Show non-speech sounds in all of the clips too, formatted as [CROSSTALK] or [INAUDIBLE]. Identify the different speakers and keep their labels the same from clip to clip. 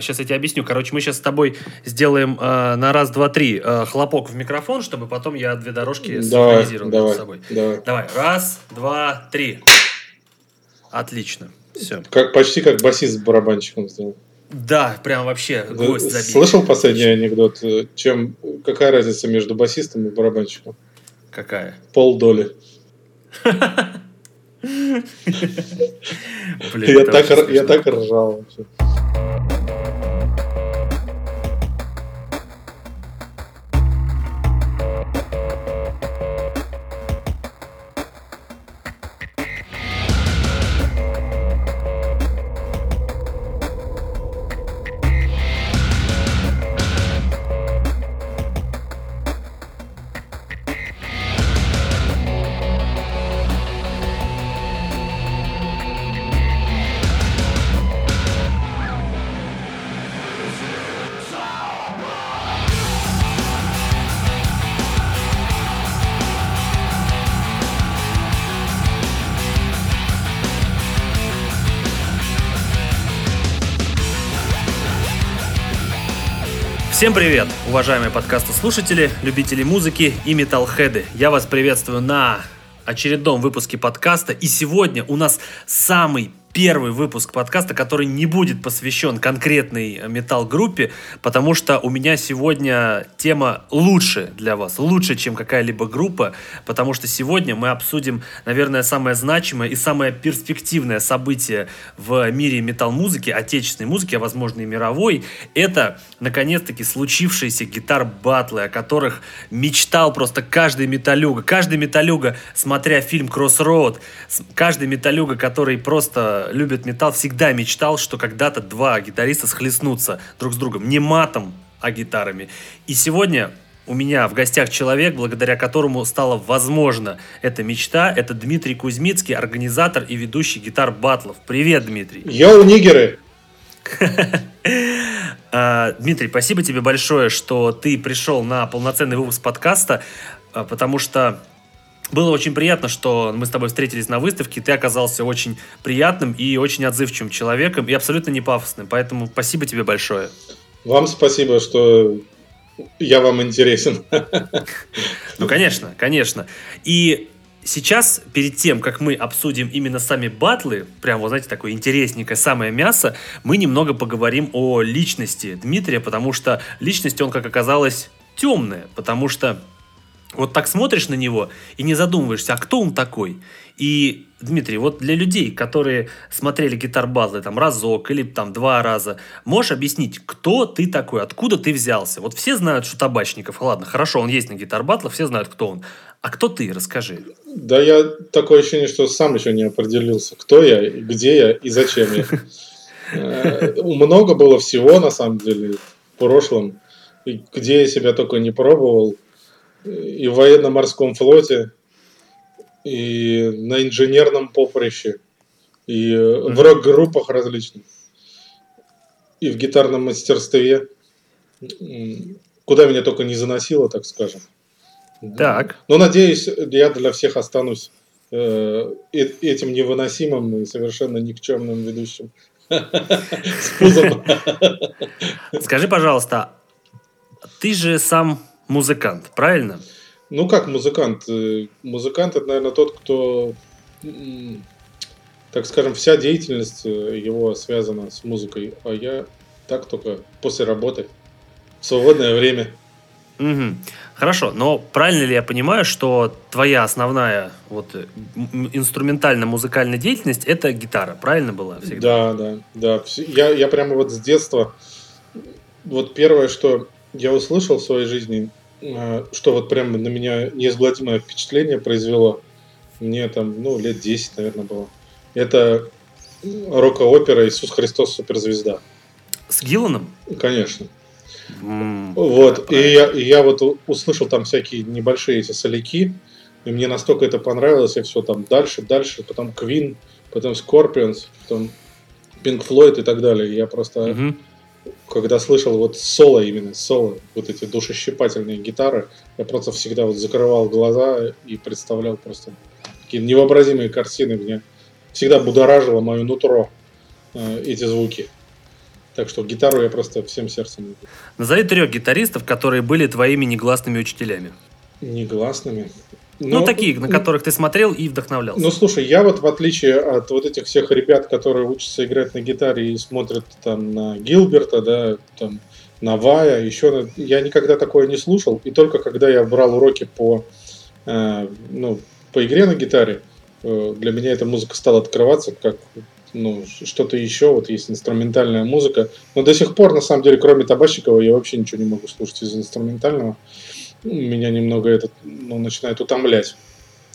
Speaker 1: сейчас я тебе объясню. Короче, мы сейчас с тобой сделаем э, на раз, два, три э, хлопок в микрофон, чтобы потом я две дорожки
Speaker 2: Давай,
Speaker 1: синхронизировал
Speaker 2: давай,
Speaker 1: между собой.
Speaker 2: давай.
Speaker 1: Давай, раз, два, три. Отлично. Все.
Speaker 2: Как, почти как басист с барабанщиком сделал.
Speaker 1: Да, прям вообще гвоздь забить.
Speaker 2: Слышал последний анекдот? Чем, какая разница между басистом и барабанщиком?
Speaker 1: Какая?
Speaker 2: Пол доли. [LAUGHS]
Speaker 1: Блин,
Speaker 2: Я так, я так ржал. вообще.
Speaker 1: Всем привет, уважаемые подкастослушатели, любители музыки и металлхеды. Я вас приветствую на очередном выпуске подкаста. И сегодня у нас самый первый выпуск подкаста, который не будет посвящен конкретной металл-группе, потому что у меня сегодня тема лучше для вас, лучше, чем какая-либо группа, потому что сегодня мы обсудим, наверное, самое значимое и самое перспективное событие в мире металл-музыки, отечественной музыки, а возможно и мировой. Это, наконец-таки, случившиеся гитар-батлы, о которых мечтал просто каждый металлюга. Каждый металлюга, смотря фильм «Кроссроуд», каждый металлюга, который просто любит металл, всегда мечтал, что когда-то два гитариста схлестнутся друг с другом. Не матом, а гитарами. И сегодня у меня в гостях человек, благодаря которому стало возможно эта мечта. Это Дмитрий Кузьмицкий, организатор и ведущий гитар-батлов. Привет, Дмитрий.
Speaker 2: Йоу, нигеры! [LAUGHS]
Speaker 1: А, Дмитрий, спасибо тебе большое, что ты пришел на полноценный выпуск подкаста, а, потому что было очень приятно, что мы с тобой встретились на выставке. Ты оказался очень приятным и очень отзывчивым человеком и абсолютно не пафосным. Поэтому спасибо тебе большое.
Speaker 2: Вам спасибо, что я вам интересен.
Speaker 1: Ну, конечно, конечно. И сейчас, перед тем, как мы обсудим именно сами батлы, прям, вот знаете, такое интересненькое самое мясо, мы немного поговорим о личности Дмитрия, потому что личность, он, как оказалось, темная, потому что вот так смотришь на него и не задумываешься, а кто он такой? И, Дмитрий, вот для людей, которые смотрели гитар-батлы там разок или там два раза, можешь объяснить, кто ты такой, откуда ты взялся? Вот все знают, что табачников, ладно, хорошо, он есть на гитар-батлах, все знают, кто он. А кто ты, расскажи.
Speaker 2: Да я такое ощущение, что сам еще не определился, кто я, где я и зачем я. Э, Много было всего, на самом деле, в прошлом, где я себя только не пробовал. И в военно-морском флоте, и на инженерном поприще, и в рок-группах различных, и в гитарном мастерстве. Куда меня только не заносило, так скажем.
Speaker 1: Так.
Speaker 2: Но надеюсь, я для всех останусь э- этим невыносимым и совершенно никчемным ведущим. [LAUGHS] С пузом.
Speaker 1: Скажи, пожалуйста, ты же сам музыкант, правильно?
Speaker 2: Ну, как музыкант? Э, Музыкант это, наверное, тот, кто, так скажем, вся деятельность э, его связана с музыкой. А я так только после работы, в свободное время.
Speaker 1: Мгм. Хорошо, но правильно ли я понимаю, что твоя основная вот э, инструментально-музыкальная деятельность это гитара, правильно была всегда?
Speaker 2: Да, да, да. Я, я прямо вот с детства, вот первое, что я услышал в своей жизни, э, что вот прямо на меня неизгладимое впечатление произвело, мне там, ну, лет 10, наверное, было, это рока-опера «Иисус Христос суперзвезда».
Speaker 1: С Гилланом?
Speaker 2: Конечно.
Speaker 1: М,
Speaker 2: Вот, и я, и я вот услышал там всякие небольшие эти соляки, и мне настолько это понравилось, и все там дальше, дальше, потом Queen, потом Scorpions, потом Pink Floyd и так далее. И Я просто,
Speaker 1: Мгм.
Speaker 2: Когда слышал вот соло именно, соло, вот эти душещипательные гитары, я просто всегда вот закрывал глаза и представлял просто такие невообразимые картины. Меня всегда будоражило мое нутро э, эти звуки. Так что гитару я просто всем сердцем люблю.
Speaker 1: Назови трех гитаристов, которые были твоими негласными учителями.
Speaker 2: Негласными?
Speaker 1: Ну, ну, такие, на которых ты смотрел и вдохновлялся.
Speaker 2: Ну, слушай, я вот в отличие от вот этих всех ребят, которые учатся играть на гитаре и смотрят там на Гилберта, да, там, на Вая, еще я никогда такое не слушал, и только когда я брал уроки по, э, ну, по игре на гитаре, э, для меня эта музыка стала открываться как ну, что-то еще, вот есть инструментальная музыка, но до сих пор, на самом деле, кроме Табачникова, я вообще ничего не могу слушать из инструментального меня немного это ну, начинает утомлять.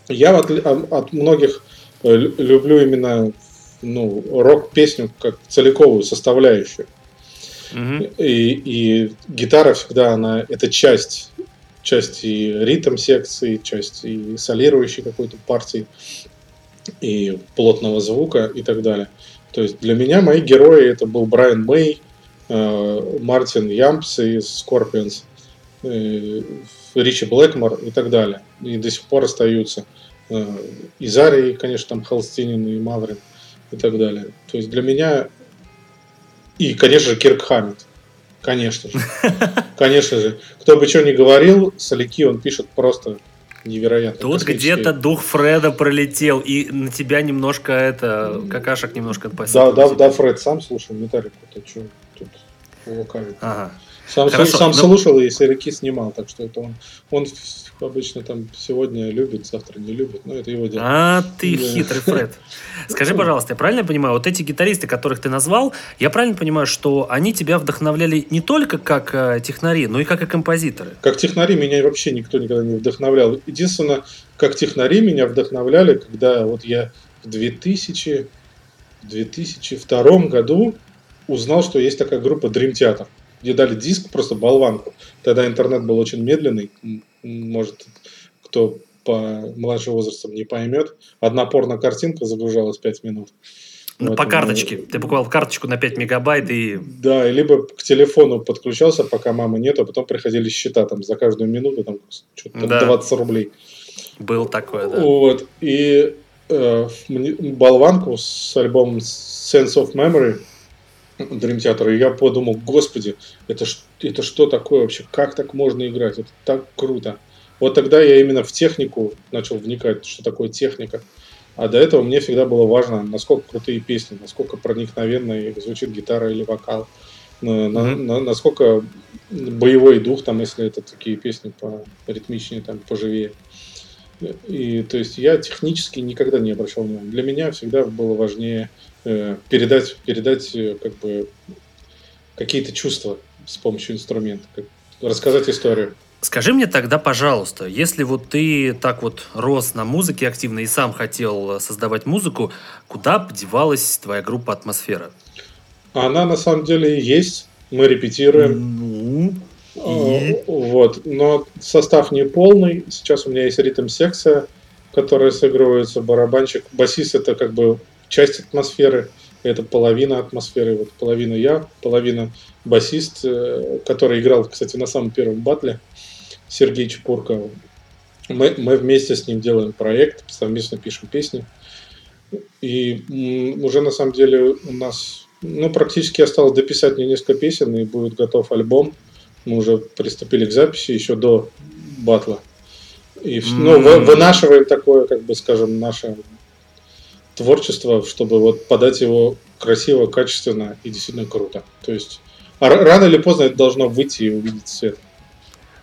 Speaker 2: Я от, от многих э, люблю именно ну, рок-песню как целиковую составляющую. Mm-hmm. И, и гитара всегда она это часть, часть и ритм секции, часть и солирующей какой-то партии, и плотного звука и так далее. То есть для меня мои герои это был Брайан Мэй, э, Мартин Ямпс из Scorpions, э, Ричи Блэкмор и так далее. И до сих пор остаются. Э, и Зари, конечно, там Холстинин и Маврин и так далее. То есть для меня... И, конечно же, Кирк Хаммет. Конечно же. [LAUGHS] Конечно же. Кто бы что ни говорил, Соляки он пишет просто невероятно.
Speaker 1: Тут где-то дух Фреда пролетел, и на тебя немножко это, какашек немножко
Speaker 2: посыпал. Да, да, да, Фред сам слушал Металлику, то что тут лукавит. Ага. Сам, Хорошо, сам но... слушал и серики снимал, так что это он, он обычно там сегодня любит, завтра не любит, но это его дело.
Speaker 1: А ты да. хитрый Фред. [LAUGHS] Скажи, пожалуйста, я правильно понимаю, вот эти гитаристы, которых ты назвал, я правильно понимаю, что они тебя вдохновляли не только как э, технари, но и как и композиторы?
Speaker 2: Как технари меня вообще никто никогда не вдохновлял. Единственное, как технари меня вдохновляли, когда вот я в 2000, 2002 году узнал, что есть такая группа Dream Theater где дали диск, просто болванку. Тогда интернет был очень медленный, может, кто по младшим возрастам не поймет. Одна порно-картинка загружалась 5 минут.
Speaker 1: Ну, по карточке. Ты покупал карточку на 5 мегабайт и...
Speaker 2: Да, и либо к телефону подключался, пока мамы нету, а потом приходили счета там за каждую минуту, там что-то да. 20 рублей.
Speaker 1: Был такое, да.
Speaker 2: Вот. И э, болванку с альбомом Sense of Memory [LAUGHS] Dream Theater, и я подумал, господи, это, это что такое вообще? Как так можно играть? Это так круто. Вот тогда я именно в технику начал вникать, что такое техника. А до этого мне всегда было важно, насколько крутые песни, насколько проникновенно звучит гитара или вокал, на, mm-hmm. на, насколько боевой дух, там, если это такие песни по ритмичнее, там, поживее. И то есть я технически никогда не обращал внимания. Для меня всегда было важнее Э, передать, передать э, как бы какие-то чувства с помощью инструмента, как, рассказать историю.
Speaker 1: Скажи мне тогда, пожалуйста, если вот ты так вот рос на музыке активно и сам хотел создавать музыку, куда подевалась твоя группа «Атмосфера»?
Speaker 2: Она на самом деле есть, мы репетируем. Ну, и... Вот, но состав не полный. Сейчас у меня есть ритм-секция, которая сыгрывается, барабанщик. Басист это как бы часть атмосферы, это половина атмосферы, вот половина я, половина басист, э, который играл, кстати, на самом первом батле, Сергей Чепурко. Мы, мы вместе с ним делаем проект, совместно пишем песни. И уже на самом деле у нас ну, практически осталось дописать мне несколько песен, и будет готов альбом. Мы уже приступили к записи еще до батла. И ну, вынашиваем такое, как бы скажем, наше творчество, чтобы вот подать его красиво, качественно и действительно круто. То есть рано или поздно это должно выйти и увидеть свет.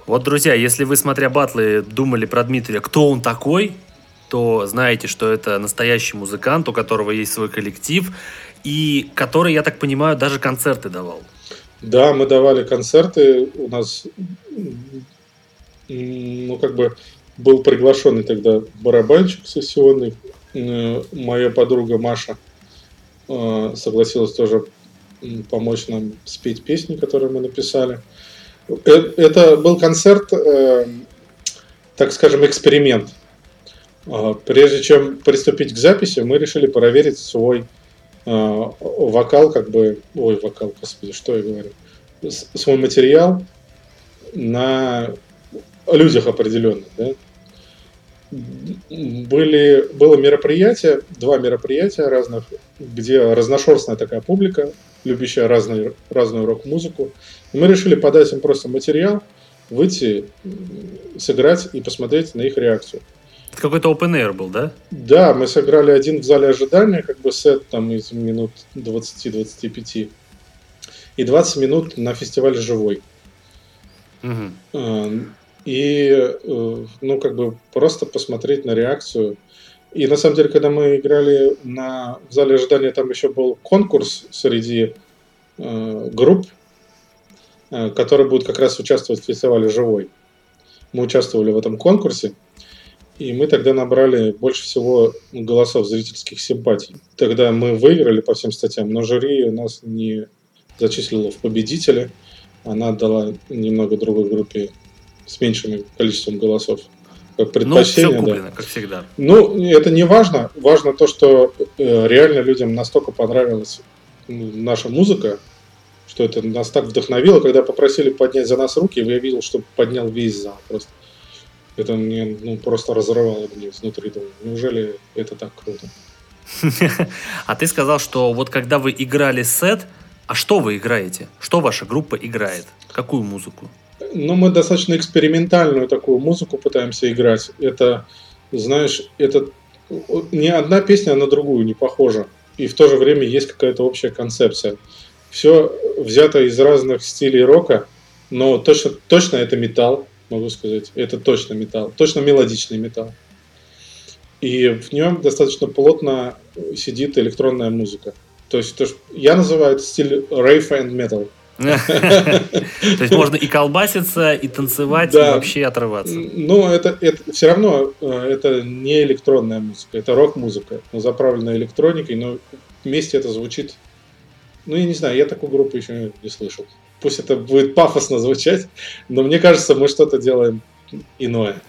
Speaker 1: Вот, друзья, если вы, смотря батлы, думали про Дмитрия, кто он такой, то знаете, что это настоящий музыкант, у которого есть свой коллектив, и который, я так понимаю, даже концерты давал.
Speaker 2: Да, мы давали концерты. У нас, ну, как бы, был приглашенный тогда барабанщик сессионный, моя подруга Маша э, согласилась тоже помочь нам спеть песни, которые мы написали. Э, это был концерт, так скажем, эксперимент. Прежде чем приступить к записи, мы решили проверить свой вокал, как бы, ой, вокал, господи, что я говорю, свой материал на людях определенных, да, были, было мероприятие, два мероприятия разных, где разношерстная такая публика, любящая разную, разную рок-музыку. И мы решили подать им просто материал, выйти, сыграть и посмотреть на их реакцию.
Speaker 1: Это какой-то open air был, да?
Speaker 2: Да, мы сыграли один в зале ожидания, как бы сет там из минут 20-25. И 20 минут на фестивале «Живой». Угу. И, э, ну, как бы просто посмотреть на реакцию. И на самом деле, когда мы играли на, в зале ожидания, там еще был конкурс среди э, групп, э, которые будут как раз участвовать в фестивале «Живой». Мы участвовали в этом конкурсе, и мы тогда набрали больше всего голосов зрительских симпатий. Тогда мы выиграли по всем статьям, но жюри нас не зачислила в победители. Она дала немного другой группе с меньшим количеством голосов.
Speaker 1: Как предпочтение, ну, все куплено, да. как всегда.
Speaker 2: Ну, это не важно. Важно то, что э, реально людям настолько понравилась наша музыка, что это нас так вдохновило, когда попросили поднять за нас руки, я видел, что поднял весь зал просто. Это мне ну, просто разрывало мне изнутри. Думаю, неужели это так круто? [LAUGHS]
Speaker 1: А ты сказал, что вот когда вы играли сет, а что вы играете? Что ваша группа играет? Какую музыку?
Speaker 2: Ну, мы достаточно экспериментальную такую музыку пытаемся играть. Это, знаешь, это ни одна песня на другую не похожа. И в то же время есть какая-то общая концепция. Все взято из разных стилей рока, но точно, точно это металл, могу сказать. Это точно металл. Точно мелодичный металл. И в нем достаточно плотно сидит электронная музыка. То есть то, я называю это стиль rave and metal.
Speaker 1: То есть можно и колбаситься, и танцевать, и вообще отрываться.
Speaker 2: Ну, это, все равно э, это не электронная музыка, это рок-музыка, заправленная электроникой, но вместе это звучит. Ну, я не знаю, я такую группу еще не слышал. Пусть это будет пафосно звучать, но мне кажется, мы что-то делаем иное.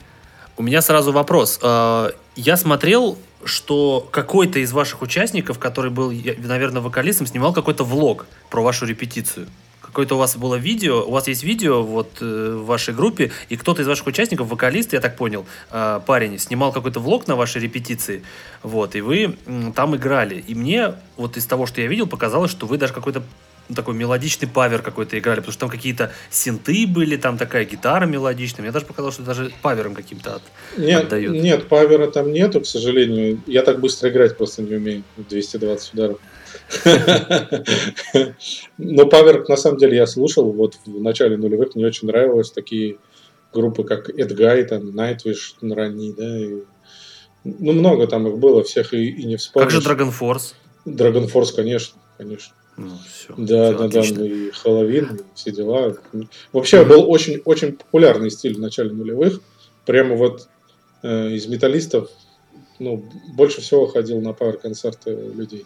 Speaker 1: У меня сразу вопрос. Э, я смотрел что какой-то из ваших участников, который был, наверное, вокалистом, снимал какой-то влог про вашу репетицию. Какое-то у вас было видео, у вас есть видео вот э, в вашей группе, и кто-то из ваших участников, вокалист, я так понял, э, парень, снимал какой-то влог на вашей репетиции, вот, и вы там играли. И мне вот из того, что я видел, показалось, что вы даже какой-то ну, такой мелодичный павер какой-то играли, потому что там какие-то синты были, там такая гитара мелодичная. Мне даже показалось, что даже павером каким-то от,
Speaker 2: нет, отдают. Нет, павера там нету, к сожалению. Я так быстро играть просто не умею. 220 ударов. [LAUGHS] Но павер, на самом деле, я слушал. Вот в начале нулевых мне очень нравилось такие группы, как Эдгай, там, Nightwish ранний, да, и... ну, много там их было, всех и, и не вспомнишь.
Speaker 1: Как же Dragon Force?
Speaker 2: Dragon Force, конечно, конечно. Ну, все, да, все да, отлично. да, и Хэллоуин, и все дела. Вообще mm-hmm. был очень, очень популярный стиль в начале нулевых. Прямо вот э, из металлистов ну, больше всего ходил на пауэр-концерты людей.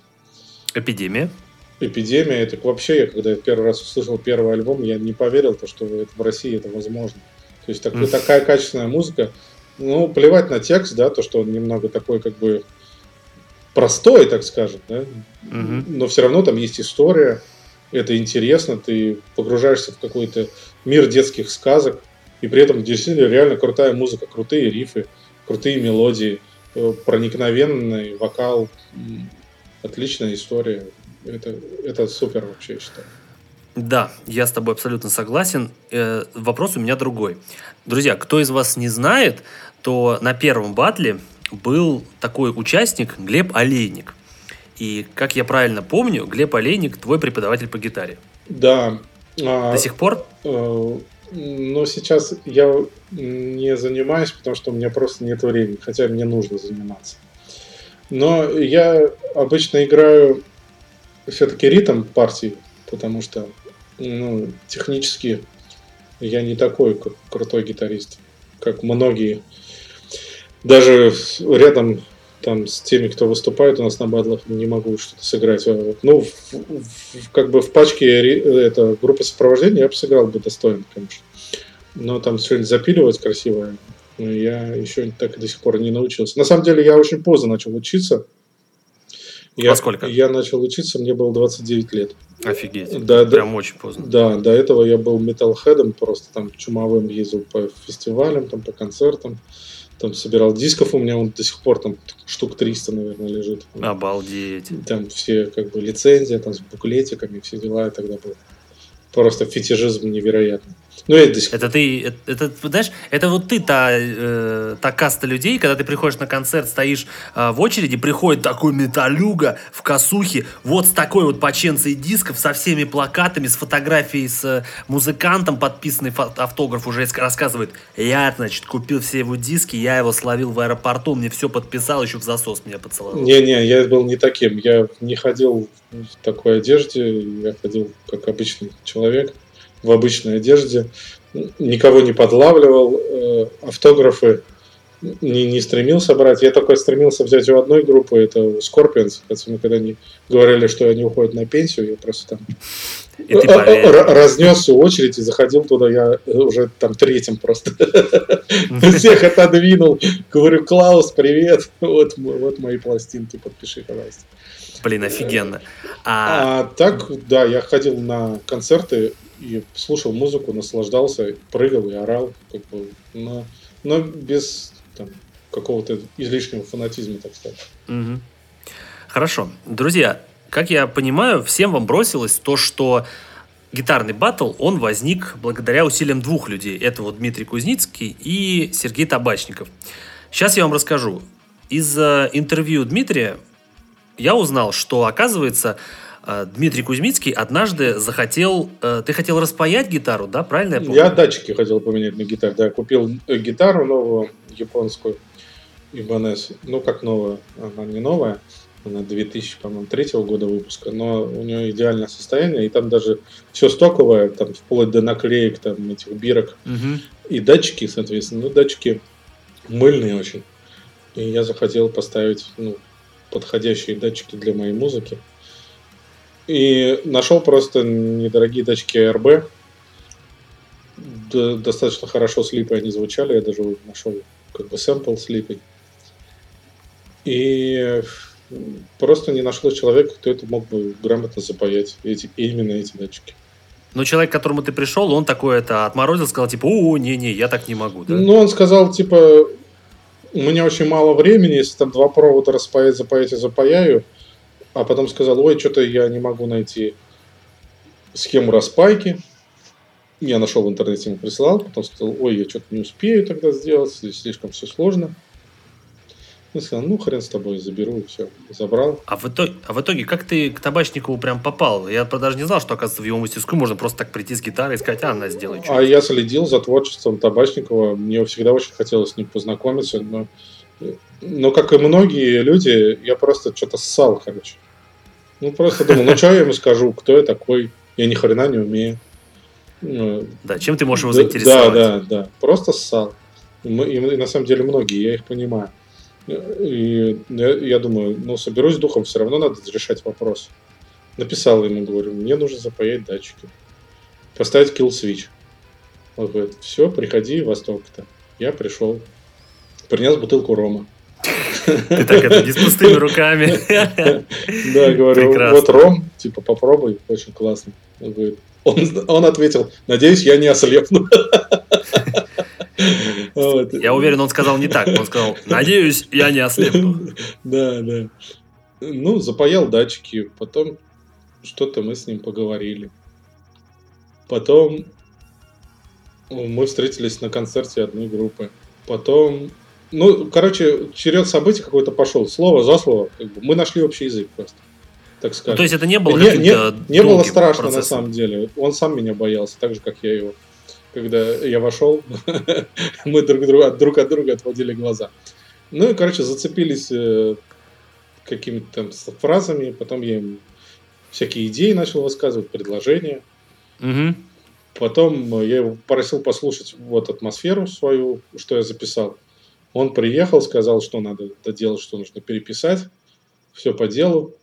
Speaker 1: Эпидемия?
Speaker 2: Эпидемия, это вообще, я когда я первый раз услышал первый альбом, я не поверил, то, что это в России это возможно. То есть так, mm-hmm. такая качественная музыка. Ну, плевать на текст, да, то, что он немного такой, как бы, простой, так скажем, да? угу. но все равно там есть история, это интересно, ты погружаешься в какой-то мир детских сказок, и при этом действительно реально крутая музыка, крутые рифы, крутые мелодии, э, проникновенный вокал, отличная история. Это, это супер вообще, я считаю.
Speaker 1: Да, я с тобой абсолютно согласен. Э, вопрос у меня другой. Друзья, кто из вас не знает, то на первом батле был такой участник Глеб Олейник. И, как я правильно помню, Глеб Олейник твой преподаватель по гитаре.
Speaker 2: Да.
Speaker 1: А, До сих пор?
Speaker 2: Э, но сейчас я не занимаюсь, потому что у меня просто нет времени, хотя мне нужно заниматься. Но я обычно играю все-таки ритм партии, потому что ну, технически я не такой крутой гитарист, как многие даже рядом там с теми, кто выступает у нас на батлах, не могу что-то сыграть. Ну, в, в, как бы в пачке это, группы сопровождения я бы сыграл бы достойно, конечно. Но там что-нибудь запиливать красивое, я еще так до сих пор не научился. На самом деле, я очень поздно начал учиться.
Speaker 1: Я, Во сколько?
Speaker 2: Я начал учиться, мне было 29 лет.
Speaker 1: Офигеть. Да, Прям да, очень поздно.
Speaker 2: Да, до этого я был металлхедом, просто там чумовым ездил по фестивалям, там, по концертам там собирал дисков, у меня он до сих пор там штук 300, наверное, лежит.
Speaker 1: Обалдеть.
Speaker 2: Там все как бы лицензия, там с буклетиками, все дела, и тогда был просто фетишизм невероятный.
Speaker 1: Ну, это, это ты, это, это, знаешь, это вот ты та, э, та каста людей, когда ты приходишь на концерт, стоишь э, в очереди, приходит такой металюга в косухе, вот с такой вот поченцей дисков, со всеми плакатами, с фотографией с э, музыкантом, подписанный автограф уже рассказывает, я, значит, купил все его диски, я его словил в аэропорту, мне все подписал, еще в засос меня поцеловал.
Speaker 2: Не-не, я был не таким, я не ходил в такой одежде, я ходил как обычный человек в обычной одежде, никого не подлавливал, э, автографы не, не стремился брать. Я только стремился взять у одной группы, это у Scorpions, мы когда они говорили, что они уходят на пенсию, я просто там разнес всю очередь и заходил туда, я уже там третьим просто [LAUGHS] всех отодвинул. Говорю, Клаус, привет, вот, вот мои пластинки, подпиши, пожалуйста.
Speaker 1: Блин, офигенно.
Speaker 2: А... а так, да, я ходил на концерты и слушал музыку, наслаждался, прыгал и орал, как бы, но, но без там, какого-то излишнего фанатизма, так сказать.
Speaker 1: Угу. Хорошо. Друзья, как я понимаю, всем вам бросилось то, что гитарный батл, он возник благодаря усилиям двух людей. Это вот Дмитрий Кузницкий и Сергей Табачников. Сейчас я вам расскажу. Из интервью Дмитрия я узнал, что, оказывается, э, Дмитрий Кузьмицкий однажды захотел... Э, ты хотел распаять гитару, да? Правильно я
Speaker 2: помню? Я датчики хотел поменять на гитаре. Да, купил э, гитару новую, японскую, Ибанес. Ну, как новая. Она не новая. Она 2000, по-моему, третьего года выпуска, но у нее идеальное состояние, и там даже все стоковое, там вплоть до наклеек, там этих бирок, угу. и датчики, соответственно, ну, датчики мыльные очень. И я захотел поставить, ну, подходящие датчики для моей музыки. И нашел просто недорогие датчики ARB. Достаточно хорошо с липой они звучали. Я даже нашел как бы сэмпл с липой. И просто не нашлось человека, кто это мог бы грамотно запаять, эти, именно эти датчики.
Speaker 1: Но человек, к которому ты пришел, он такой это отморозил, сказал, типа, о, не-не, я так не могу, да?
Speaker 2: Ну, он сказал, типа, у меня очень мало времени, если там два провода распаять, запаять и запаяю, а потом сказал, ой, что-то я не могу найти схему распайки. Я нашел в интернете, ему прислал, потом сказал, ой, я что-то не успею тогда сделать, слишком все сложно. Я сказал, ну хрен с тобой, заберу и все. Забрал.
Speaker 1: А в, итоге, а в итоге, как ты к Табачникову прям попал? Я даже не знал, что, оказывается, в его мастерскую можно просто так прийти с гитарой и сказать, а, она сделает.
Speaker 2: А я следил за творчеством Табачникова. Мне всегда очень хотелось с ним познакомиться. Но, но как и многие люди, я просто что-то ссал, короче. Ну, просто думал, ну, что я ему скажу, кто я такой? Я ни хрена не умею.
Speaker 1: Ну, да, чем ты можешь его заинтересовать?
Speaker 2: Да, да, да. Просто ссал. И, и, на самом деле многие, я их понимаю. И я думаю, ну, соберусь духом, все равно надо решать вопрос. Написал ему, говорю, мне нужно запаять датчики. Поставить kill switch. Он говорит, все, приходи во столько-то. Я пришел. Принес бутылку рома.
Speaker 1: Ты так это не с пустыми руками.
Speaker 2: Да, говорю, вот ром, типа попробуй, очень классно. Он говорит, он, он ответил, надеюсь, я не ослепну.
Speaker 1: Я уверен, он сказал не так. Он сказал, надеюсь, я не ослепну.
Speaker 2: Да, да. Ну, запаял датчики, потом что-то мы с ним поговорили. Потом мы встретились на концерте одной группы. Потом, ну, короче, черед событий какой-то пошел. Слово за слово. Как бы, мы нашли общий язык просто. Так сказать. Ну,
Speaker 1: то есть это не было
Speaker 2: не, не, не было страшно процессом. на самом деле. Он сам меня боялся, так же, как я его когда я вошел, [LAUGHS] мы друг, друг, друг от друга отводили глаза. Ну и, короче, зацепились э, какими-то там фразами, потом я им всякие идеи начал высказывать, предложения.
Speaker 1: Угу.
Speaker 2: Потом я его попросил послушать вот атмосферу свою, что я записал. Он приехал, сказал, что надо доделать, что нужно переписать. Все по делу.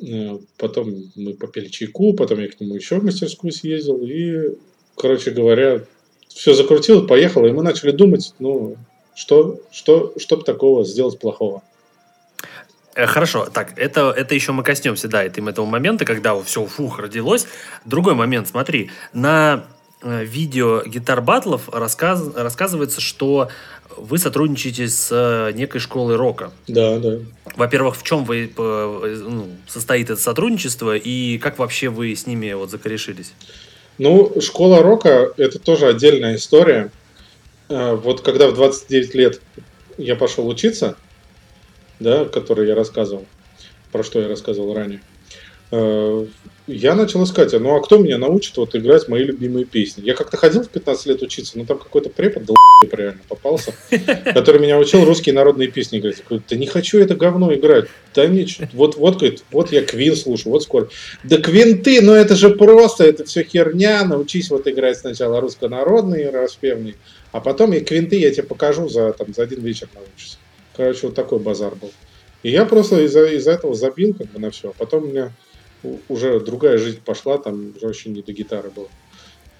Speaker 2: Э, потом мы попили чайку, потом я к нему еще в мастерскую съездил. И короче говоря, все закрутилось, поехало, и мы начали думать, ну, что, что, что бы такого сделать плохого.
Speaker 1: Э, хорошо, так, это, это еще мы коснемся, да, этого, этого момента, когда все, фух, родилось. Другой момент, смотри, на видео гитар-батлов рассказ, рассказывается, что вы сотрудничаете с э, некой школой рока.
Speaker 2: Да, да.
Speaker 1: Во-первых, в чем вы, ну, состоит это сотрудничество и как вообще вы с ними вот закорешились?
Speaker 2: Ну, школа рока – это тоже отдельная история. Вот когда в 29 лет я пошел учиться, да, который я рассказывал, про что я рассказывал ранее, э, я начал искать, а ну а кто меня научит вот играть мои любимые песни? Я как-то ходил в 15 лет учиться, но там какой-то препод дол реально попался, [LAUGHS] который меня учил русские народные песни говорю, да не хочу это говно играть. Да ничего. Вот, вот, говорит, вот я Квин слушаю, вот скоро. Да Квинты, ну это же просто, это все херня. Научись вот играть сначала русско-народные распевные, а потом и Квинты я тебе покажу за, там, за один вечер научишься. Короче, вот такой базар был. И я просто из-за из этого забил как бы на все. А потом у меня уже другая жизнь пошла, там уже очень не до гитары было.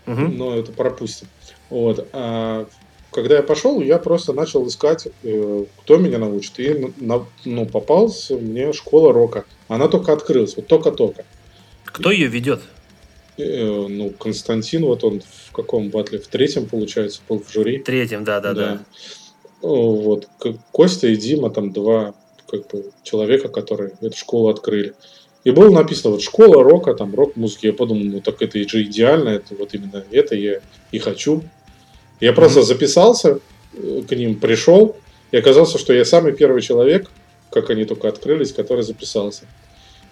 Speaker 2: Угу. Но это пропустим. Вот. А когда я пошел, я просто начал искать, э, кто меня научит. И на, ну, попался мне школа рока. Она только открылась, вот только-только.
Speaker 1: Кто ее ведет?
Speaker 2: Э, ну, Константин, вот он в каком батле? В третьем, получается, был в жюри. В
Speaker 1: третьем, да, да, да. да.
Speaker 2: Вот. Костя и Дима, там два как бы, человека, которые эту школу открыли. И было написано вот школа рока, там рок-музыки. Я подумал, ну так это же идеально, это вот именно это я и хочу. Я просто записался э, к ним, пришел, и оказалось, что я самый первый человек, как они только открылись, который записался.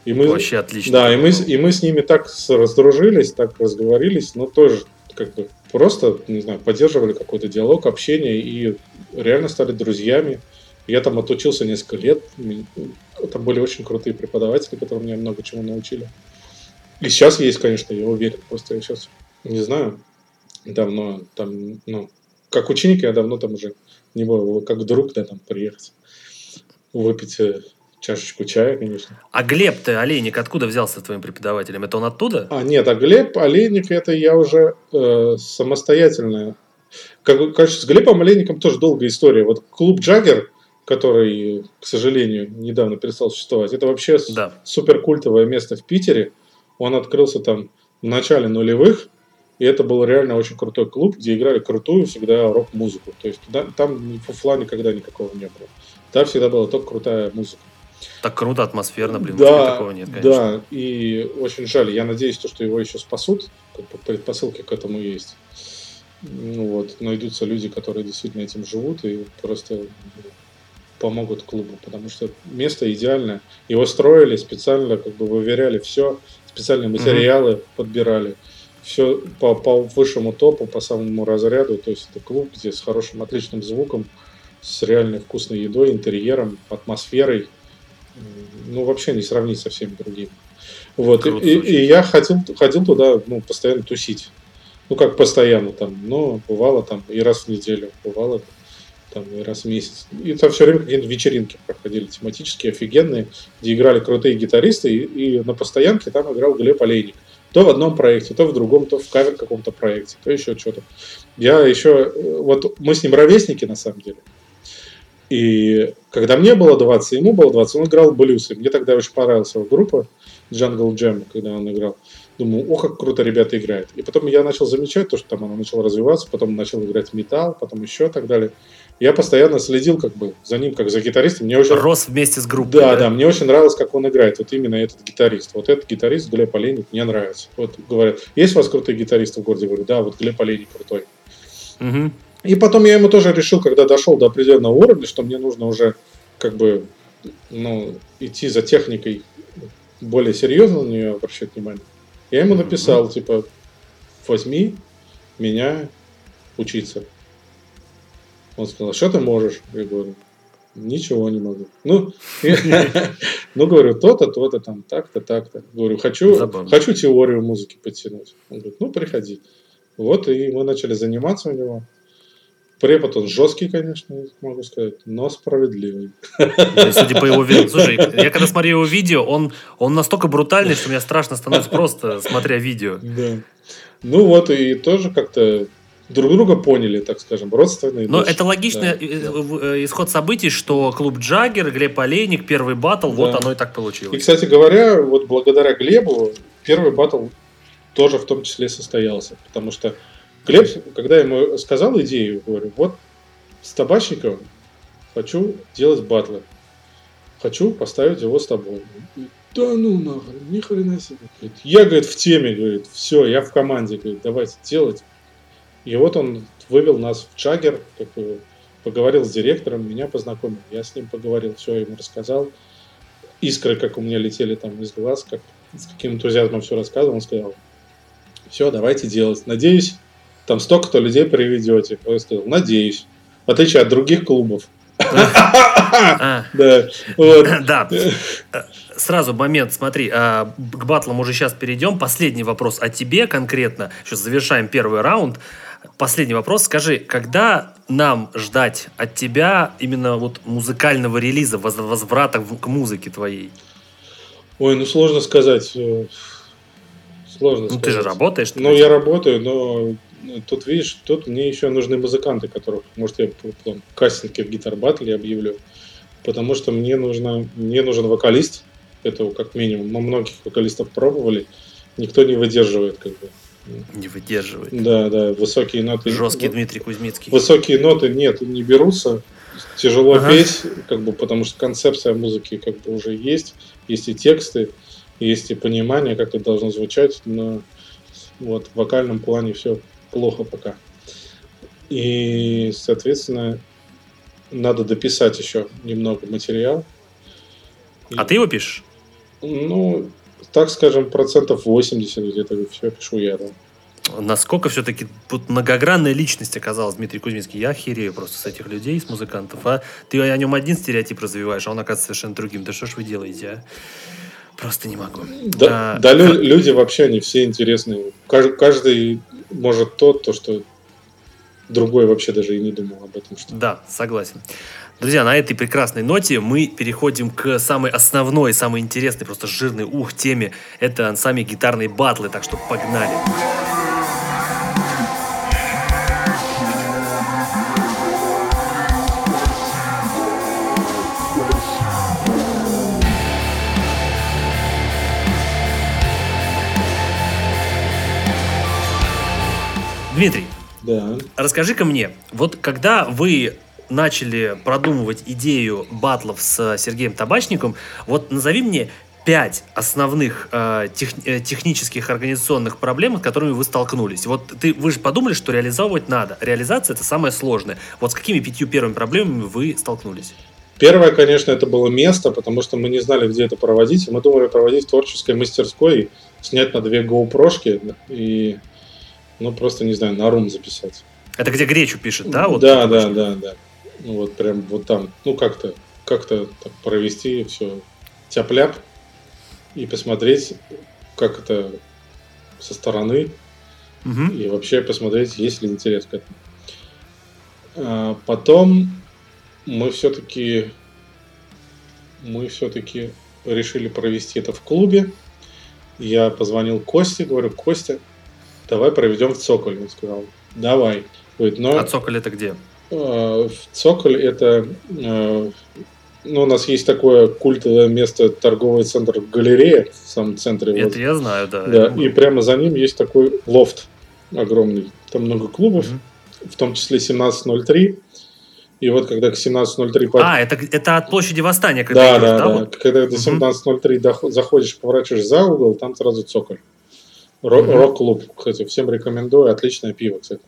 Speaker 1: И мы, Вообще отлично.
Speaker 2: Да, и мы, и мы с ними так раздружились, так разговорились, но тоже как бы просто, не знаю, поддерживали какой-то диалог, общение и реально стали друзьями. Я там отучился несколько лет. Там были очень крутые преподаватели, которые меня много чему научили. И сейчас есть, конечно, я уверен. Просто я сейчас не знаю. Давно там, ну, как ученик я давно там уже не был, как друг, да, там приехать, выпить э, чашечку чая, конечно.
Speaker 1: А Глеб ты, Олейник, откуда взялся твоим преподавателем? Это он оттуда?
Speaker 2: А, нет, а Глеб, Олейник, это я уже э, самостоятельно. Как, короче, с Глебом Олейником тоже долгая история. Вот клуб Джаггер, который, к сожалению, недавно перестал существовать, это вообще да. супер культовое место в Питере. Он открылся там в начале нулевых, и это был реально очень крутой клуб, где играли крутую всегда рок-музыку. То есть туда, там фуфла никогда никакого не было. Там всегда была только крутая музыка.
Speaker 1: Так круто, атмосферно, блин,
Speaker 2: да, такого нет, конечно. Да, и очень жаль. Я надеюсь, то, что его еще спасут, предпосылки к этому есть. Ну вот, найдутся люди, которые действительно этим живут и просто помогут клубу, потому что место идеальное. Его строили специально, как бы выверяли все, специальные материалы mm-hmm. подбирали. Все по, по высшему топу, по самому разряду. То есть это клуб, где с хорошим, отличным звуком, с реальной вкусной едой, интерьером, атмосферой ну, вообще не сравнить со всеми другими. Вот, и, и, я ходил, ходил туда, ну, постоянно тусить. Ну, как постоянно там, но бывало там и раз в неделю, бывало там раз в месяц. И там все время какие-то вечеринки проходили тематические, офигенные, где играли крутые гитаристы, и, и на постоянке там играл Глеб Олейник. То в одном проекте, то в другом, то в кавер каком-то проекте, то еще что-то. Я еще, э, вот мы с ним ровесники на самом деле. И когда мне было 20, ему было 20, он играл блюз. И мне тогда очень понравилась его группа Jungle Jam, когда он играл. Думаю, о, как круто ребята играют. И потом я начал замечать то, что там она начала развиваться, потом начал играть металл, потом еще и так далее. Я постоянно следил как бы за ним, как за гитаристом. Мне очень...
Speaker 1: Рос вместе с группой.
Speaker 2: Да, да, да, мне очень нравилось, как он играет. Вот именно этот гитарист. Вот этот гитарист Глеб Олейник мне нравится. Вот говорят, есть у вас крутые гитаристы в городе? Я говорю, да, вот Глеб Олейник крутой. Угу. И потом я ему тоже решил, когда дошел до определенного уровня, что мне нужно уже как бы ну, идти за техникой более серьезно на нее обращать внимание. Я ему написал, mm-hmm. типа, возьми меня учиться. Он сказал, что ты можешь? Я говорю, ничего не могу. Ну, [LAUGHS] ну говорю, то-то, то-то, там, так-то, так-то. Говорю, хочу, хочу теорию музыки подтянуть. Он говорит, ну, приходи. Вот, и мы начали заниматься у него. Препод он жесткий, конечно, могу сказать, но справедливый.
Speaker 1: Судя по его видео. Слушай, [LAUGHS] я когда смотрю его видео, он, он настолько брутальный, что мне страшно становится просто, смотря видео.
Speaker 2: Да. Ну вот, и тоже как-то друг друга поняли, так скажем, родственные.
Speaker 1: Но дочь. это логичный да. Э, исход событий, что клуб Джаггер, Глеб Олейник, первый батл, да. вот оно и так получилось.
Speaker 2: И, кстати говоря, вот благодаря Глебу первый батл тоже в том числе состоялся, потому что Глеб, когда я ему сказал идею, говорю, вот с Табачниковым хочу делать батлы. Хочу поставить его с тобой. Да ну нахрен, ни хрена себе. Я, говорит, в теме, говорит, все, я в команде, говорит, давайте делать. И вот он вывел нас в Чагер, как бы, поговорил с директором, меня познакомил. Я с ним поговорил, все ему рассказал. Искры, как у меня летели там из глаз, как с каким энтузиазмом все рассказывал. Он сказал, все, давайте делать. Надеюсь, там столько-то людей приведете. Я сказал, надеюсь. В отличие от других клубов.
Speaker 1: А. [LAUGHS] Да. [LAUGHS] Да. Сразу момент, смотри, а, к батлам уже сейчас перейдем. Последний вопрос о тебе конкретно. Сейчас завершаем первый раунд. Последний вопрос. Скажи, когда нам ждать от тебя именно вот музыкального релиза, возврата к музыке твоей?
Speaker 2: Ой, ну сложно сказать. Э,
Speaker 1: сложно ну, сказать. ты же работаешь.
Speaker 2: Ну, я работаю, но тут, видишь, тут мне еще нужны музыканты, которых, может, я там, кастинги в гитар батле объявлю. Потому что мне, нужно, мне нужен вокалист. Этого как минимум. Мы многих вокалистов пробовали. Никто не выдерживает, как бы.
Speaker 1: Не выдерживает.
Speaker 2: Да, да, высокие ноты.
Speaker 1: Жесткий Дмитрий Кузьмицкий.
Speaker 2: Высокие ноты нет, не берутся. Тяжело ага. петь, как бы, потому что концепция музыки как бы уже есть, есть и тексты, есть и понимание, как это должно звучать, но вот в вокальном плане все плохо пока. И, соответственно, надо дописать еще немного материал.
Speaker 1: А и, ты его пишешь?
Speaker 2: Ну, так скажем, процентов 80 где-то все пишу я, да.
Speaker 1: Насколько все-таки тут многогранная личность оказалась Дмитрий Кузьминский. Я охерею просто с этих людей, с музыкантов. А ты о нем один стереотип развиваешь, а он оказывается совершенно другим. Да что ж вы делаете, а? Просто не могу.
Speaker 2: Да, а, да как... люди вообще, они все интересные. Каждый может то, то, что другой вообще даже и не думал об этом. Что...
Speaker 1: Да, согласен. Друзья, на этой прекрасной ноте мы переходим к самой основной, самой интересной, просто жирной ух теме. Это сами гитарные батлы, так что погнали. Дмитрий,
Speaker 2: да.
Speaker 1: расскажи-ка мне, вот когда вы начали продумывать идею батлов с Сергеем Табачником, вот назови мне пять основных э, тех, э, технических организационных проблем, с которыми вы столкнулись. Вот ты, вы же подумали, что реализовывать надо. Реализация это самое сложное. Вот с какими пятью первыми проблемами вы столкнулись?
Speaker 2: Первое, конечно, это было место, потому что мы не знали, где это проводить. Мы думали проводить в творческой мастерской, снять на две GoPro и, ну, просто, не знаю, на рум записать.
Speaker 1: Это где Гречу пишет, да?
Speaker 2: Вот да, да, да, да. Ну, вот прям вот там, ну, как-то как-то провести все тяп-ляп и посмотреть, как это со стороны, угу. и вообще посмотреть, есть ли интерес к этому. А потом мы все-таки мы все-таки решили провести это в клубе. Я позвонил Косте, говорю, Костя, давай проведем в Цоколе. Он сказал, давай.
Speaker 1: Говорит, но... А Цоколь это где?
Speaker 2: Э, Цоколь это э, ну, у нас есть такое культовое место, торговый центр галерея в самом центре.
Speaker 1: Это вот. я знаю, да.
Speaker 2: Да, и прямо за ним есть такой лофт огромный. Там много клубов, mm-hmm. в том числе 1703. И вот когда к 17.03...
Speaker 1: Под... А, это, это от площади Восстания, когда
Speaker 2: да, идешь, да, да, Вот? Когда до 17.03 заходишь, поворачиваешь за угол, там сразу цоколь. Ро- угу. Рок-клуб, кстати, всем рекомендую. Отличное пиво, кстати.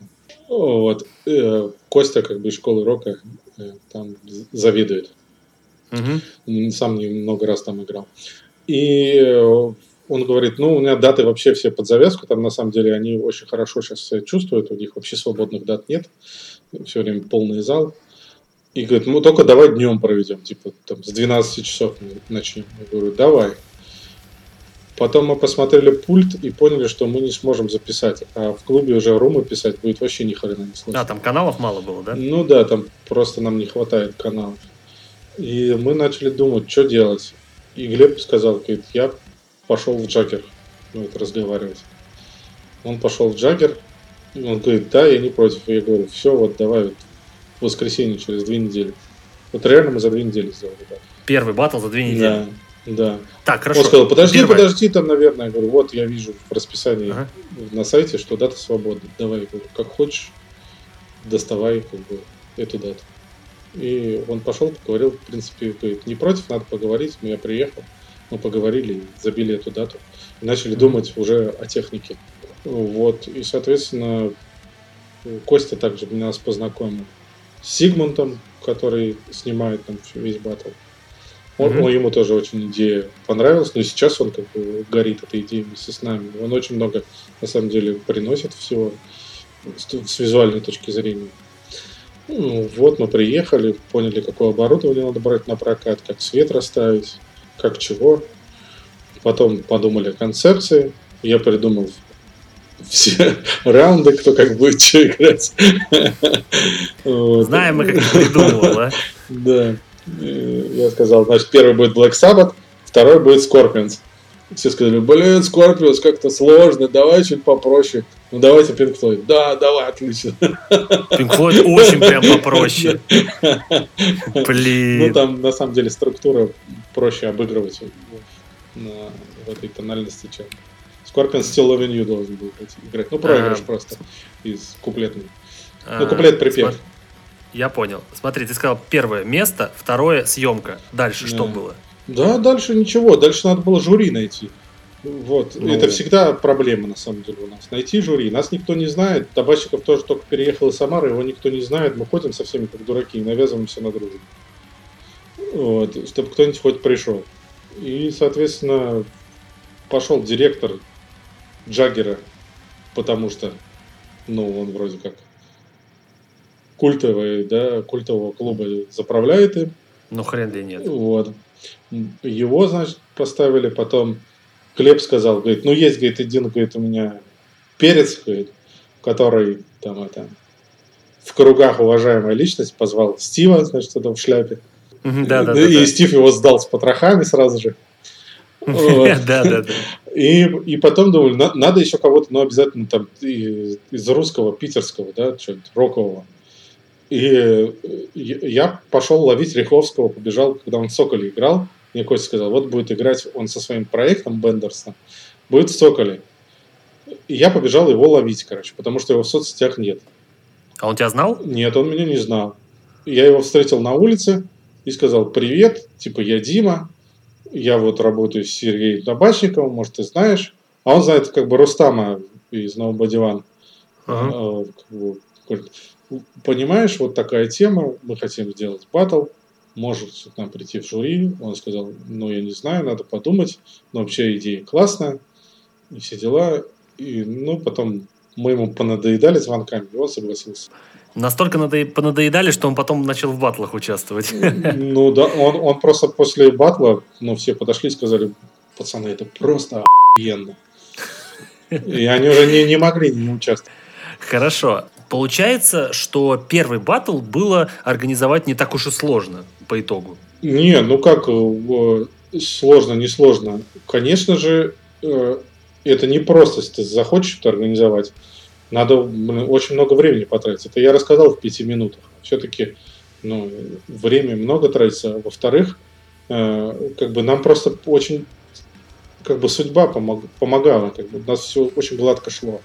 Speaker 2: Вот. Э, Костя, как бы из школы рока, э, там завидует. Угу. Сам много раз там играл. И э, он говорит, ну, у меня даты вообще все под завязку, там на самом деле они очень хорошо сейчас себя чувствуют, у них вообще свободных дат нет, все время полный зал. И говорит, ну, только давай днем проведем, типа, там, с 12 часов начнем. Я говорю, давай. Потом мы посмотрели пульт и поняли, что мы не сможем записать. А в клубе уже румы писать будет вообще ни хрена не
Speaker 1: сложно. А, там каналов мало было, да?
Speaker 2: Ну да, там просто нам не хватает каналов. И мы начали думать, что делать. И Глеб сказал, говорит, я пошел в Джаггер ну, вот, разговаривать. Он пошел в Джаггер, он говорит, да, я не против. Я говорю, все, вот давай вот, в воскресенье через две недели. Вот реально мы за две недели сделали, да.
Speaker 1: Первый батл за две недели?
Speaker 2: Да. Да.
Speaker 1: Так, хорошо.
Speaker 2: Он сказал, подожди, Первое. подожди, там, наверное, я говорю, вот я вижу в расписании ага. на сайте, что дата свободна. Давай, говорю, как хочешь, доставай как бы, эту дату. И он пошел, поговорил, в принципе, говорит, не против, надо поговорить, но я приехал, мы поговорили, забили эту дату, и начали mm-hmm. думать уже о технике. Вот, и, соответственно, Костя также нас познакомил с Сигмунтом, который снимает там весь батл. Он, mm-hmm. он, ему тоже очень идея понравилась, но сейчас он как бы горит этой идеей вместе с нами. Он очень много, на самом деле, приносит всего с, с визуальной точки зрения. Ну, вот мы приехали, поняли, какое оборудование надо брать на прокат, как свет расставить, как чего. Потом подумали о концепции. Я придумал все [LAUGHS] раунды, кто как будет что играть. [LAUGHS]
Speaker 1: Знаем мы, как придумывал, а?
Speaker 2: Да. Я сказал, значит, первый будет Black Sabbath, второй будет Scorpions. Все сказали, блин, Scorpions как-то сложно, давай чуть попроще. Ну давайте Pink Floyd. Да, давай, отлично.
Speaker 1: Pink Floyd очень прям попроще. [LAUGHS] Блин.
Speaker 2: Ну там на самом деле структура проще обыгрывать в этой тональности, чем Scorpions Still Loving You должен был играть. Ну, проигрыш а, просто из куплетной. А, ну, куплет припев.
Speaker 1: Я понял. Смотри, ты сказал первое место, второе съемка. Дальше что было?
Speaker 2: Да, дальше ничего. Дальше надо было жюри найти. Вот. Ну... Это всегда проблема, на самом деле, у нас. Найти жюри. Нас никто не знает. Табачиков тоже только переехал из Самары, его никто не знает. Мы ходим со всеми как дураки и навязываемся на дружбу. Вот. Чтобы кто-нибудь хоть пришел. И, соответственно, пошел директор Джаггера, потому что, ну, он вроде как культовый, да, культового клуба заправляет им.
Speaker 1: Ну, хрен ли нет.
Speaker 2: Вот. Его, значит, поставили, потом Клеп сказал, говорит, ну, есть, говорит, один, говорит, у меня перец, говорит, который там это в кругах уважаемая личность позвал Стива, значит, это в шляпе. Да, да, и Стив его сдал с потрохами сразу же. [LAUGHS]
Speaker 1: Да, да, да.
Speaker 2: И, и потом думали, на, надо еще кого-то, ну, обязательно там из русского, питерского, да, что-нибудь рокового. И я пошел ловить Риховского, побежал, когда он в Соколе играл. Мне Костя сказал, вот будет играть он со своим проектом Бендерса, будет в Соколе. И я побежал его ловить, короче, потому что его в соцсетях нет.
Speaker 1: А он тебя знал?
Speaker 2: Нет, он меня не знал. Я его встретил на улице и сказал, привет, типа, я Дима, я вот работаю с Сергеем Табачниковым, может, ты знаешь. А он знает как бы Рустама из Nobody One. Ага. Понимаешь, вот такая тема, мы хотим сделать батл, может к нам прийти в жюри. Он сказал, ну, я не знаю, надо подумать, но вообще идея классная, и все дела. И, ну, потом мы ему понадоедали звонками, и он согласился.
Speaker 1: Настолько надо... понадоедали, что он потом начал в батлах участвовать. [LAUGHS]
Speaker 2: Ну да, он, он просто после батла, ну, все подошли и сказали, пацаны, это просто охуенно. И они уже не, не могли не участвовать.
Speaker 1: Хорошо. Получается, что первый батл было организовать не так уж и сложно по итогу.
Speaker 2: Не, ну как э, сложно, не сложно. Конечно же, э, это не просто, если ты захочешь это организовать. Надо очень много времени потратить. Это я рассказал в пяти минутах. Все-таки ну, время много тратится. Во-вторых, э, как бы нам просто очень как бы судьба помог, помогала. Как бы у нас все очень гладко шло.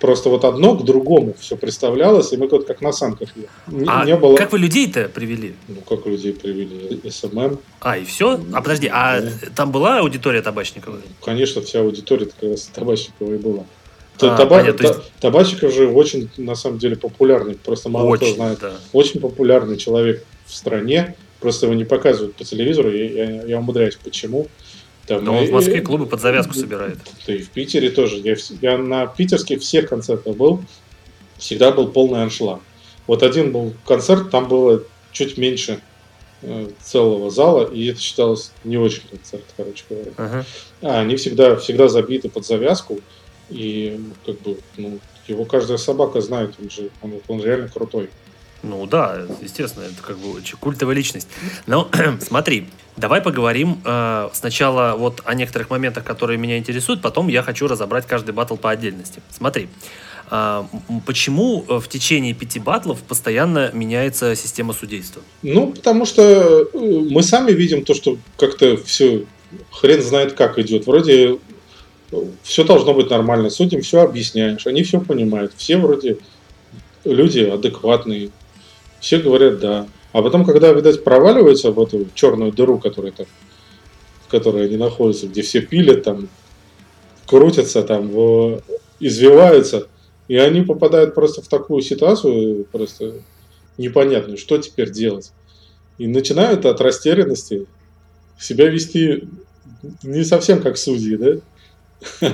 Speaker 2: Просто вот одно к другому все представлялось, и мы как на санках
Speaker 1: не, а не было... как вы людей-то привели?
Speaker 2: Ну, как людей привели? SMM.
Speaker 1: А, и все? А подожди, а да. там была аудитория Табачниковой?
Speaker 2: Конечно, вся аудитория как раз Табачниковой была. А, Таба... понятно, есть... Табачиков же очень, на самом деле, популярный. Просто мало очень, кто знает. Да. Очень популярный человек в стране. Просто его не показывают по телевизору. Я, я, я умудряюсь, почему.
Speaker 1: Там, Но он в Москве клубы под завязку собирает.
Speaker 2: Да и в Питере тоже. Я, я на питерских всех концертах был. Всегда был полный аншлаг. Вот один был концерт, там было чуть меньше э, целого зала, и это считалось не очень концерт, короче говоря. Ага. А они всегда, всегда забиты под завязку, и как бы, ну, его каждая собака знает, он же, он, он реально крутой.
Speaker 1: Ну да, естественно, это как бы культовая личность. Но [CLEARS THROAT] смотри, давай поговорим э, сначала вот о некоторых моментах, которые меня интересуют, потом я хочу разобрать каждый батл по отдельности. Смотри, э, почему в течение пяти батлов постоянно меняется система судейства?
Speaker 2: Ну, потому что э, мы сами видим то, что как-то все хрен знает как идет. Вроде все должно быть нормально. Судьям все объясняешь, они все понимают. Все вроде люди адекватные. Все говорят «да». А потом, когда, видать, проваливаются в эту черную дыру, которая там, в которой они находятся, где все пилят, там, крутятся, там, извиваются, и они попадают просто в такую ситуацию, просто непонятную, что теперь делать. И начинают от растерянности себя вести не совсем как судьи, да?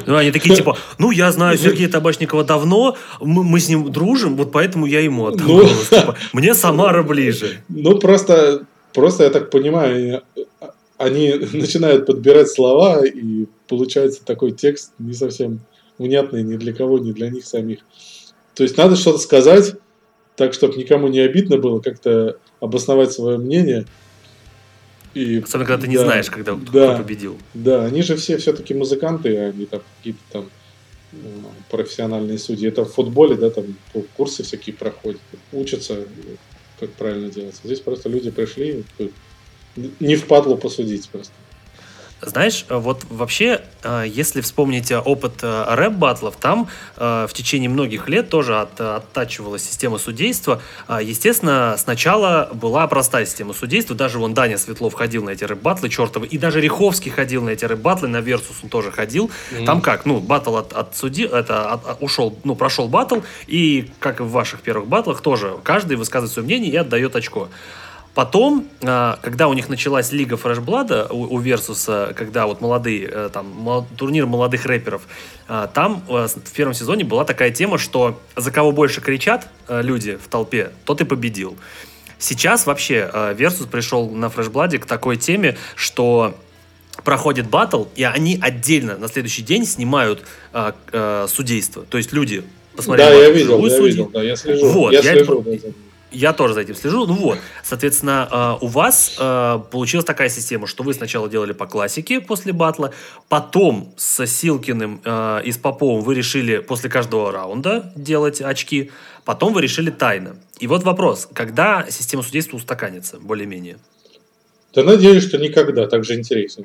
Speaker 1: Ну, они такие, типа, ну, я знаю Сергея Табачникова давно, мы, мы с ним дружим, вот поэтому я ему отдам ну, голос. Типа, [LAUGHS] мне Самара ближе.
Speaker 2: Ну, просто, просто, я так понимаю, они начинают подбирать слова, и получается такой текст не совсем внятный ни для кого, ни для них самих. То есть, надо что-то сказать, так, чтобы никому не обидно было, как-то обосновать свое мнение –
Speaker 1: и, Особенно, когда ты не да, знаешь, когда да, кто победил.
Speaker 2: Да, они же все все-таки музыканты, а они там какие-то там э, профессиональные судьи. Это в футболе, да, там курсы всякие проходят, учатся, как правильно делать. Здесь просто люди пришли, не впадло посудить просто.
Speaker 1: Знаешь, э, вот вообще, э, если вспомнить опыт э, рэп-батлов, там в течение многих лет тоже от, оттачивалась система судейства. Естественно, сначала была простая система судейства, даже вон Даня Светлов ходил на эти рэп-батлы чертовы, и даже Риховский ходил на эти рэп-батлы, на Versus он тоже ходил. Mm-hmm. Там как, ну, батл от, от судьи, это от, ушел, ну, прошел батл, и как и в ваших первых батлах тоже, каждый высказывает свое мнение и отдает очко. Потом, а, когда у них началась лига Fresh Blood а у Versus а, когда вот молодые, э, там, турнир молодых рэперов, а, там э, в первом сезоне была такая тема, что за кого больше кричат э, люди в толпе, тот и победил. Сейчас вообще Versus пришел на Fresh Blood е к такой теме, что проходит батл, и они отдельно на следующий день снимают э, э, судейство. То есть люди
Speaker 2: посмотрели... Да, я видел, я видел, да, я слежу. Вот, я, я слежу, это...
Speaker 1: Я тоже за этим слежу. Ну вот, соответственно, э, у вас э, получилась такая система, что вы сначала делали по классике после батла, потом с Силкиным э, и с Поповым вы решили после каждого раунда делать очки, потом вы решили тайно. И вот вопрос, когда система судейства устаканится, более-менее?
Speaker 2: Да надеюсь, что никогда, так же интересно.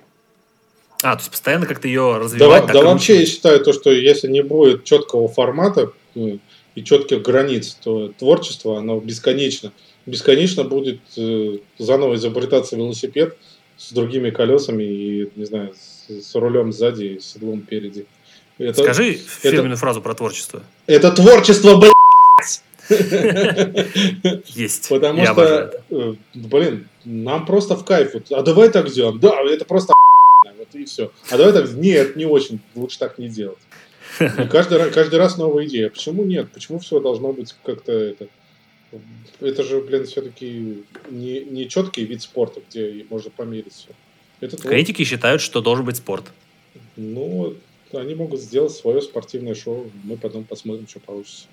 Speaker 1: А, то есть постоянно как-то ее развивать?
Speaker 2: Да, да вообще я считаю то, что если не будет четкого формата, ну, и четких границ, то творчество, оно бесконечно. Бесконечно будет э, заново изобретаться велосипед с другими колесами и, не знаю, с, с рулем сзади и седлом переди.
Speaker 1: Это, Скажи фирменную это, фразу про творчество.
Speaker 2: Это творчество, блядь! [LAUGHS]
Speaker 1: Есть.
Speaker 2: Потому Я что, э, блин, нам просто в кайф. А давай так сделаем. Да, это просто вот и все. А давай так, нет, не очень, лучше так не делать. И [LAUGHS] каждый, каждый раз новая идея. Почему нет? Почему все должно быть как-то это... Это же, блин, все-таки не, не четкий вид спорта, где можно померить все.
Speaker 1: Это Критики считают, что должен быть спорт.
Speaker 2: Ну, они могут сделать свое спортивное шоу. Мы потом посмотрим, что получится.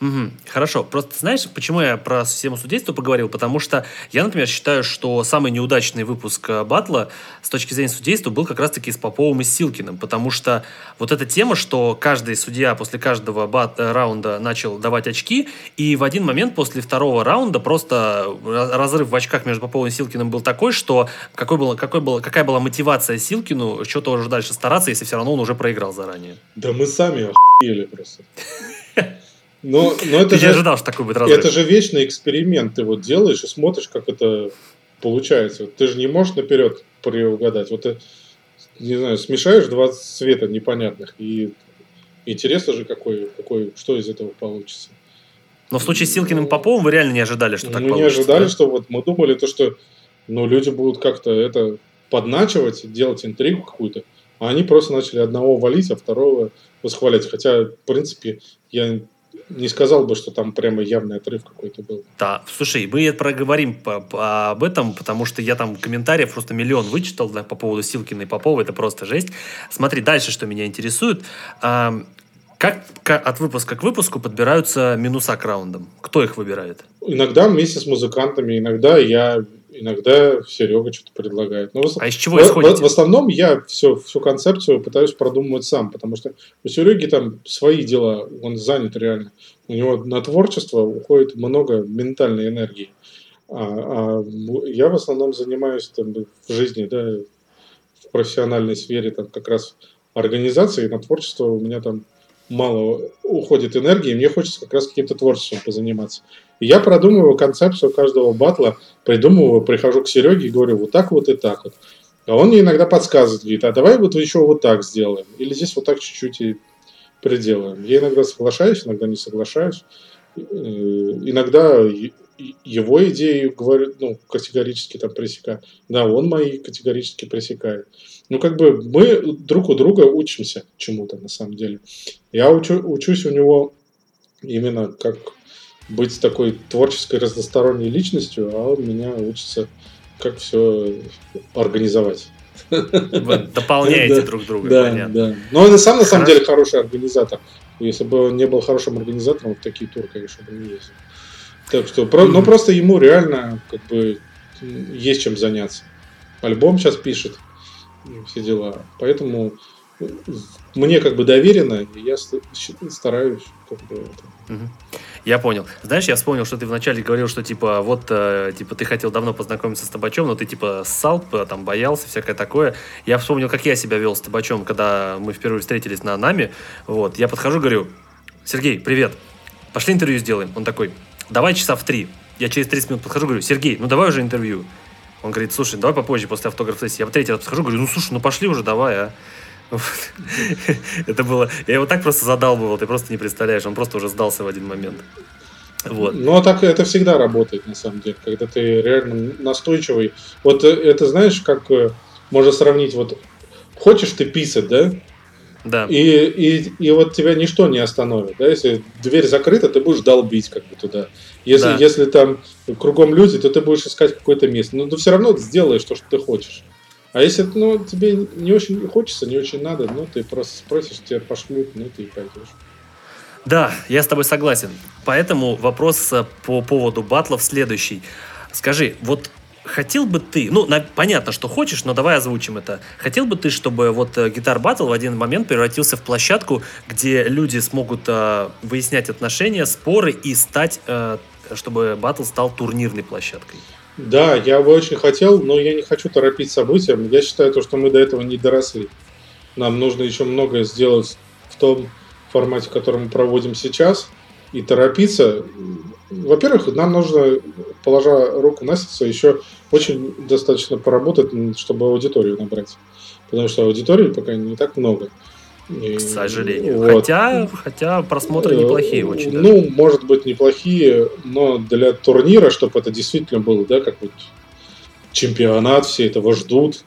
Speaker 1: Угу, хорошо. Просто знаешь, почему я про систему судейства поговорил? Потому что я, например, считаю, что самый неудачный выпуск э, батла с точки зрения судейства был как раз-таки с Поповым и Силкиным. Потому что вот эта тема, что каждый судья после каждого бат э, раунда начал давать очки, и в один момент после второго раунда просто разрыв в очках между Поповым и Силкиным был такой, что какой была, какой была, какая была мотивация Силкину что-то уже дальше стараться, если все равно он уже проиграл заранее?
Speaker 2: Да мы сами охуели просто. Но, но это Ты же, ожидал, что такой будет разрыв. Это же вечный эксперимент. Ты вот делаешь и смотришь, как это получается. Ты же не можешь наперед приугадать. Вот ты, не знаю, смешаешь два цвета непонятных, и интересно же, какой, какой, что из этого получится.
Speaker 1: Но в случае с Силкиным Поповым вы реально не ожидали, что так
Speaker 2: мы получится? Мы не ожидали, да? что вот мы думали, то, что ну, люди будут как-то это подначивать, делать интригу какую-то, а они просто начали одного валить, а второго восхвалять. Хотя, в принципе, я не сказал бы, что там прямо явный отрыв какой-то был.
Speaker 1: Да, слушай, мы проговорим по, по, об этом, потому что я там комментариев просто миллион вычитал да, по поводу Силкина и Попова, это просто жесть. Смотри, дальше, что меня интересует. А, как, как от выпуска к выпуску подбираются минуса к раундам? Кто их выбирает?
Speaker 2: Иногда вместе с музыкантами, иногда я иногда Серега что-то предлагает. Но
Speaker 1: а из чего исходит?
Speaker 2: В, в основном я все, всю концепцию пытаюсь продумывать сам, потому что у Сереги там свои дела, он занят реально. У него на творчество уходит много ментальной энергии. А, а я в основном занимаюсь там, в жизни, да, профессиональной сфере, там как раз организации, на творчество у меня там мало уходит энергии, мне хочется как раз каким-то творчеством позаниматься. Я продумываю концепцию каждого батла, придумываю, прихожу к Сереге и говорю, вот так вот и так вот. А он мне иногда подсказывает, говорит, а давай вот еще вот так сделаем. Или здесь вот так чуть-чуть и приделаем. Я иногда соглашаюсь, иногда не соглашаюсь. Э, иногда его идеи говорю, ну, категорически там пресекаю. Да, он мои категорически пресекает. Ну, как бы мы друг у друга учимся чему-то на самом деле. Я учу, учусь у него именно как быть такой творческой разносторонней личностью, а он меня учится как все организовать.
Speaker 1: Вы дополняете друг друга,
Speaker 2: да, понятно. Да. Но он и сам на самом деле хороший организатор. Если бы он не был хорошим организатором, в такие туры, конечно, бы не ездил. Так что, mm-hmm. ну просто ему реально как бы есть чем заняться. Альбом сейчас пишет, все дела. Поэтому мне как бы доверено, и я стараюсь как бы это.
Speaker 1: Я понял. Знаешь, я вспомнил, что ты вначале говорил, что типа вот э, типа ты хотел давно познакомиться с табачом, но ты типа ссал, там боялся, всякое такое. Я вспомнил, как я себя вел с табачом, когда мы впервые встретились на Нами. Вот, я подхожу, говорю, Сергей, привет, пошли интервью сделаем. Он такой, давай часа в три. Я через 30 минут подхожу, говорю, Сергей, ну давай уже интервью. Он говорит, слушай, давай попозже, после автограф-сессии. Я в третий раз подхожу, говорю, ну слушай, ну пошли уже, давай, а. [LAUGHS] Это было... Я его так просто задалбывал, ты просто не представляешь. Он просто уже сдался в один момент.
Speaker 2: Вот. Ну, а так это всегда работает, на самом деле, когда ты реально настойчивый. Вот э, это знаешь, как э, можно сравнить, вот хочешь ты писать, да?
Speaker 1: Да.
Speaker 2: И, и, и вот тебя ничто не остановит. Да? Если дверь закрыта, ты будешь долбить как бы туда. Если, да. если там кругом люди, то ты будешь искать какое-то место. Но ты все равно сделаешь то, что ты хочешь. А если ну, тебе не очень хочется, не очень надо, ну ты просто спросишь, тебе пошлют, ну ты и пойдешь.
Speaker 1: Да, я с тобой согласен. Поэтому вопрос э, по поводу батлов следующий. Скажи, вот хотел бы ты, ну, на, понятно, что хочешь, но давай озвучим это. Хотел бы ты, чтобы вот гитар батл в один момент превратился в площадку, где люди смогут э, выяснять отношения, споры и стать, э, чтобы батл стал турнирной площадкой?
Speaker 2: Да, я бы очень хотел, но я не хочу торопить события. Я считаю, то, что мы до этого не доросли. Нам нужно еще многое сделать в том формате, который мы проводим сейчас. И торопиться. Во-первых, нам нужно, положа руку на сердце, еще очень достаточно поработать, чтобы аудиторию набрать. Потому что аудитории пока не так много.
Speaker 1: К сожалению. Вот. Хотя, хотя просмотры неплохие очень.
Speaker 2: Даже. Ну, может быть, неплохие, но для турнира, чтобы это действительно было, да, как вот чемпионат, все этого ждут.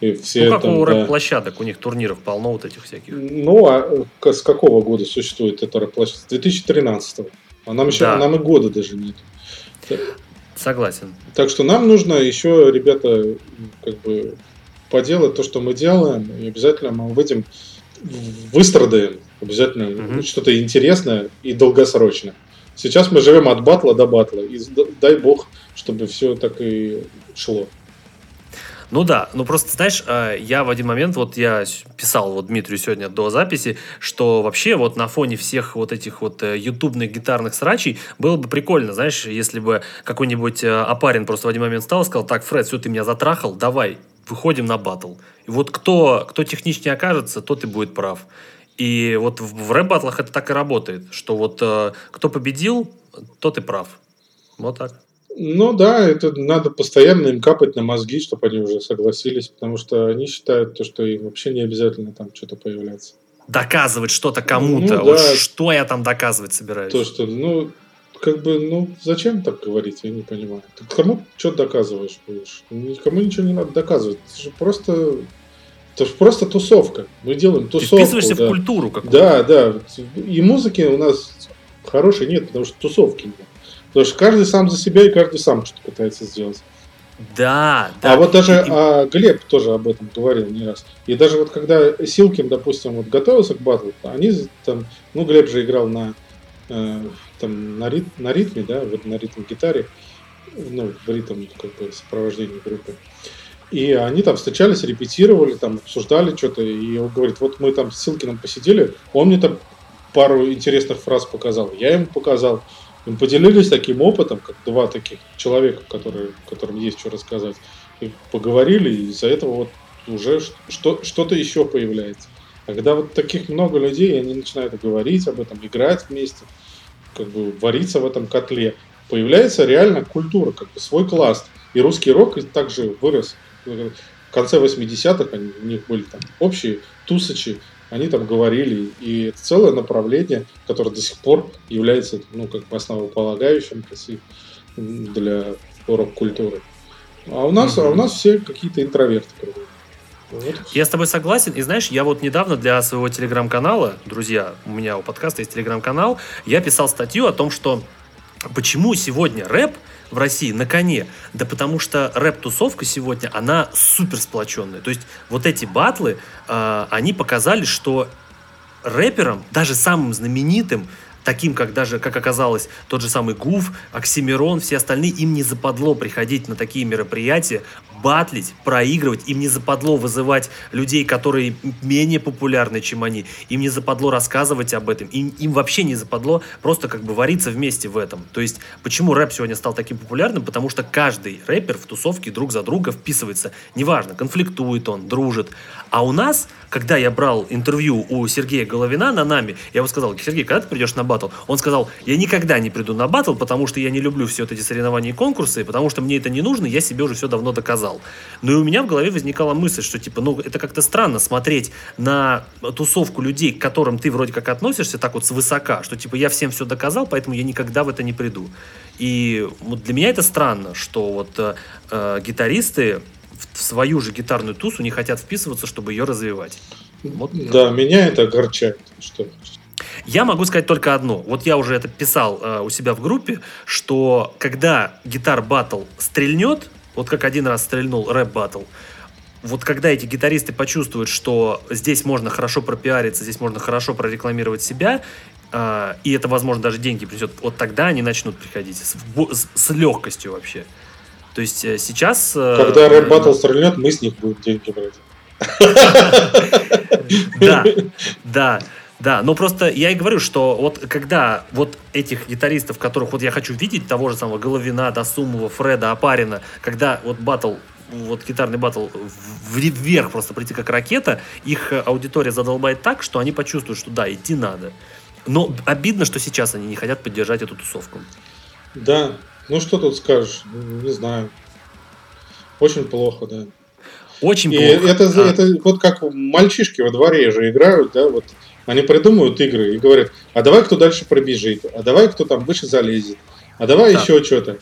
Speaker 1: И все ну, как там, у рэп-площадок, у них турниров полно вот этих всяких.
Speaker 2: Ну, а с какого года существует эта рэп-площадка? С 2013 -го. А нам еще, да. нам и года даже нет.
Speaker 1: Согласен.
Speaker 2: Так что нам нужно еще, ребята, как бы поделать то, что мы делаем, и обязательно мы выйдем выстрадаем обязательно угу. что-то интересное и долгосрочное. Сейчас мы живем от батла до батла, и дай бог, чтобы все так и шло.
Speaker 1: Ну да, ну просто, знаешь, э, я в один момент, вот я писал вот Дмитрию сегодня до записи, что вообще вот на фоне всех вот этих вот э, ютубных гитарных срачей было бы прикольно, знаешь, если бы какой-нибудь э, опарин просто в один момент стал и сказал, так, Фред, все, ты меня затрахал, давай, выходим на батл. И вот кто, кто техничнее окажется, тот и будет прав. И вот в, в рэп-батлах это так и работает, что вот э, кто победил, тот и прав. Вот так.
Speaker 2: Ну да, это надо постоянно им капать на мозги, чтобы они уже согласились, потому что они считают, то, что им вообще не обязательно там что-то появляться.
Speaker 1: Доказывать что-то кому-то. Ну, да. вот что я там доказывать собираюсь?
Speaker 2: То, что, ну, как бы, ну, зачем так говорить, я не понимаю. Ты кому что доказываешь будешь? Никому ничего не надо доказывать. Это же просто это же просто тусовка. Мы делаем тусовку. Ты
Speaker 1: вписываешься да. в культуру какую-то.
Speaker 2: Да, да. И музыки у нас хорошей нет, потому что тусовки нет. Потому что каждый сам за себя и каждый сам что-то пытается сделать.
Speaker 1: Да, да.
Speaker 2: А вот даже и... а, Глеб тоже об этом говорил не раз. И даже вот когда Силкин, допустим, вот готовился к батлу, они там, ну, Глеб же играл на, э, там, на, рит, на ритме, да, вот на ритм гитаре, ну, в ритм как бы сопровождении группы. И они там встречались, репетировали, там обсуждали что-то. И он говорит, вот мы там с Силкиным посидели, он мне там пару интересных фраз показал, я ему показал. Мы поделились таким опытом, как два таких человека, которые, которым есть что рассказать. И поговорили, и из-за этого вот уже что, что-то еще появляется. А когда вот таких много людей, они начинают говорить об этом, играть вместе, как бы вариться в этом котле, появляется реально культура, как бы свой класс. И русский рок также вырос. В конце 80-х они, у них были там общие тусачи, они там говорили, и это целое направление, которое до сих пор является, ну, как бы основополагающим для рок-культуры. А у нас, угу. а у нас все какие-то интроверты
Speaker 1: Вот. Я с тобой согласен. И знаешь, я вот недавно для своего телеграм-канала, друзья, у меня у подкаста есть телеграм-канал, я писал статью о том, что почему сегодня рэп в России на коне? Да потому что рэп-тусовка сегодня, она супер сплоченная. То есть вот эти батлы, э, они показали, что рэперам, даже самым знаменитым, таким, как даже, как оказалось, тот же самый Гуф, Оксимирон, все остальные, им не западло приходить на такие мероприятия, батлить, проигрывать, им не западло вызывать людей, которые менее популярны, чем они, им не западло рассказывать об этом, им, им вообще не западло просто как бы вариться вместе в этом. То есть, почему рэп сегодня стал таким популярным? Потому что каждый рэпер в тусовке друг за друга вписывается. Неважно, конфликтует он, дружит. А у нас, когда я брал интервью у Сергея Головина на нами, я ему сказал, Сергей, когда ты придешь на батл? Он сказал, я никогда не приду на батл, потому что я не люблю все вот эти соревнования и конкурсы, потому что мне это не нужно, я себе уже все давно доказал. Но и у меня в голове возникала мысль, что типа, ну, это как-то странно смотреть на тусовку людей, к которым ты вроде как относишься так вот свысока, что типа я всем все доказал, поэтому я никогда в это не приду. И вот для меня это странно, что вот э, э гитаристы в свою же гитарную тусу не хотят вписываться, чтобы ее развивать.
Speaker 2: Вот. Да, меня это огорчает. Что...
Speaker 1: Я могу сказать только одно. Вот я уже это писал э, у себя в группе, что когда гитар батл стрельнет, вот как один раз стрельнул рэп батл. Вот когда эти гитаристы почувствуют, что здесь можно хорошо пропиариться, здесь можно хорошо прорекламировать себя, э, и это, возможно, даже деньги принесет, вот тогда они начнут приходить с, с, с легкостью вообще. То есть э, сейчас...
Speaker 2: Э, когда рэп батл э, стрельнет, мы с них будем деньги брать. [LAUGHS]
Speaker 1: Да, да. Да, но просто я и говорю, что вот когда вот этих гитаристов, которых вот я хочу видеть, того же самого Головина, Досумова, Фреда, Апарина, когда вот батл вот гитарный батл вверх просто прийти как ракета, их аудитория задолбает так, что они почувствуют, что да, идти надо. Но обидно, что сейчас они не хотят поддержать эту тусовку.
Speaker 2: Да, ну что тут скажешь, не знаю. Очень плохо, да.
Speaker 1: Очень
Speaker 2: и
Speaker 1: плохо.
Speaker 2: Это, а. это вот как мальчишки во дворе же играют, да, вот они придумывают игры и говорят, а давай кто дальше пробежит, а давай кто там выше залезет, а давай да. еще что-то.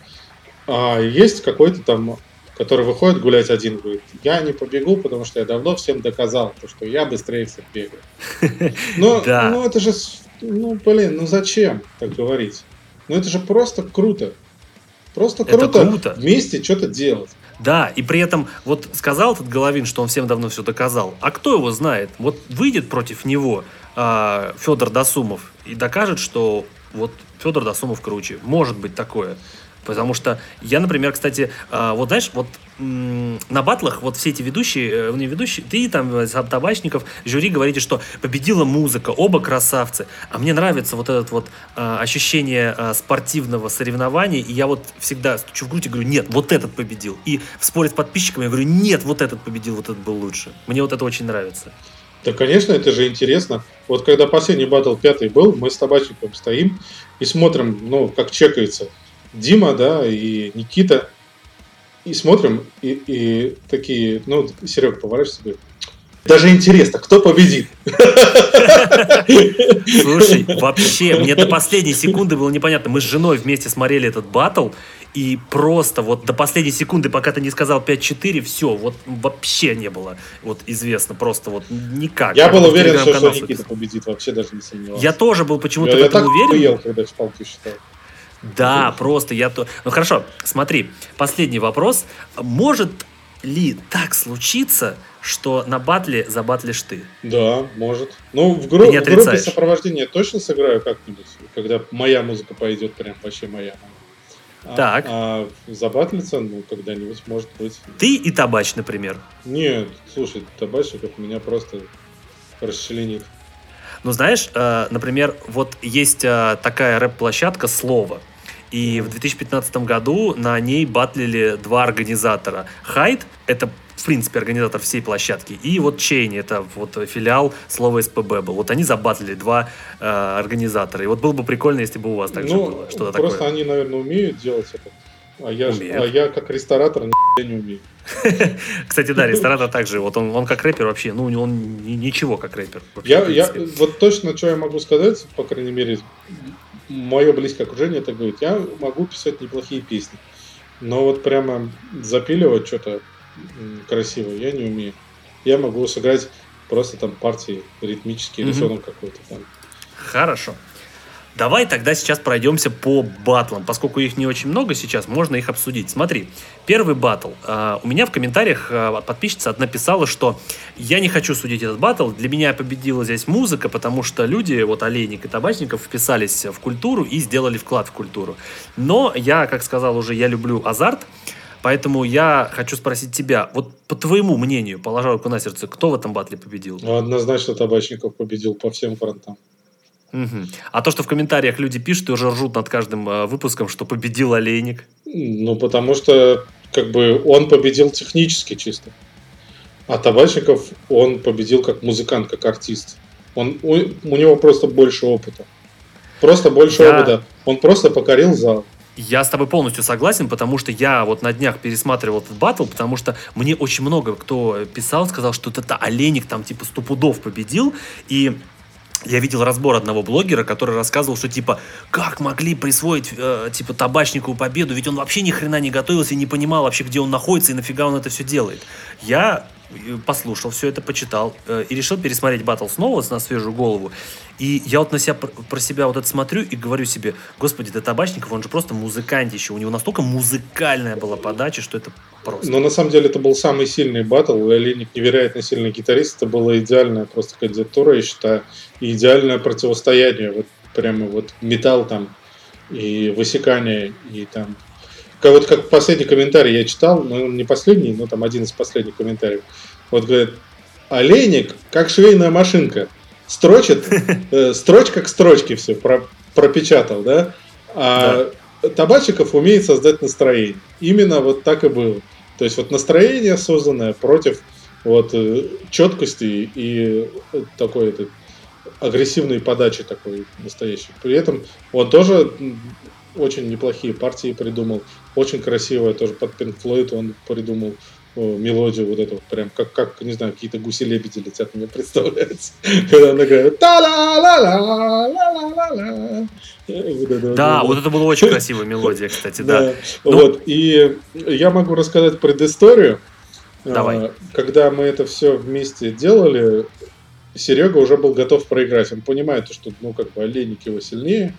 Speaker 2: А есть какой-то там, который выходит гулять один, говорит, я не побегу, потому что я давно всем доказал, то, что я быстрее всех бегаю. [LAUGHS] Но, да. ну это же, ну блин, ну зачем так говорить? Ну это же просто круто. Просто круто, это круто. вместе что-то делать.
Speaker 1: Да, и при этом вот сказал этот Головин, что он всем давно все доказал. А кто его знает? Вот выйдет против него э, Федор Досумов и докажет, что вот Федор Досумов круче. Может быть такое. Потому что я, например, кстати, э, вот знаешь, вот на батлах вот все эти ведущие, э, не ведущие, ты там, э, Табачников, жюри говорите, что победила музыка, оба красавцы. А мне нравится вот это вот э, ощущение спортивного соревнования, и я вот всегда стучу в грудь и говорю, нет, вот этот победил. И в споре с подписчиками я говорю, нет, вот этот победил, вот этот был лучше. Мне вот это очень нравится.
Speaker 2: Да, конечно, это же интересно. Вот когда последний батл пятый был, мы с табачником стоим и смотрим, ну, как чекается Дима, да, и Никита. И смотрим, и, и такие, ну, Серега, поворачивается, говорит, даже интересно, кто победит.
Speaker 1: Слушай, вообще, мне до последней секунды было непонятно. Мы с женой вместе смотрели этот батл, и просто вот до последней секунды, пока ты не сказал 5-4, все, вот вообще не было вот известно, просто вот никак.
Speaker 2: Я был уверен, что, что Никита победит, вообще даже не сомневался.
Speaker 1: Я тоже был почему-то я, в этом я так уверен.
Speaker 2: Я когда шпалки считал.
Speaker 1: Да, просто я то. Ну хорошо, смотри, последний вопрос. Может ли так случиться, что на батле забатлишь ты?
Speaker 2: Да, может. Ну, в, гру- в группе сопровождения точно сыграю как-нибудь, когда моя музыка пойдет, прям вообще моя. А,
Speaker 1: так.
Speaker 2: А забатлиться, ну, когда-нибудь, может быть.
Speaker 1: Ты и табач, например?
Speaker 2: Нет, слушай, табачников меня просто расчленит.
Speaker 1: Ну, знаешь, э, например, вот есть э, такая рэп-площадка «Слово». И в 2015 году на ней батлили два организатора. Хайд — это в принципе, организатор всей площадки, и вот Чейни, это вот филиал слова СПБ был. Вот они забатлили два э, организатора. И вот было бы прикольно, если бы у вас так
Speaker 2: ну,
Speaker 1: было. Что-то
Speaker 2: просто
Speaker 1: такое.
Speaker 2: они, наверное, умеют делать это. А я,
Speaker 1: Умеют.
Speaker 2: а я как ресторатор ни не умею. [LAUGHS]
Speaker 1: Кстати, да, ресторатор также. Вот он, он как рэпер вообще, ну, он ни- ничего как рэпер. вообще,
Speaker 2: Я, я, вот точно, что я могу сказать, по крайней мере, мое близкое окружение это говорит, я могу писать неплохие песни, но вот прямо запиливать что-то м, красивое я не умею. Я могу сыграть просто там партии ритмические,
Speaker 1: Мгм.
Speaker 2: рисунок какой-то там.
Speaker 1: Хорошо. Давай тогда сейчас пройдемся по батлам. Поскольку их не очень много сейчас, можно их обсудить. Смотри, первый батл. А, у меня в комментариях а, подписчица одна писала, что я не хочу судить этот батл. Для меня победила здесь музыка, потому что люди, вот Олейник и Табачников, вписались в культуру и сделали вклад в культуру. Но я, как сказал уже, я люблю азарт. Поэтому я хочу спросить тебя, вот по твоему мнению, положа руку на сердце, кто в этом батле победил?
Speaker 2: Однозначно Табачников победил по всем фронтам.
Speaker 1: Мгм. А то, что в комментариях люди пишут и уже ржут над каждым э, выпуском, что победил Олейник.
Speaker 2: Ну, потому что как бы он победил технически чисто. А Табачников, он победил как музыкант, как артист. Он, у, у него просто больше опыта. Просто больше
Speaker 1: Я-
Speaker 2: опыта. Он просто покорил зал.
Speaker 1: Я с тобой полностью согласен, потому что я вот на днях пересматривал этот батл, потому что мне очень много кто писал, сказал, что это Олейник там типа сто пудов победил, и я видел разбор одного блогера, который рассказывал, что типа, как могли присвоить э, типа табачнику победу, ведь он вообще ни хрена не готовился и не понимал вообще, где он находится и нафига он это все делает. Я послушал все это, почитал э, и решил пересмотреть батл снова на свежую голову. И я вот на себя пр- про себя вот это смотрю и говорю себе, господи, да Табачников, он же просто музыкантище, у него настолько музыкальная была подача, что это просто.
Speaker 2: Но на самом деле это был самый сильный батл. Олейник невероятно сильный гитарист. Это была идеальная просто кандидатура, я считаю. Идеальное противостояние. Вот прямо вот металл там и высекание, и там... Как, вот как последний комментарий я читал, ну не последний, но там один из последних комментариев. Вот говорит, Олейник как швейная машинка. Строчит, [LAUGHS] э, строчка к строчке все пропечатал, да? А Табачиков умеет создать настроение. Именно вот так и было. То есть вот настроение созданное против вот э, четкости и э, такой этой агрессивной подачи такой настоящей. При этом он тоже очень неплохие партии придумал, очень красивая тоже под Pink Floyd он придумал о, мелодию вот эту прям как, как не знаю, какие-то гуси-лебеди летят, мне представляется. [LAUGHS] Когда она говорит та ла ла ла ла ла ла
Speaker 1: Да, вот это была очень [LAUGHS] красивая мелодия, кстати, да. Ну-
Speaker 2: Вот, и я могу рассказать предысторию.
Speaker 1: Давай.
Speaker 2: А, Когда мы это все вместе делали, Серега уже был готов проиграть. Он понимает, что, ну, как бы, Олейник его сильнее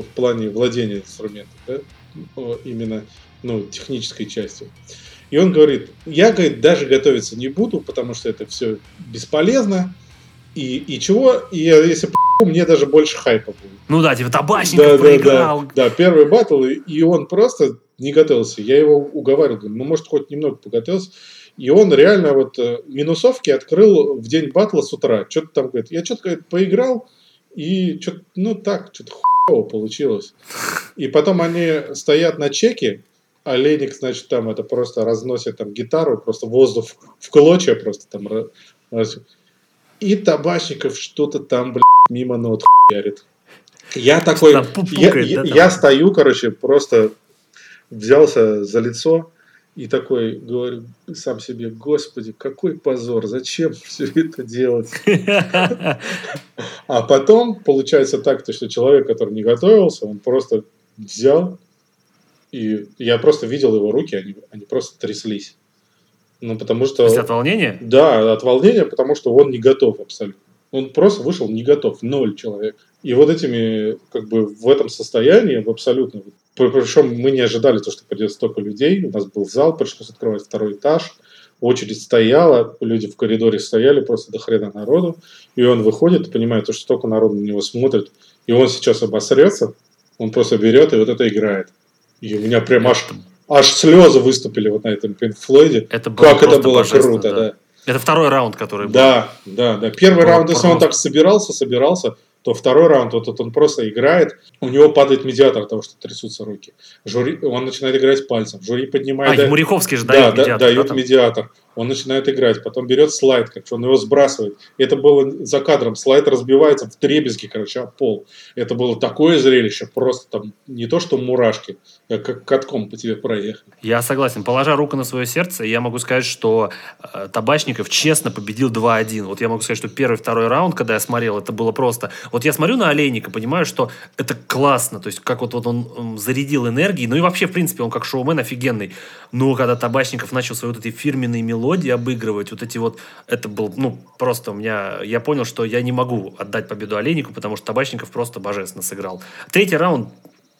Speaker 2: в плане владения инструментом, да? Именно, ну, технической частью. И он говорит, я, говорит, даже готовиться не буду, потому что это все бесполезно. И, и чего? И если по мне даже больше хайпа будет.
Speaker 1: Ну да, типа Табачников проиграл.
Speaker 2: Да, да, первый батл, и- и он просто не готовился. Я его уговаривал, говорю, ну, может, хоть немного поготовился. И он реально вот э, минусовки открыл в день батла с утра. Что-то там, говорит, я что-то, говорит, поиграл, и что-то, ну, так, что-то хуево получилось. И потом они стоят на чеке, а Леник, значит, там это просто разносит там гитару, просто воздух в клочья просто там. И Табачников что-то там, блядь, мимо нот хуярит. Я такой, я,
Speaker 1: пукает,
Speaker 2: я-
Speaker 1: да, там?
Speaker 2: я стою, короче, просто взялся за лицо и такой говорю сам себе, господи, какой позор, зачем [LAUGHS] все это делать? А потом получается так, то, что человек, который не готовился, он просто взял, и я просто видел его руки, они, они просто тряслись. Ну, потому что...
Speaker 1: То есть от волнения?
Speaker 2: Да, от волнения, потому что он не готов абсолютно. Он просто вышел не готов, ноль человек. И вот этими, как бы, в этом состоянии, в абсолютно... Причем мы не ожидали то, что придет столько людей. У нас был зал, пришлось открывать второй этаж. Очередь стояла, люди в коридоре стояли, просто до хрена народу. И он выходит, и понимает, то, что столько народу на него смотрит. И он сейчас обосрется, он просто берет и вот это играет. И у меня прям аж, аж слезы выступили вот на этом Pink Floyd.
Speaker 1: Это было
Speaker 2: Как это было круто, да.
Speaker 1: Это второй раунд, который был.
Speaker 2: Да, да, да. Первый
Speaker 1: было
Speaker 2: раунд, если он так собирался, собирался, то второй раунд, вот, вот он просто играет, у него падает медиатор от того, что трясутся руки. Жюри, он начинает играть пальцем, жюри
Speaker 1: А,
Speaker 2: поднимает...
Speaker 1: ему Риховский же
Speaker 2: да,
Speaker 1: дает
Speaker 2: да,
Speaker 1: медиатор,
Speaker 2: дает
Speaker 1: да, там?
Speaker 2: медиатор. Он начинает играть, потом берет слайд, короче, он его сбрасывает. Это было за кадром, слайд разбивается в дребезги, короче, о пол. Это было такое зрелище, просто там не то что мурашки, а как катком по тебе проехали.
Speaker 1: Я согласен. Положа руку на свое сердце, я могу сказать, что э, Табачников честно победил 2-1. Вот я могу сказать, что первый, второй раунд, когда я смотрел, это было просто... Вот я смотрю на Олейника, понимаю, что это классно, то есть как вот, вот он, зарядил энергией, ну и вообще, в принципе, он как шоумен офигенный. Но когда Табачников начал свои вот эти фирменные мелодии обыгрывать, вот эти вот, это был, ну, просто у меня, я понял, что я не могу отдать победу Олейнику, потому что Табачников просто божественно сыграл. Третий раунд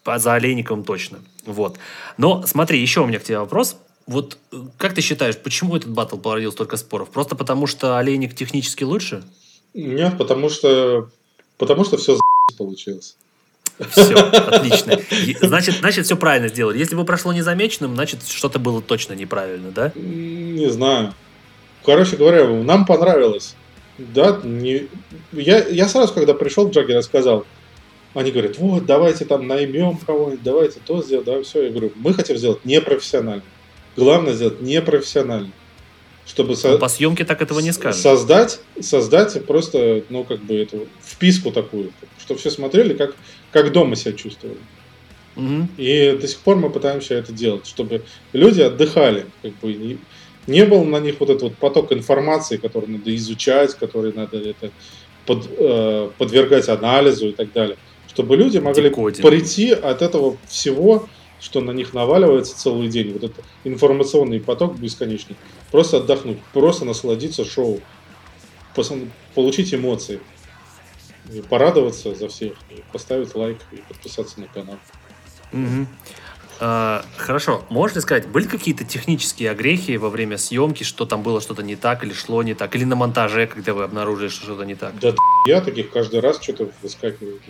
Speaker 1: за Олейниковым точно. Вот. Но смотри, еще у меня к тебе вопрос. Вот э, как ты считаешь, почему этот батл породил столько споров? Просто потому что Олейник технически лучше?
Speaker 2: Нет, потому что потому что все получилось.
Speaker 1: Все, отлично. Значит, значит, все правильно сделали. Если бы прошло незамеченным, значит, что-то было точно неправильно, да?
Speaker 2: Не знаю. Короче говоря, нам понравилось. Да, не... я, я сразу, когда пришел к Джаггера, сказал, они говорят, вот, давайте там наймем кого-нибудь, давайте то сделать, да, все. Я говорю, мы хотим сделать непрофессионально. Главное сделать непрофессионально. Чтобы
Speaker 1: со... Ну, по съемке так этого не скажешь.
Speaker 2: Создать, создать просто, ну, как бы эту вписку такую, чтобы все смотрели, как, как дома себя чувствовали.
Speaker 1: Угу.
Speaker 2: И до сих пор мы пытаемся это делать, чтобы люди отдыхали, как бы не, не был на них вот этот вот поток информации, который надо изучать, который надо это под, э, подвергать анализу и так далее чтобы люди могли Декодинг. прийти от этого всего, что на них наваливается целый день, вот этот информационный поток бесконечный, просто отдохнуть, просто насладиться шоу, получить эмоции, порадоваться за всех, и поставить лайк и подписаться на канал.
Speaker 1: Угу. А, хорошо, можешь ли сказать, были какие-то технические огрехи во время съемки, что там было что-то не так, или шло не так, или на монтаже, когда вы обнаружили, что что-то не так?
Speaker 2: Да я таких каждый раз что-то выскакивает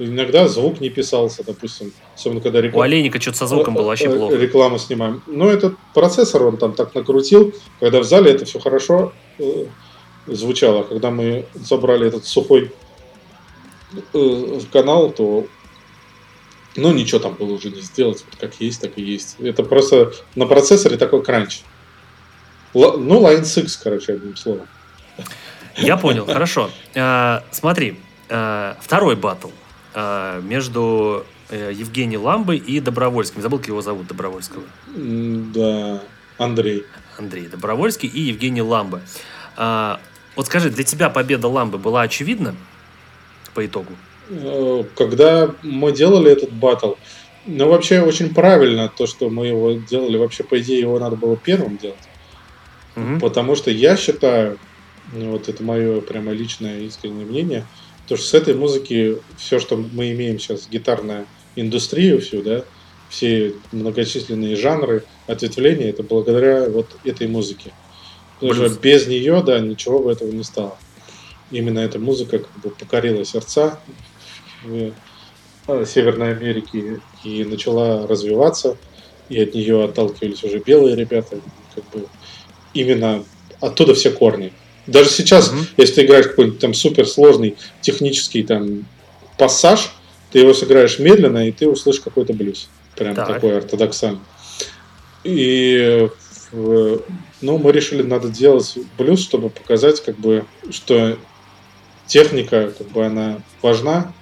Speaker 2: Иногда звук не писался, допустим, особенно когда
Speaker 1: реклама... У Олейника что-то со звуком было вообще э, плохо.
Speaker 2: Рекламу снимаем. Но этот процессор он там так накрутил, когда в зале это все хорошо э, звучало. Когда мы забрали этот сухой э, канал, то ну, ничего там было уже не сделать. Вот как есть, так и есть. Это просто на процессоре такой кранч. Л, ну, Line 6, короче, одним словом.
Speaker 1: Я понял, хорошо. А, смотри, а, второй батл а, между э, Евгением Ламбой и Добровольским. Забыл, как его зовут, Добровольского.
Speaker 2: Да, Андрей.
Speaker 1: Андрей Добровольский и Евгений Ламба. Вот скажи, для тебя победа Ламбы была очевидна по итогу?
Speaker 2: Э, когда мы делали этот батл, ну, вообще очень правильно то, что мы его делали. Вообще, по идее, его надо было первым делать. Угу. Потому что я считаю, ну, вот это мое прямо личное искреннее мнение, то, что с этой музыки все, что мы имеем сейчас, гитарная индустрию всю, да, все многочисленные жанры, ответвления, это благодаря вот этой музыке. Потому что без нее, да, ничего бы этого не стало. Именно эта музыка как бы покорила сердца в э, Северной Америке и начала развиваться, и от нее отталкивались уже белые ребята, как бы именно оттуда все корни. Даже сейчас, mm-hmm. если ты играешь какой-нибудь там суперсложный технический там пассаж, ты его сыграешь медленно, и ты услышишь какой-то блюз. Прям так. такой ортодоксальный. И ну, мы решили, надо делать блюз, чтобы показать, как бы, что техника, как бы, она важна,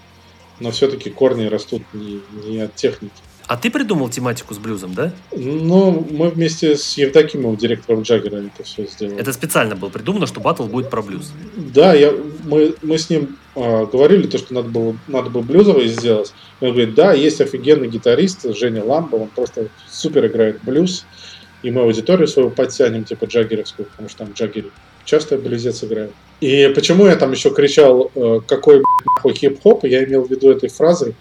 Speaker 2: но все-таки корни растут не, не от техники.
Speaker 1: А ты придумал тематику с блюзом, да?
Speaker 2: Ну, мы вместе с Евдокимовым, директором Джаггера, это все сделали.
Speaker 1: Это специально было придумано, что батл будет про блюз.
Speaker 2: Да, я, мы, мы с ним э, говорили, то, что надо было, надо было блюзовый сделать. Он говорит, да, есть офигенный гитарист, Женя Ламба, он просто супер играет блюз, и мы аудиторию свою подтянем, типа джаггеровскую, потому что там джаггеры часто блюзец играют. И почему я там еще кричал, э, какой нахуй хип-хоп, я имел в виду этой фразой,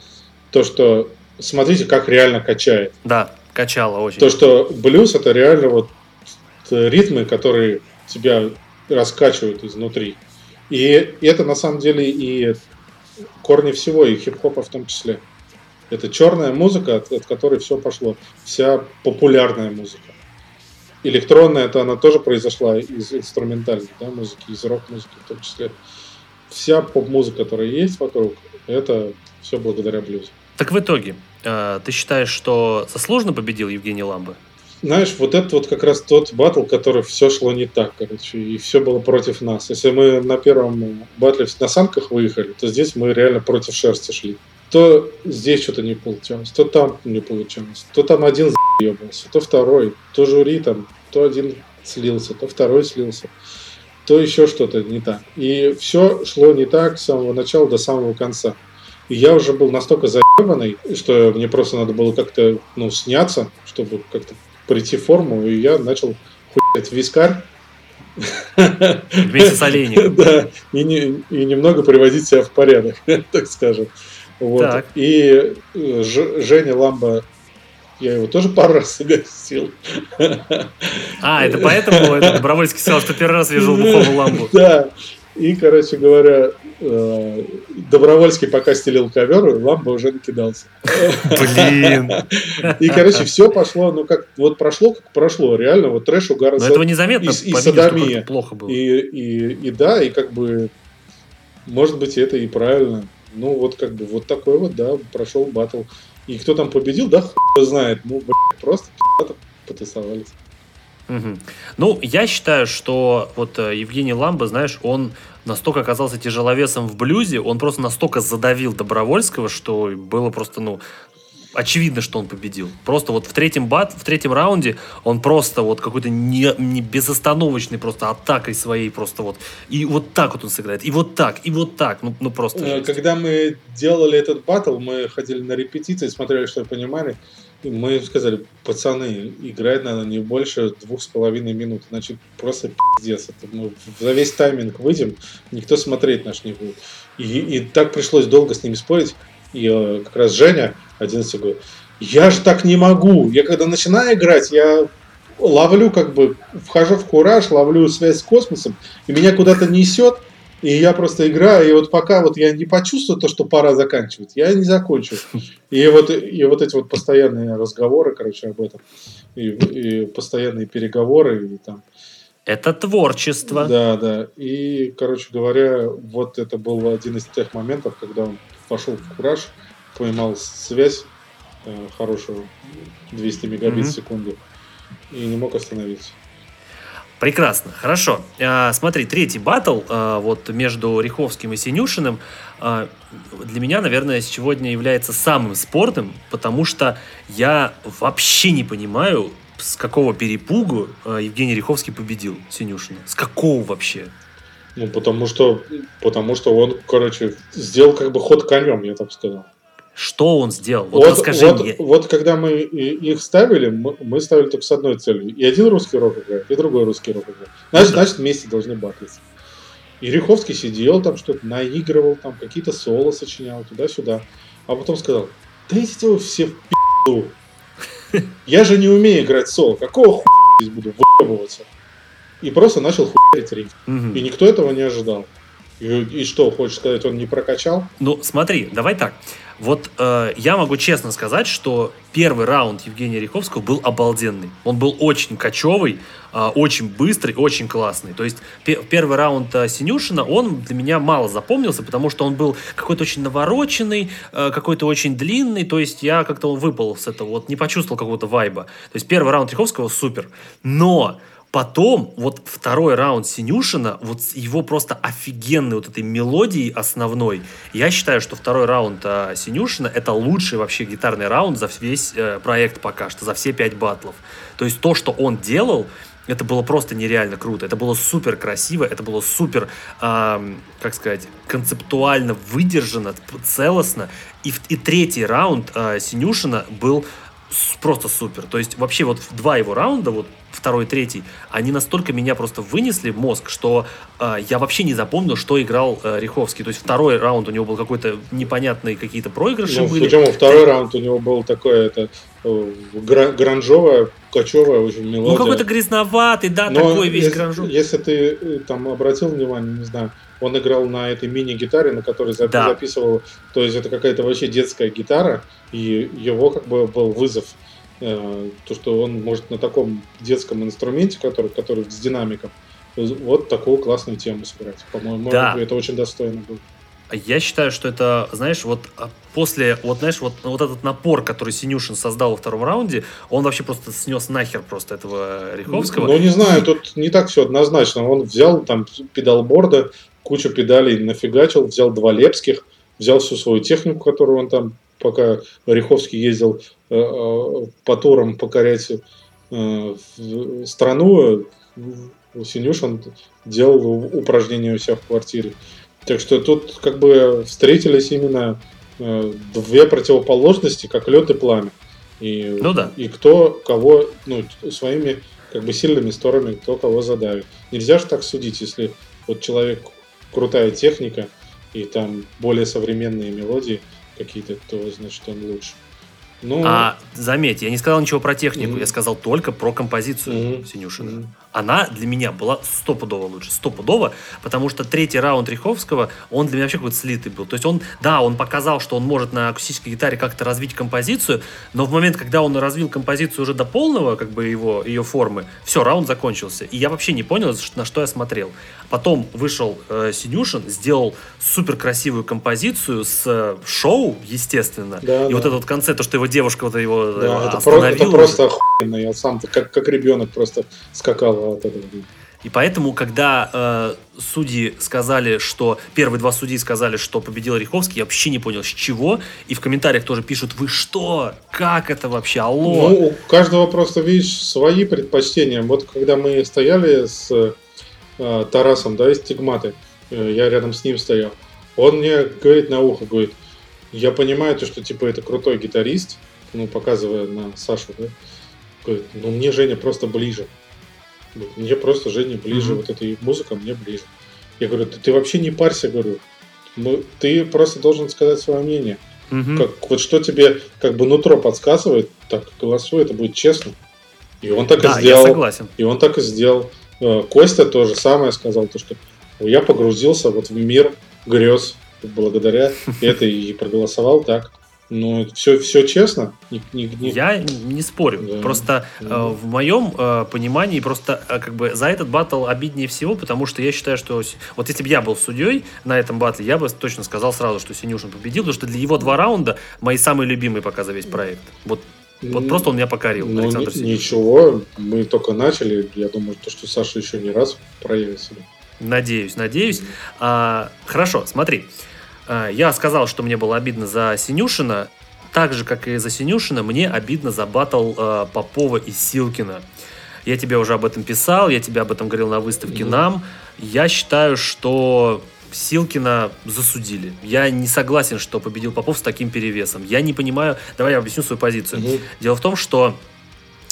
Speaker 2: то, что смотрите, как реально качает.
Speaker 1: Да, качало очень.
Speaker 2: То, что блюз это реально вот ритмы, которые тебя раскачивают изнутри. И это на самом деле и корни всего, и хип-хопа в том числе. Это черная музыка, от, от которой все пошло. Вся популярная музыка. Электронная, это она тоже произошла из инструментальной да, музыки, из рок-музыки в том числе. Вся поп-музыка, которая есть вокруг, это все благодаря блюзу.
Speaker 1: Так в итоге, э, ты считаешь, что заслуженно победил Евгений Ламбы?
Speaker 2: знаешь, вот это вот как раз тот батл, который все шло не так, короче, и все было против нас. Если мы на первом батле на санках выехали, то здесь мы реально против шерсти шли. То здесь что-то не получалось, то там не получалось, то там один заебался, то второй, то жюри там, то один слился, то второй слился, то еще что-то не так. И все шло не так с самого начала до самого конца. И я уже был настолько заебанный, что мне просто надо было как-то ну, сняться, чтобы как-то прийти в форму, и я начал хуять вискарь.
Speaker 1: Вместе с олейником. [LAUGHS]
Speaker 2: Да, и, не, и немного приводить себя в порядок, [LAUGHS] так скажем. Вот. Так. И э, Ж, Женя Ламба, я его тоже пару раз загостил.
Speaker 1: А, это поэтому [LAUGHS] это Добровольский сказал, что первый раз вижу бухого Ламбу. [LAUGHS]
Speaker 2: Да. И, короче говоря, э, Добровольский пока стелил ковер, ламба уже накидался.
Speaker 1: Блин. [LAUGHS]
Speaker 2: И, короче, все пошло, ну как, вот прошло, как прошло, реально, вот трэш, угар.
Speaker 1: Но этого незаметно,
Speaker 2: и, и садомия. плохо было. И, и, и да, и как бы, может быть, это и правильно. Ну, вот как бы, вот такой вот, да, прошел батл. И кто там победил, да, хуй знает. Ну, блядь, просто потусовались.
Speaker 1: Угу. Ну, я считаю, что вот э, Евгений Ламба, знаешь, он настолько оказался тяжеловесом в блюзе, он просто настолько задавил Добровольского, что было просто, ну, очевидно, что он победил. Просто вот в третьем бат, в третьем раунде он просто вот какой-то не, не безостановочный просто атакой своей просто вот. И вот так вот он сыграет. И вот так, и вот так. Ну, ну просто.
Speaker 2: Э, когда мы делали этот батл, мы ходили на репетиции, смотрели, что понимали мы сказали, пацаны, играть надо не больше двух с половиной минут, значит просто пиздец. Это мы за весь тайминг выйдем, никто смотреть наш не будет. И, и так пришлось долго с ними спорить. И как раз Женя, 11 говорит, я же так не могу. Я когда начинаю играть, я ловлю как бы, вхожу в кураж, ловлю связь с космосом, и меня куда-то несет, и я просто играю, и вот пока вот я не почувствую то, что пора заканчивать, я не закончу. И вот, и вот эти вот постоянные разговоры, короче, об этом, и, и постоянные переговоры, и там...
Speaker 1: Это творчество.
Speaker 2: Да, да. И, короче говоря, вот это был один из тех моментов, когда он пошел в кураж, поймал связь э, хорошую, 200 мегабит mm-hmm. в секунду, и не мог остановиться.
Speaker 1: Прекрасно, хорошо. А, смотри, третий батл а, вот между Риховским и Синюшиным а, для меня, наверное, сегодня является самым спорным, потому что я вообще не понимаю, с какого перепугу Евгений Риховский победил Синюшина. С какого вообще?
Speaker 2: Ну, потому что, потому что он, короче, сделал как бы ход конем, я так сказал.
Speaker 1: Что он сделал? Вот, вот расскажи
Speaker 2: вот,
Speaker 1: мне.
Speaker 2: Вот когда мы их ставили, мы, ставили только с одной целью. И один русский рок играет, и другой русский рок играет. Значит, ну, значит вместе должны батлиться. И Риховский сидел там что-то, наигрывал, там какие-то соло сочинял, туда-сюда. А потом сказал, да идите вы все в пи***ду. [LAUGHS] Я же не умею играть соло. Какого хуя здесь буду выебываться? И просто начал хуярить риф. И никто этого не ожидал. И, и что, хочешь сказать, он не прокачал?
Speaker 1: Ну, смотри, давай так. Вот э, я могу честно сказать, что первый раунд Евгения Риховского был обалденный. Он был очень кочевый, э, очень быстрый, очень классный. То есть пе- первый раунд э, Синюшина, он для меня мало запомнился, потому что он был какой-то очень навороченный, э, какой-то очень длинный. То есть я как-то он выпал с этого, вот не почувствовал какого-то вайба. То есть первый раунд Риховского супер. Но Потом, вот второй раунд Синюшина, вот его просто офигенной вот этой мелодией основной. Я считаю, что второй раунд а, Синюшина это лучший вообще гитарный раунд за весь э, проект пока что, за все пять батлов. То есть то, что он делал, это было просто нереально круто. Это было супер красиво, это было супер, э, как сказать, концептуально выдержано, целостно. И, и третий раунд э, Синюшина был просто супер. То есть вообще вот два его раунда, вот второй, третий, они настолько меня просто вынесли в мозг, что э, я вообще не запомнил, что играл э, Риховский. То есть второй раунд у него был какой-то непонятные какие-то проигрыши ну, были.
Speaker 2: Причем второй раунд у него был такой это э, гранжовая, кочевая очень мелодия.
Speaker 1: Ну какой-то грязноватый, да, Но такой весь
Speaker 2: гранжовый. Если ты э, там обратил внимание, не знаю, он играл на этой мини-гитаре, на которой запи- да. записывал, то есть это какая-то вообще детская гитара, и его как бы был вызов Э, то, что он может на таком детском инструменте, который, который с динамиком, вот такую классную тему сыграть. По-моему, да. это очень достойно было.
Speaker 1: Я считаю, что это, знаешь, вот а, после, вот знаешь, вот, вот этот напор, который Синюшин создал во втором раунде, он вообще просто снес нахер просто этого Риховского.
Speaker 2: Ну, не знаю, тут не так все однозначно. Он взял там педалборда, кучу педалей нафигачил, взял два лепских, взял всю свою технику, которую он там, пока Риховский ездил э, э, по турам покорять э, страну, Синюшин делал упражнения у себя в квартире. Так что тут как бы встретились именно две противоположности, как лед и пламя. И,
Speaker 1: ну да.
Speaker 2: И кто кого, ну, своими как бы сильными сторонами, кто кого задавит. Нельзя же так судить, если вот человек крутая техника и там более современные мелодии какие-то, то значит он лучше.
Speaker 1: Ну, а заметь, я не сказал ничего про технику, mm-hmm. я сказал только про композицию mm-hmm. Синюшина. Mm-hmm она для меня была стопудово лучше. Стопудово, потому что третий раунд Риховского, он для меня вообще какой-то слитый был. То есть он, да, он показал, что он может на акустической гитаре как-то развить композицию, но в момент, когда он развил композицию уже до полного, как бы его, ее формы, все, раунд закончился. И я вообще не понял, на что я смотрел. Потом вышел э, Синюшин, сделал супер красивую композицию с э, шоу, естественно. Да, и да. вот этот концерт, то, что его девушка вот его
Speaker 2: да, э, это остановила. Это просто охуенно. Я сам как, как ребенок просто скакал от этого.
Speaker 1: И поэтому, когда э, судьи сказали, что первые два судьи сказали, что победил Риховский, я вообще не понял, с чего. И в комментариях тоже пишут: вы что? Как это вообще? Алло.
Speaker 2: Ну, у каждого просто, видишь, свои предпочтения. Вот когда мы стояли с э, Тарасом, да, из Стигматы, э, я рядом с ним стоял, он мне говорит на ухо, говорит, я понимаю то, что типа это крутой гитарист, ну, показывая на Сашу, да, говорит, ну мне Женя просто ближе. Мне просто Женя ближе, mm-hmm. вот эта музыка мне ближе. Я говорю, ты, ты вообще не парься, говорю. Мы, ты просто должен сказать свое мнение. Mm-hmm. Как, вот что тебе как бы нутро подсказывает, так голосуй, это будет честно. И он так да, и сделал. Я согласен. И он так и сделал. Э, Костя тоже самое сказал, то, что я погрузился вот в мир грез благодаря [LAUGHS] этой и проголосовал так. Ну, все, все честно.
Speaker 1: Не, не, не... Я не спорю. Да. Просто да. Э, в моем э, понимании просто э, как бы за этот батл обиднее всего, потому что я считаю, что вот если бы я был судьей на этом батле, я бы точно сказал сразу, что Синюшин победил, потому что для его два раунда мои самые любимые пока за весь проект. Вот вот просто он меня покорил,
Speaker 2: ну, Александр ни, Ничего, мы только начали. Я думаю, то, что Саша еще не раз проявит себя.
Speaker 1: Надеюсь, надеюсь. Mm-hmm. А, хорошо, смотри. А, я сказал, что мне было обидно за Синюшина. Так же, как и за Синюшина, мне обидно за батл э, Попова и Силкина. Я тебе уже об этом писал, я тебе об этом говорил на выставке mm-hmm. «Нам». Я считаю, что Силкина засудили. Я не согласен, что победил Попов с таким перевесом. Я не понимаю... Давай я объясню свою позицию. Mm-hmm. Дело в том, что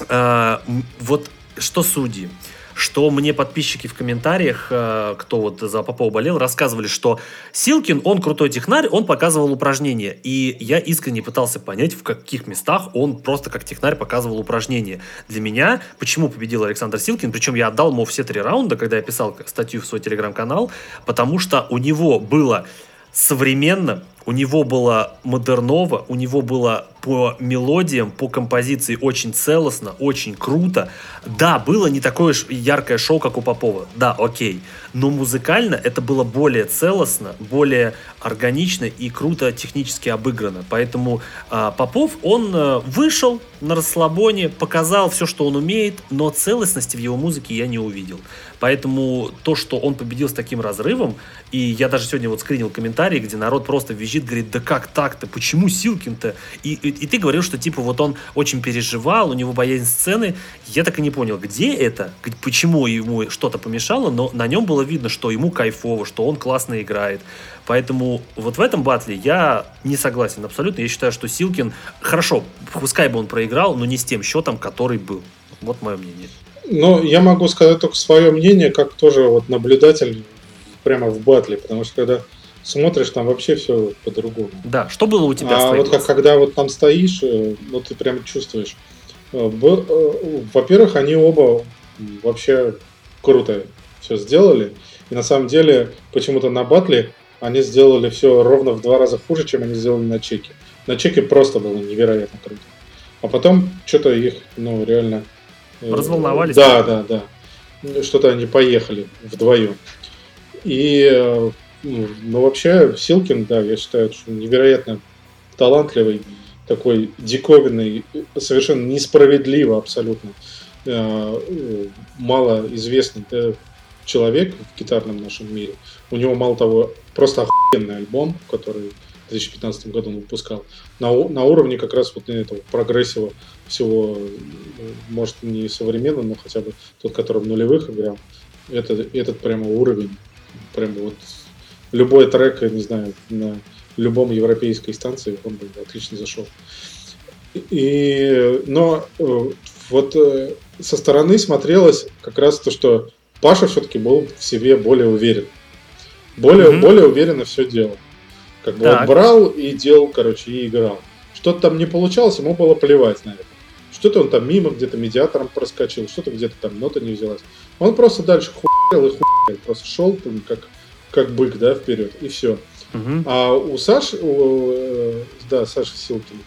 Speaker 1: э, вот что судьи что мне подписчики в комментариях, э, кто вот за Попова болел, рассказывали, что Силкин, он крутой технарь, он показывал упражнения. И я искренне пытался понять, в каких местах он просто как технарь показывал упражнения. Для меня, почему победил Александр Силкин, причем я отдал ему все три раунда, когда я писал статью в свой телеграм-канал, потому что у него было современно, у него было модерново, у него было по мелодиям, по композиции очень целостно, очень круто. Да, было не такое яркое шоу, как у Попова. Да, окей. Но музыкально это было более целостно, более органично и круто технически обыграно. Поэтому э, Попов, он э, вышел на расслабоне, показал все, что он умеет, но целостности в его музыке я не увидел. Поэтому то, что он победил с таким разрывом, и я даже сегодня вот скринил комментарии, где народ просто визжит, говорит, да как так-то, почему Силкин-то? И, и, и ты говорил, что типа вот он очень переживал, у него боязнь сцены. Я так и не понял, где это, почему ему что-то помешало, но на нем было видно, что ему кайфово, что он классно играет. Поэтому вот в этом батле я не согласен абсолютно. Я считаю, что Силкин, хорошо, пускай бы он проиграл, но не с тем счетом, который был. Вот мое мнение.
Speaker 2: Ну, я могу сказать только свое мнение, как тоже вот наблюдатель прямо в батле, потому что когда смотришь, там вообще все по-другому.
Speaker 1: Да, что было у тебя?
Speaker 2: А вот как, когда вот там стоишь, э, вот ты прям чувствуешь. Э, э, во-первых, они оба вообще круто все сделали. И на самом деле, почему-то на батле они сделали все ровно в два раза хуже, чем они сделали на чеке. На чеке просто было невероятно круто. А потом что-то их, ну, реально...
Speaker 1: Разволновались?
Speaker 2: Да, да, да. Что-то они поехали вдвоем. И ну, ну, вообще, Силкин, да, я считаю, что невероятно талантливый, такой диковинный, совершенно несправедливо абсолютно э, малоизвестный да, человек в гитарном нашем мире. У него, мало того, просто охуенный альбом, который в 2015 году он выпускал, на, на уровне как раз вот этого прогрессива всего, может, не современно, но хотя бы тот, который в нулевых играл. Это, этот прямо уровень. Прямо вот любой трек, я не знаю, на любом европейской станции он бы отлично зашел. И, но э, вот э, со стороны смотрелось как раз то, что Паша все-таки был в себе более уверен. Более, mm-hmm. более уверенно все делал. Как бы так. он брал и делал, короче, и играл. Что-то там не получалось, ему было плевать на это. Что-то он там мимо где-то медиатором проскочил, что-то где-то там нота не взялась. Он просто дальше хуярил и хуярил. Просто шел как, как бык, да, вперед, и все. Угу. А у Саши, у, э, да, Саши Силкина,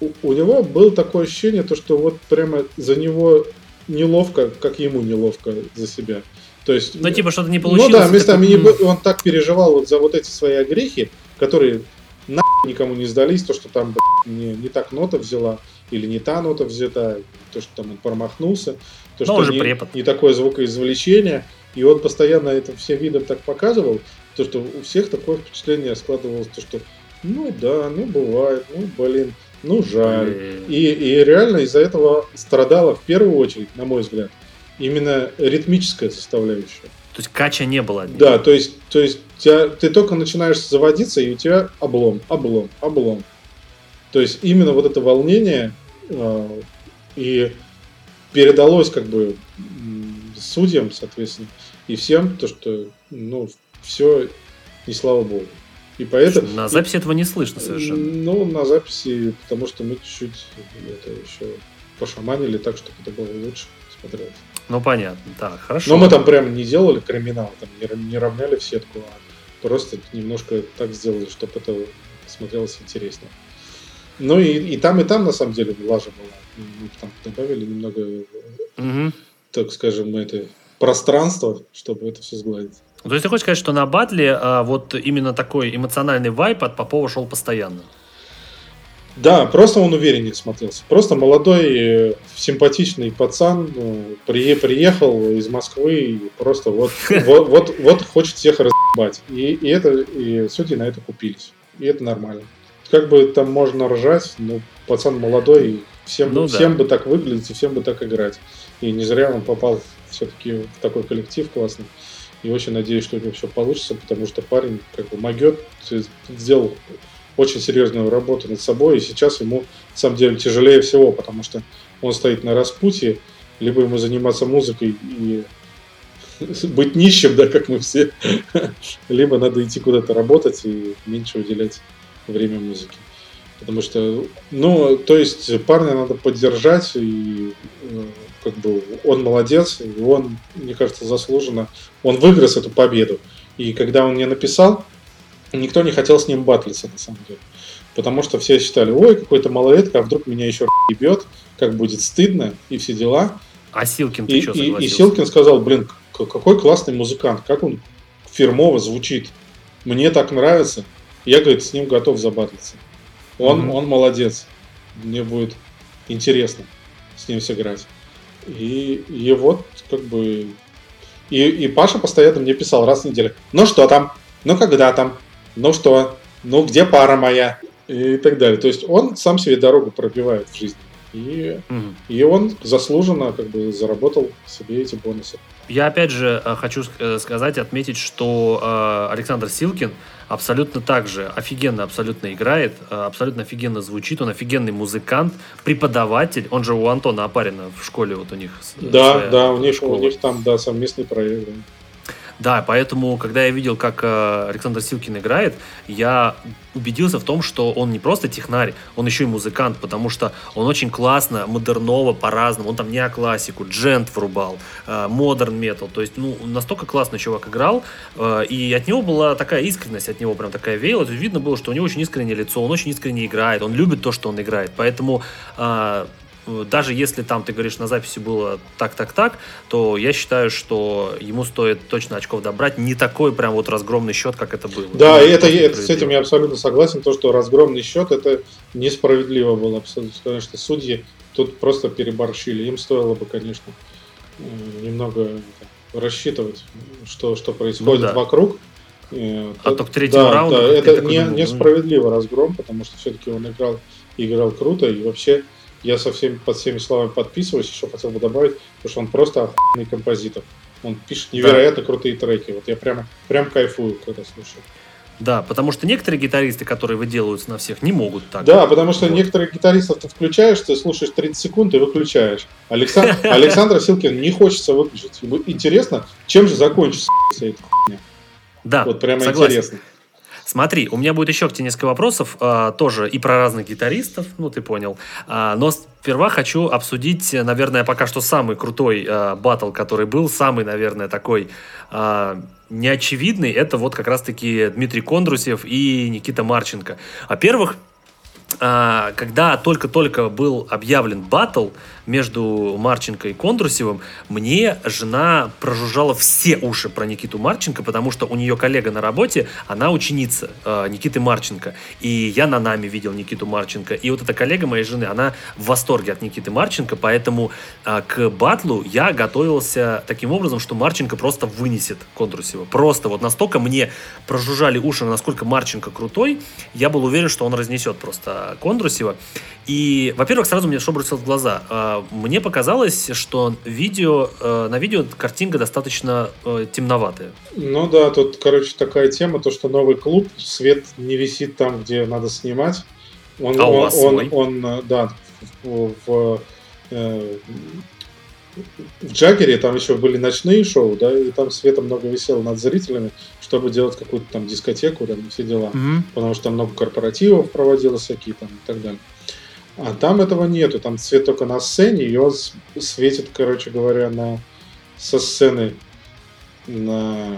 Speaker 2: у, у него было такое ощущение, то, что вот прямо за него неловко, как ему неловко за себя. То есть,
Speaker 1: ну, типа, что-то не получилось.
Speaker 2: Ну да, местами такой... не, он так переживал вот за вот эти свои огрехи, которые на никому не сдались, то, что там не, не так нота взяла, или не та нота взята, то, что там он промахнулся, то, Но что не, препод. не такое звукоизвлечение, и он постоянно это всем видом так показывал, то, что у всех такое впечатление складывалось, то, что ну да, ну бывает, ну блин, ну жаль. И, и реально из-за этого страдала в первую очередь, на мой взгляд, именно ритмическая составляющая.
Speaker 1: То есть кача не было.
Speaker 2: Да, то есть, то есть тебя, ты только начинаешь заводиться, и у тебя облом, облом, облом. То есть именно вот это волнение э, и передалось как бы судьям, соответственно, и всем, то, что ну, все не слава богу.
Speaker 1: И поэтому... На записи этого не слышно совершенно.
Speaker 2: Ну, на записи, потому что мы чуть-чуть это еще пошаманили так, чтобы это было лучше смотреть.
Speaker 1: Ну, понятно, так, хорошо.
Speaker 2: Но мы там прям не делали криминал, там не, не равняли в сетку, а просто немножко так сделали, чтобы это смотрелось интереснее. Ну и, и там, и там, на самом деле, лажа была. Мы там добавили немного, угу. так скажем, это пространство, чтобы это все сгладить.
Speaker 1: То есть ты хочешь сказать, что на батле а, вот именно такой эмоциональный вайп от Попова шел постоянно?
Speaker 2: Да, просто он увереннее смотрелся. Просто молодой, э, симпатичный пацан ну, при, приехал из Москвы и просто вот, [LAUGHS] вот, вот, вот хочет всех разъебать. И, и, это, и судьи на это купились. И это нормально. Как бы там можно ржать, но пацан молодой, и всем, ну, всем да. бы так выглядеть и всем бы так играть. И не зря он попал все-таки в такой коллектив классный. И очень надеюсь, что у него все получится, потому что парень как бы могет, сделал очень серьезную работу над собой, и сейчас ему, на самом деле, тяжелее всего, потому что он стоит на распутье, либо ему заниматься музыкой и [LAUGHS] быть нищим, да, как мы все, [LAUGHS] либо надо идти куда-то работать и меньше уделять время музыке. Потому что, ну, то есть парня надо поддержать, и э, как бы он молодец, и он, мне кажется, заслуженно, он выиграл эту победу. И когда он мне написал, никто не хотел с ним батлиться, на самом деле. Потому что все считали, ой, какой-то малолетка, а вдруг меня еще ебет, как будет стыдно, и все дела.
Speaker 1: А Силкин и, что
Speaker 2: и, и Силкин сказал, блин, какой классный музыкант, как он фирмово звучит. Мне так нравится. Я, говорит, с ним готов забатлиться. Он, mm-hmm. он молодец. Мне будет интересно с ним сыграть. И, и вот, как бы... И, и Паша постоянно мне писал раз в неделю. Ну что там? Ну когда там? Ну что? Ну где пара моя? И так далее. То есть он сам себе дорогу пробивает в жизни. И, угу. и он заслуженно как бы заработал себе эти бонусы.
Speaker 1: Я опять же э, хочу э, сказать, отметить, что э, Александр Силкин абсолютно так же офигенно абсолютно играет, абсолютно офигенно звучит, он офигенный музыкант, преподаватель, он же у Антона Апарина в школе вот у них.
Speaker 2: Да, да, у них, у них там, да, совместный проект. Да.
Speaker 1: Да, поэтому, когда я видел, как э, Александр Силкин играет, я убедился в том, что он не просто технарь, он еще и музыкант, потому что он очень классно, модерново, по-разному, он там неоклассику, джент врубал, э, модерн метал, то есть, ну, настолько классно чувак играл, э, и от него была такая искренность, от него прям такая веяла, видно было, что у него очень искреннее лицо, он очень искренне играет, он любит то, что он играет, поэтому даже если там, ты говоришь, на записи было так-так-так, то я считаю, что ему стоит точно очков добрать. Не такой прям вот разгромный счет, как это было.
Speaker 2: Да, и это, это, с этим я абсолютно согласен. То, что разгромный счет, это несправедливо было абсолютно. Потому что судьи тут просто переборщили. Им стоило бы, конечно, немного рассчитывать, что, что происходит ну, да. вокруг.
Speaker 1: А то к третьему да, раунду... Да,
Speaker 2: это не, думал, несправедливо разгром, потому что все-таки он играл, играл круто, и вообще я со всеми, под всеми словами подписываюсь, еще хотел бы добавить, потому что он просто охуенный композитор. Он пишет невероятно да. крутые треки. Вот я прямо, прям кайфую, когда слушаю.
Speaker 1: Да, потому что некоторые гитаристы, которые выделываются на всех, не могут так.
Speaker 2: Да, потому что вот. некоторых гитаристов ты включаешь, ты слушаешь 30 секунд и выключаешь. Александр, [LAUGHS] Александра Силкин не хочется выключить. Интересно, чем же закончится [LAUGHS] эта хуйня?
Speaker 1: Да, Вот прямо согласен. интересно. Смотри, у меня будет еще к тебе несколько вопросов, э, тоже и про разных гитаристов, ну ты понял. Э, но сперва хочу обсудить, наверное, пока что самый крутой э, батл, который был, самый, наверное, такой э, неочевидный, это вот как раз-таки Дмитрий Кондрусев и Никита Марченко. Во-первых, а, когда только-только был объявлен батл между Марченко и Кондрусевым, мне жена прожужжала все уши про Никиту Марченко, потому что у нее коллега на работе, она ученица э, Никиты Марченко. И я на нами видел Никиту Марченко. И вот эта коллега моей жены, она в восторге от Никиты Марченко, поэтому э, к батлу я готовился таким образом, что Марченко просто вынесет Кондрусева. Просто вот настолько мне прожужжали уши, насколько Марченко крутой, я был уверен, что он разнесет просто Кондрусева. И, во-первых, сразу мне что бросилось в глаза. Мне показалось, что видео, э, на видео картинка достаточно э, темноватая.
Speaker 2: Ну да, тут, короче, такая тема, то, что новый клуб, свет не висит там, где надо снимать. Он,
Speaker 1: а он, у вас
Speaker 2: он,
Speaker 1: свой?
Speaker 2: он, он да, в, в, э, в Джаггере там еще были ночные шоу, да, и там света много висело над зрителями, чтобы делать какую-то там дискотеку, там все дела.
Speaker 1: Mm-hmm.
Speaker 2: Потому что там много корпоративов проводилось всякие там и так далее. А там этого нету, там свет только на сцене, и он светит, короче говоря, на со сцены на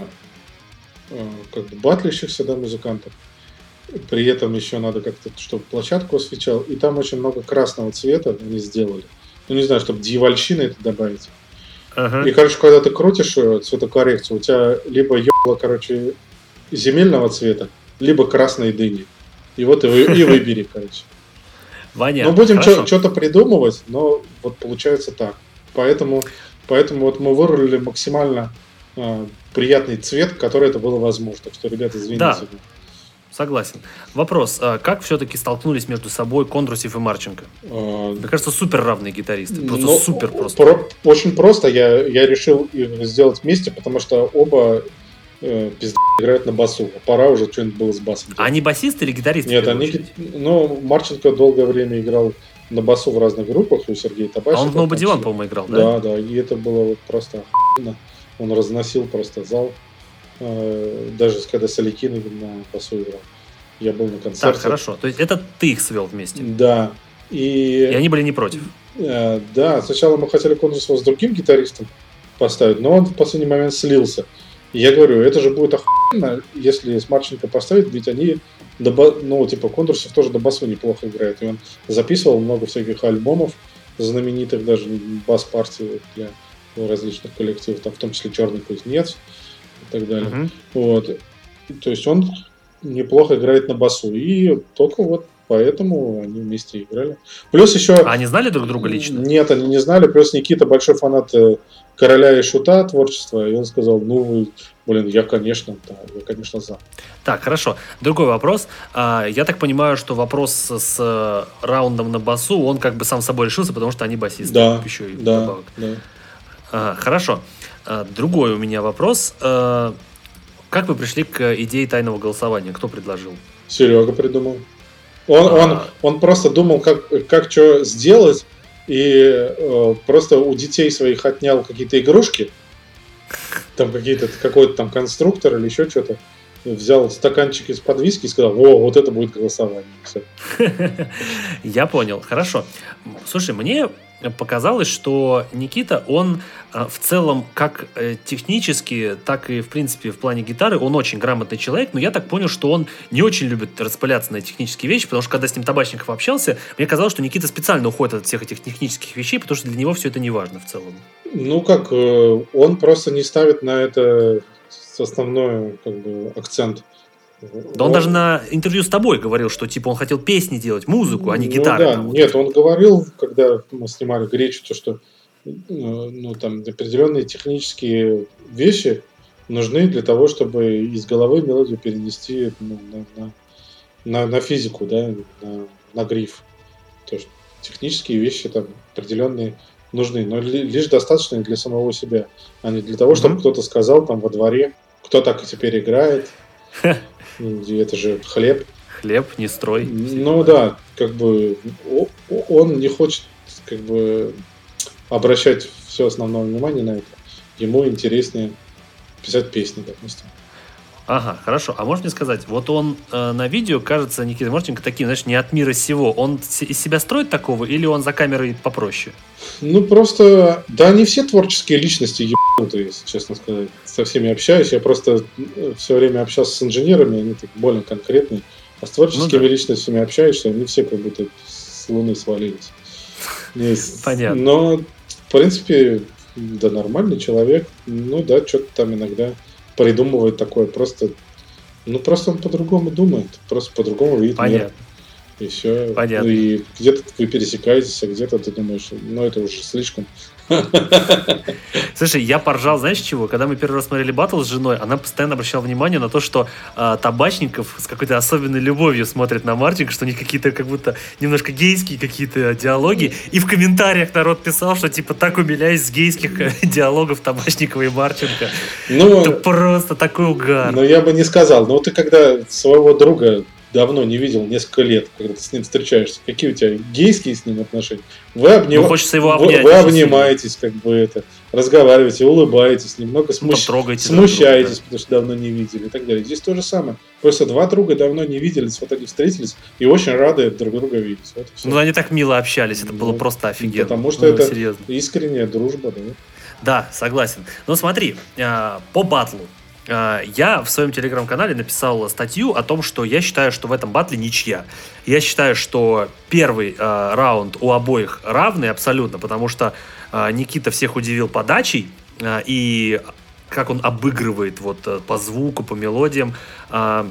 Speaker 2: э, как бы батлящихся да, музыкантов. При этом еще надо как-то, чтобы площадку освещал. И там очень много красного цвета они сделали. Ну, не знаю, чтобы дьявольщины это добавить.
Speaker 1: Ага.
Speaker 2: И, короче, когда ты крутишь цветокоррекцию, у тебя либо ебало, короче, земельного цвета, либо красной дыни. И вот и, и выбери, короче.
Speaker 1: Ваня,
Speaker 2: ну, будем что-то придумывать, но вот получается так. Поэтому, поэтому вот мы вырулили максимально э, приятный цвет, который это было возможно. Так что, ребята, извините. Да.
Speaker 1: Согласен. Вопрос, а как все-таки столкнулись между собой Кондрусев и Марченко? А... Мне кажется, супер равные гитаристы. Просто ну, супер просто.
Speaker 2: Про- очень просто. Я, я решил их сделать вместе, потому что оба э, пизда играют на басу. Пора уже что-нибудь было с басом.
Speaker 1: А они басисты или гитаристы?
Speaker 2: Нет, они... Ну, Марченко долгое время играл на басу в разных группах, у Сергея Табачника.
Speaker 1: А он в No Body по-моему, играл, да?
Speaker 2: Да, да, и это было вот просто охуенно. Он разносил просто зал. Э, даже когда Соликин на басу играл. Я был на концерте.
Speaker 1: Так, хорошо. То есть это ты их свел вместе?
Speaker 2: Да. И,
Speaker 1: и они были не против?
Speaker 2: Э, да, сначала мы хотели конкурс с другим гитаристом поставить, но он в последний момент слился. И я говорю, это же будет охуенно, если с Марченко поставить, ведь они, до, ну, типа, Конкурсов тоже до басу неплохо играют. И он записывал много всяких альбомов знаменитых, даже бас-партий для различных коллективов, там, в том числе «Черный кузнец», и так далее. Uh-huh. Вот. То есть он неплохо играет на басу. И только вот поэтому они вместе играли. Плюс еще...
Speaker 1: А они знали друг друга лично?
Speaker 2: Нет, они не знали. Плюс Никита большой фанат э, Короля и Шута творчества, и он сказал, ну, блин, я, конечно, да, я, конечно, за.
Speaker 1: Так, хорошо. Другой вопрос. А, я так понимаю, что вопрос с э, раундом на басу, он как бы сам собой решился, потому что они басисты.
Speaker 2: Да, еще и да, добавок. да.
Speaker 1: А, хорошо. А, другой у меня вопрос. Как вы пришли к идее тайного голосования? Кто предложил?
Speaker 2: Серега придумал. Он, он, он просто думал, как, как что сделать, и э, просто у детей своих отнял какие-то игрушки, там какие-то какой-то там конструктор или еще что-то, взял стаканчик из-под виски и сказал, о, вот это будет голосование. [LAUGHS]
Speaker 1: Я понял, хорошо. Слушай, мне показалось, что Никита, он э, в целом как э, технически, так и в принципе в плане гитары, он очень грамотный человек, но я так понял, что он не очень любит распыляться на технические вещи, потому что когда с ним Табачников общался, мне казалось, что Никита специально уходит от всех этих технических вещей, потому что для него все это не важно в целом.
Speaker 2: Ну как, э, он просто не ставит на это основной как бы, акцент.
Speaker 1: Да он, он даже на интервью с тобой говорил, что типа он хотел песни делать, музыку, а не ну, гитары. Да,
Speaker 2: там, нет, он говорил, когда мы снимали Гречу, то что ну, там определенные технические вещи нужны для того, чтобы из головы мелодию перенести ну, на, на, на, на физику, да, на, на гриф. То есть технические вещи там определенные нужны, но лишь достаточно для самого себя, а не для того, чтобы mm-hmm. кто-то сказал там во дворе, кто так и теперь играет. Это же хлеб.
Speaker 1: Хлеб, не строй.
Speaker 2: Ну да, как бы он не хочет как бы обращать все основное внимание на это. Ему интереснее писать песни, допустим.
Speaker 1: Ага, хорошо. А можешь мне сказать, вот он э, на видео кажется Никита Морченко таким, знаешь, не от мира сего. Он из себя строит такого или он за камерой попроще?
Speaker 2: Ну, просто, да, не все творческие личности ебанутые, если честно сказать. Со всеми общаюсь. Я просто э, все время общался с инженерами, они так более конкретные. А с творческими ну, да. личностями общаешься, они все как будто с луны свалились. Понятно. Но, в принципе, да, нормальный человек. Ну да, что-то там иногда придумывает такое. Просто, ну, просто он по-другому думает, просто по-другому видит Понятно. мир. И все. Понятно. И где-то вы пересекаетесь, а где-то ты думаешь, ну, это уже слишком. [LAUGHS]
Speaker 1: Слушай, я поржал, знаешь чего? Когда мы первый раз смотрели батл с женой, она постоянно обращала внимание на то, что э, Табачников с какой-то особенной любовью смотрит на Мартинка, что у них какие-то как будто немножко гейские какие-то диалоги. И в комментариях народ писал, что типа так умиляюсь с гейских э, [LAUGHS] диалогов Табачникова и Марченко. Ну, Это просто такой угар.
Speaker 2: Ну, я бы не сказал. Но ты когда своего друга давно не видел, несколько лет, когда ты с ним встречаешься. Какие у тебя гейские с ним отношения? Вы, обним... ну, хочется его обнять, вы, вы обнимаетесь, как бы это, разговариваете, улыбаетесь, немного смущ... смущаетесь, потому что давно не видели и так далее. Здесь то же самое. Просто два друга давно не виделись, вот они встретились и очень рады друг друга видеть. Вот
Speaker 1: ну, они так мило общались, это ну, было просто офигенно.
Speaker 2: Потому что ну, это серьезно. искренняя дружба, да.
Speaker 1: Да, согласен. Но смотри, а, по батлу я в своем телеграм-канале написал статью о том, что я считаю, что в этом батле ничья. Я считаю, что первый э, раунд у обоих равный абсолютно, потому что э, Никита всех удивил подачей э, и как он обыгрывает вот по звуку, по мелодиям. Э,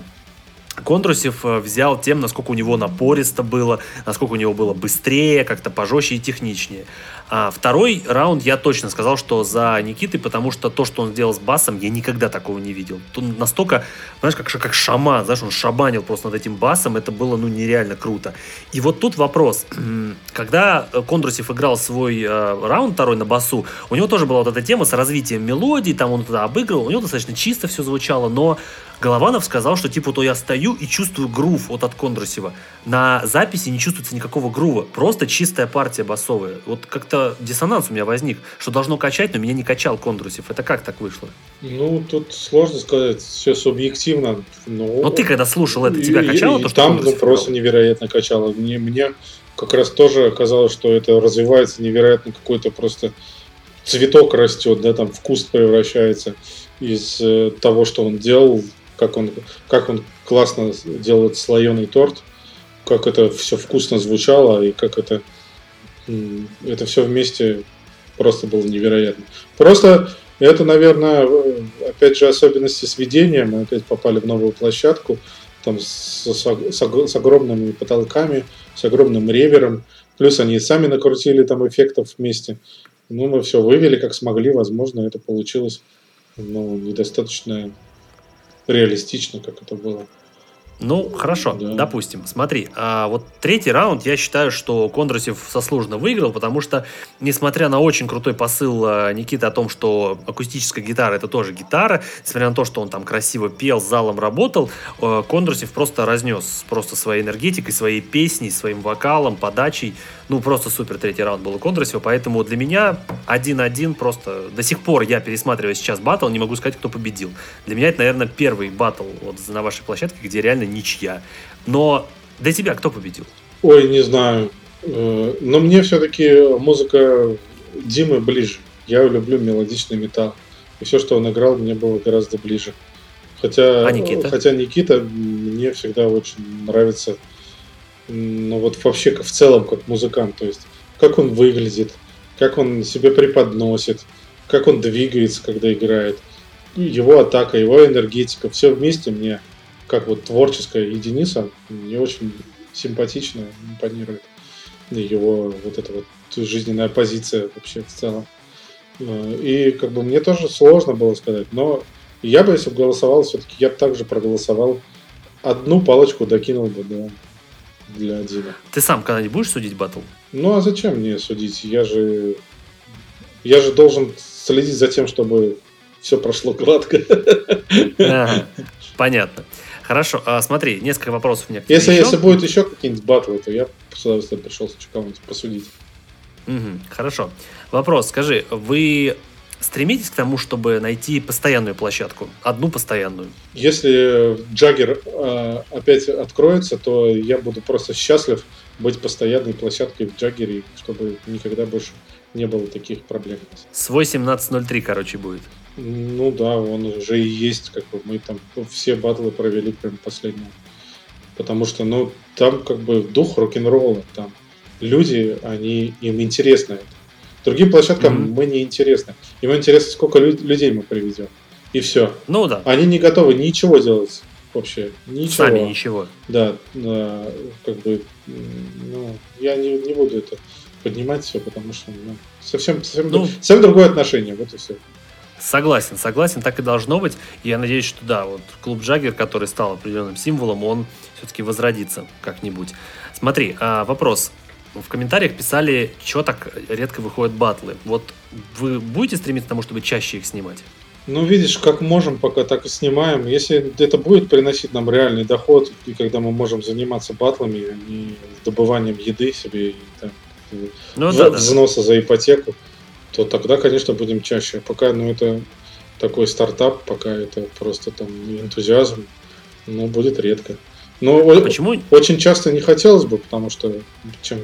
Speaker 1: Контрусев взял тем, насколько у него напористо было, насколько у него было быстрее, как-то пожестче и техничнее. А второй раунд я точно сказал, что за Никитой, потому что то, что он сделал с басом, я никогда такого не видел. Он настолько, знаешь, как, как шаман, знаешь, он шабанил просто над этим басом, это было, ну, нереально круто. И вот тут вопрос. [CLEARS THROAT] Когда Кондрусев играл свой э, раунд второй на басу, у него тоже была вот эта тема с развитием мелодии, там он туда обыгрывал, у него достаточно чисто все звучало, но Голованов сказал, что типа то я стою и чувствую грув вот от Кондрусева. На записи не чувствуется никакого грува, просто чистая партия басовая. Вот как-то диссонанс у меня возник, что должно качать, но меня не качал Кондрусев. Это как так вышло?
Speaker 2: Ну, тут сложно сказать, все субъективно. Но,
Speaker 1: но ты когда слушал это, тебя качало и, то,
Speaker 2: что Там ну, просто невероятно качало. Мне, мне как раз тоже казалось, что это развивается невероятно какой-то просто цветок растет, да, там вкус превращается из э, того, что он делал как он, как он классно делает слоеный торт, как это все вкусно звучало и как это, это все вместе просто было невероятно. Просто это, наверное, опять же, особенности сведения. Мы опять попали в новую площадку, там с, с, с огромными потолками, с огромным ревером. Плюс они сами накрутили там эффектов вместе. Ну, мы все вывели как смогли. Возможно, это получилось ну, недостаточно реалистично, как это было.
Speaker 1: Ну, хорошо, да. допустим. Смотри, а вот третий раунд я считаю, что Кондрасев заслуженно выиграл, потому что, несмотря на очень крутой посыл а, Никиты о том, что акустическая гитара это тоже гитара, несмотря на то, что он там красиво пел, залом работал, а, Кондрасев просто разнес просто своей энергетикой, своей песней, своим вокалом, подачей. Ну, просто супер третий раунд был у Кондрасева, поэтому для меня один-один просто до сих пор я пересматриваю сейчас батл, не могу сказать, кто победил. Для меня это, наверное, первый батл вот на вашей площадке, где реально ничья. Но для тебя кто победил?
Speaker 2: Ой, не знаю. Э, но мне все-таки музыка Димы ближе. Я люблю мелодичный металл. И все, что он играл, мне было гораздо ближе. Хотя, а Никита? хотя Никита мне всегда очень нравится, ну вот вообще в целом как музыкант, то есть как он выглядит, как он себя преподносит, как он двигается, когда играет, его атака, его энергетика, все вместе мне как вот творческая единица, мне очень симпатично импонирует. Его вот эта вот жизненная позиция вообще в целом. Э, и как бы мне тоже сложно было сказать, но я бы, если бы голосовал, все-таки я бы также проголосовал. Одну палочку докинул бы да, для Дина.
Speaker 1: Ты сам когда-нибудь будешь судить батл?
Speaker 2: Ну а зачем мне судить? Я же я же должен следить за тем, чтобы все прошло гладко.
Speaker 1: Ага, понятно. Хорошо, а, смотри, несколько вопросов у меня.
Speaker 2: Если, еще. если будет еще какие-нибудь батлы, то я с удовольствием пришел кого-нибудь посудить.
Speaker 1: Угу, хорошо. Вопрос, скажи, вы стремитесь к тому, чтобы найти постоянную площадку, одну постоянную?
Speaker 2: Если Джаггер э, опять откроется, то я буду просто счастлив быть постоянной площадкой в Джаггере, чтобы никогда больше не было таких проблем.
Speaker 1: Свой 17.03, короче, будет.
Speaker 2: Ну да, он уже и есть, как бы мы там все батлы провели прям последние. Потому что, ну, там как бы дух рок-н-ролла, там люди, они, им интересно это. Другим площадкам mm-hmm. мы не интересны. Им интересно, сколько лю- людей мы приведем. И все.
Speaker 1: Ну да.
Speaker 2: Они не готовы ничего делать вообще. Ничего.
Speaker 1: Сами ничего.
Speaker 2: Да, да как бы, ну, я не, не буду это поднимать все, потому что ну, совсем, совсем, ну, совсем другое отношение. Вот и все.
Speaker 1: Согласен, согласен, так и должно быть. И я надеюсь, что да, вот клуб Джаггер, который стал определенным символом, он все-таки возродится как-нибудь. Смотри, а, вопрос. В комментариях писали, что так редко выходят батлы. Вот вы будете стремиться к тому, чтобы чаще их снимать?
Speaker 2: Ну, видишь, как можем, пока так и снимаем. Если это будет приносить нам реальный доход, и когда мы можем заниматься батлами, а не добыванием еды себе и там, ну, да, взноса да. за ипотеку, то тогда, конечно, будем чаще. Пока, ну, это такой стартап, пока это просто там энтузиазм, ну, будет редко. Но а почему? очень часто не хотелось бы, потому что чем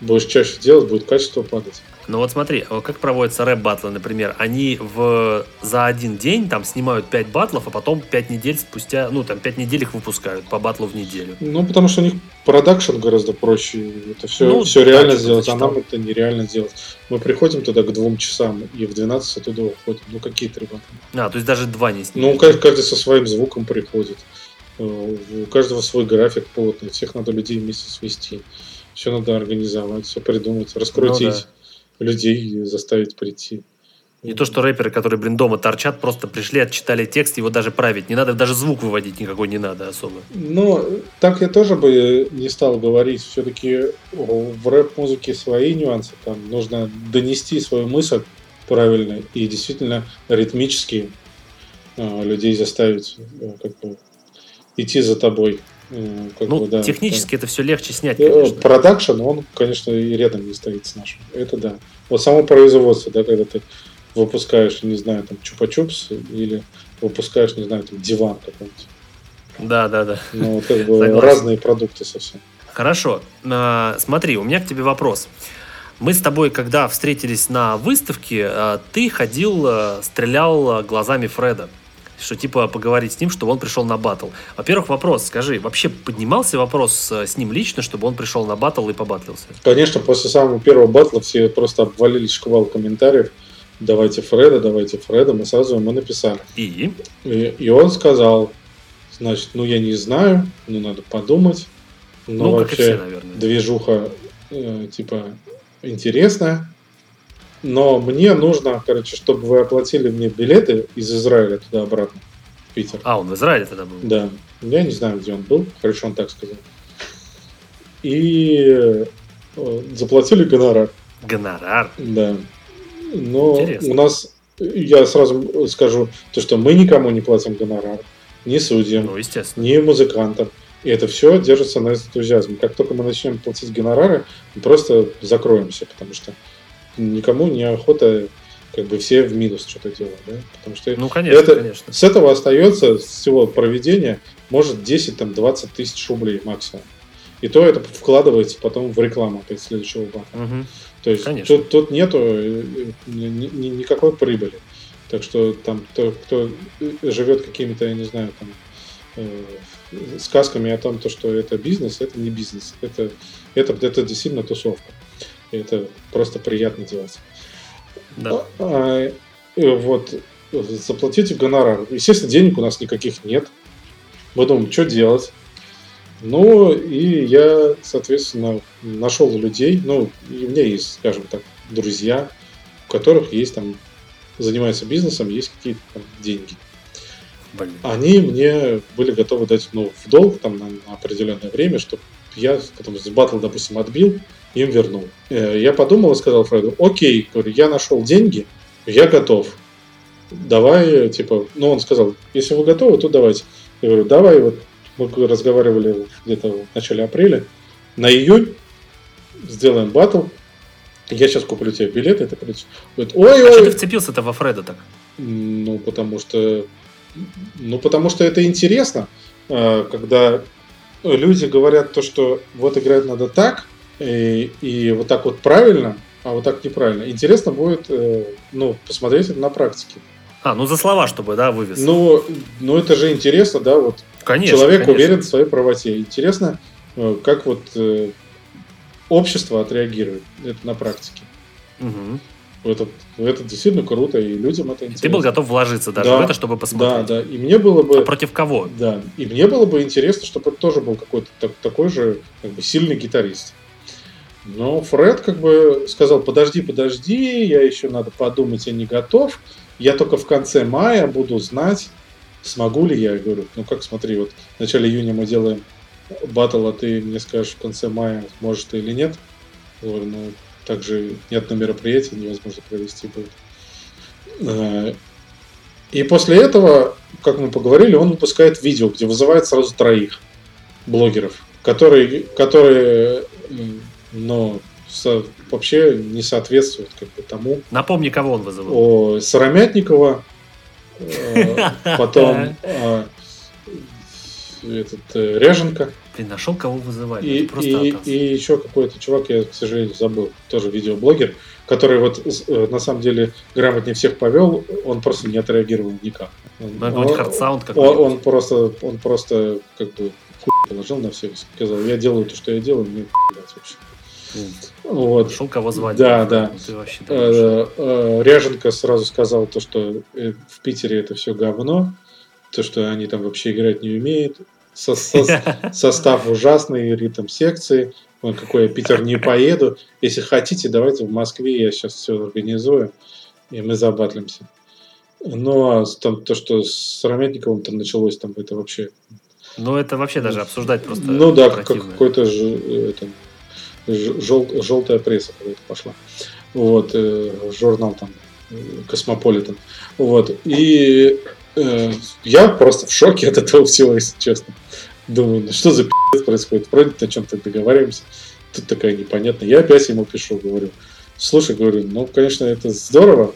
Speaker 2: будешь чаще делать, будет качество падать.
Speaker 1: Ну вот смотри, а как проводятся рэп-батлы, например, они в, за один день там снимают 5 батлов, а потом 5 недель спустя, ну там 5 недель их выпускают по батлу в неделю.
Speaker 2: Ну потому что у них продакшн гораздо проще, это все, ну, все да, реально сделать, а нам это нереально сделать. Мы приходим туда к двум часам и в 12 оттуда уходим. Ну какие три батла?
Speaker 1: А, то есть даже два не снимают.
Speaker 2: Ну каждый, каждый со своим звуком приходит. Э, у каждого свой график плотный, всех надо людей вместе свести. Все надо организовать, все придумать, раскрутить. Ну, да людей заставить прийти.
Speaker 1: Не то, что рэперы, которые, блин, дома торчат, просто пришли, отчитали текст, его даже править не надо, даже звук выводить никакой не надо особо.
Speaker 2: Ну, так я тоже бы не стал говорить. Все-таки в рэп-музыке свои нюансы. Там нужно донести свою мысль правильно и действительно ритмически э, людей заставить э, как бы, идти за тобой.
Speaker 1: Э, как ну, бы, да, технически да. это все легче снять,
Speaker 2: э, конечно. Продакшн, он, конечно, и рядом не стоит с нашим. Это да. Вот само производство, да, когда ты выпускаешь, не знаю, там, чупа-чупс или выпускаешь, не знаю, там, диван какой-нибудь.
Speaker 1: Да, да, да.
Speaker 2: Ну, как бы разные продукты совсем.
Speaker 1: Хорошо. А, смотри, у меня к тебе вопрос. Мы с тобой, когда встретились на выставке, а, ты ходил, а, стрелял глазами Фреда что типа поговорить с ним, чтобы он пришел на батл. Во-первых, вопрос, скажи, вообще поднимался вопрос э, с ним лично, чтобы он пришел на батл и побатлился?
Speaker 2: Конечно, после самого первого батла все просто обвалились шквал комментариев. Давайте Фреда, давайте Фреда. Мы сразу ему написали.
Speaker 1: И?
Speaker 2: И, и он сказал, значит, ну я не знаю, ну надо подумать. Но ну, вообще все, наверное. движуха э, типа интересная. Но мне нужно, короче, чтобы вы оплатили мне билеты из Израиля туда-обратно, в Питер.
Speaker 1: А, он в Израиле тогда был?
Speaker 2: Да. Я не знаю, где он был, хорошо он так сказал. И э, заплатили гонорар.
Speaker 1: Гонорар?
Speaker 2: Да. Но Интересно. у нас, я сразу скажу, то, что мы никому не платим гонорар, ни судьям, ну, ни музыкантам. И это все держится на энтузиазме. Как только мы начнем платить гонорары, мы просто закроемся, потому что никому не охота как бы все в минус что-то делать, да? Потому что
Speaker 1: ну, конечно,
Speaker 2: это,
Speaker 1: конечно.
Speaker 2: с этого остается, с всего проведения, может 10-20 тысяч рублей максимум. И то это вкладывается потом в рекламу опять следующего банка.
Speaker 1: Угу.
Speaker 2: То есть тут, тут нету э, ни, ни, никакой прибыли. Так что там кто, кто живет какими-то, я не знаю, там э, сказками о том, то, что это бизнес, это не бизнес. Это, это, это действительно тусовка. И это просто приятно делать.
Speaker 1: Да.
Speaker 2: А, а, вот, заплатите гонорар. Естественно, денег у нас никаких нет. Мы думаем, что делать. Ну, и я, соответственно, нашел людей, ну, и у меня есть, скажем так, друзья, у которых есть там, занимаются бизнесом, есть какие-то там деньги. Блин. Они мне были готовы дать, ну, в долг там на, на определенное время, чтобы я потом с батл, допустим, отбил, им вернул. Э, я подумал и сказал Фреду, окей, говорю, я нашел деньги, я готов. Давай, типа, ну, он сказал, если вы готовы, то давайте. Я говорю, давай, вот мы разговаривали где-то в начале апреля, на июнь сделаем батл, я сейчас куплю тебе билеты, это придется.
Speaker 1: Говорит, ой, ой. А что ты вцепился-то во Фреда так?
Speaker 2: Ну, потому что... Ну, потому что это интересно, э, когда люди говорят то, что вот играть надо так, и, и вот так вот правильно, а вот так неправильно. Интересно будет, э, ну, посмотреть это на практике.
Speaker 1: А, ну за слова, чтобы, да, вывез.
Speaker 2: Ну, ну это же интересно, да, вот
Speaker 1: конечно,
Speaker 2: человек
Speaker 1: конечно.
Speaker 2: уверен в своей правоте. Интересно, э, как вот э, общество отреагирует это на практике.
Speaker 1: Угу.
Speaker 2: Это, это действительно круто, и людям это интересно.
Speaker 1: Ты был готов вложиться даже да, в это, чтобы посмотреть.
Speaker 2: Да, да. И мне было бы...
Speaker 1: А против кого?
Speaker 2: Да. И мне было бы интересно, чтобы это тоже был какой-то так, такой же как бы, сильный гитарист. Но Фред как бы сказал, подожди, подожди, я еще надо подумать, я не готов. Я только в конце мая буду знать, смогу ли я. Я говорю, ну как, смотри, вот в начале июня мы делаем батл, а ты мне скажешь в конце мая, можешь ты или нет. Я говорю, ну также нет на мероприятия, невозможно провести будет. Э, и после этого, как мы поговорили, он выпускает видео, где вызывает сразу троих блогеров, которые, которые но со, вообще не соответствует как бы тому.
Speaker 1: Напомни, кого он вызывал.
Speaker 2: О, Сыромятникова, э, [LAUGHS] потом э, этот э, Ряженко.
Speaker 1: Ты нашел, кого вызывали?
Speaker 2: И, и, и еще какой-то чувак, я, к сожалению, забыл, тоже видеоблогер, который вот на самом деле грамотнее всех повел, он просто не отреагировал никак.
Speaker 1: Он, он,
Speaker 2: он, он просто, он просто как бы хуй положил на всех, сказал, я делаю то, что я делаю, мне вообще. Вот.
Speaker 1: Шел кого звать.
Speaker 2: Да, да. Э, э, Ряженко сразу сказал то, что э, в Питере это все говно, то, что они там вообще играть не умеют. Со со [LAUGHS] состав ужасный, ритм секции. Он какой я Питер не поеду. Если хотите, давайте в Москве, я сейчас все организую, и мы забатлимся. Ну, а там, то, что с Раметниковым там началось, там это вообще...
Speaker 1: Ну, это вообще даже обсуждать просто
Speaker 2: Ну да, как, какой-то же это, жел, желтая пресса какая-то пошла. Вот, э, журнал там Космополитен. Вот. И э, я просто в шоке от этого всего, если честно. Думаю, ну что за пи***ц происходит? Вроде о чем-то договариваемся. Тут такая непонятная. Я опять ему пишу, говорю, слушай, говорю, ну, конечно, это здорово,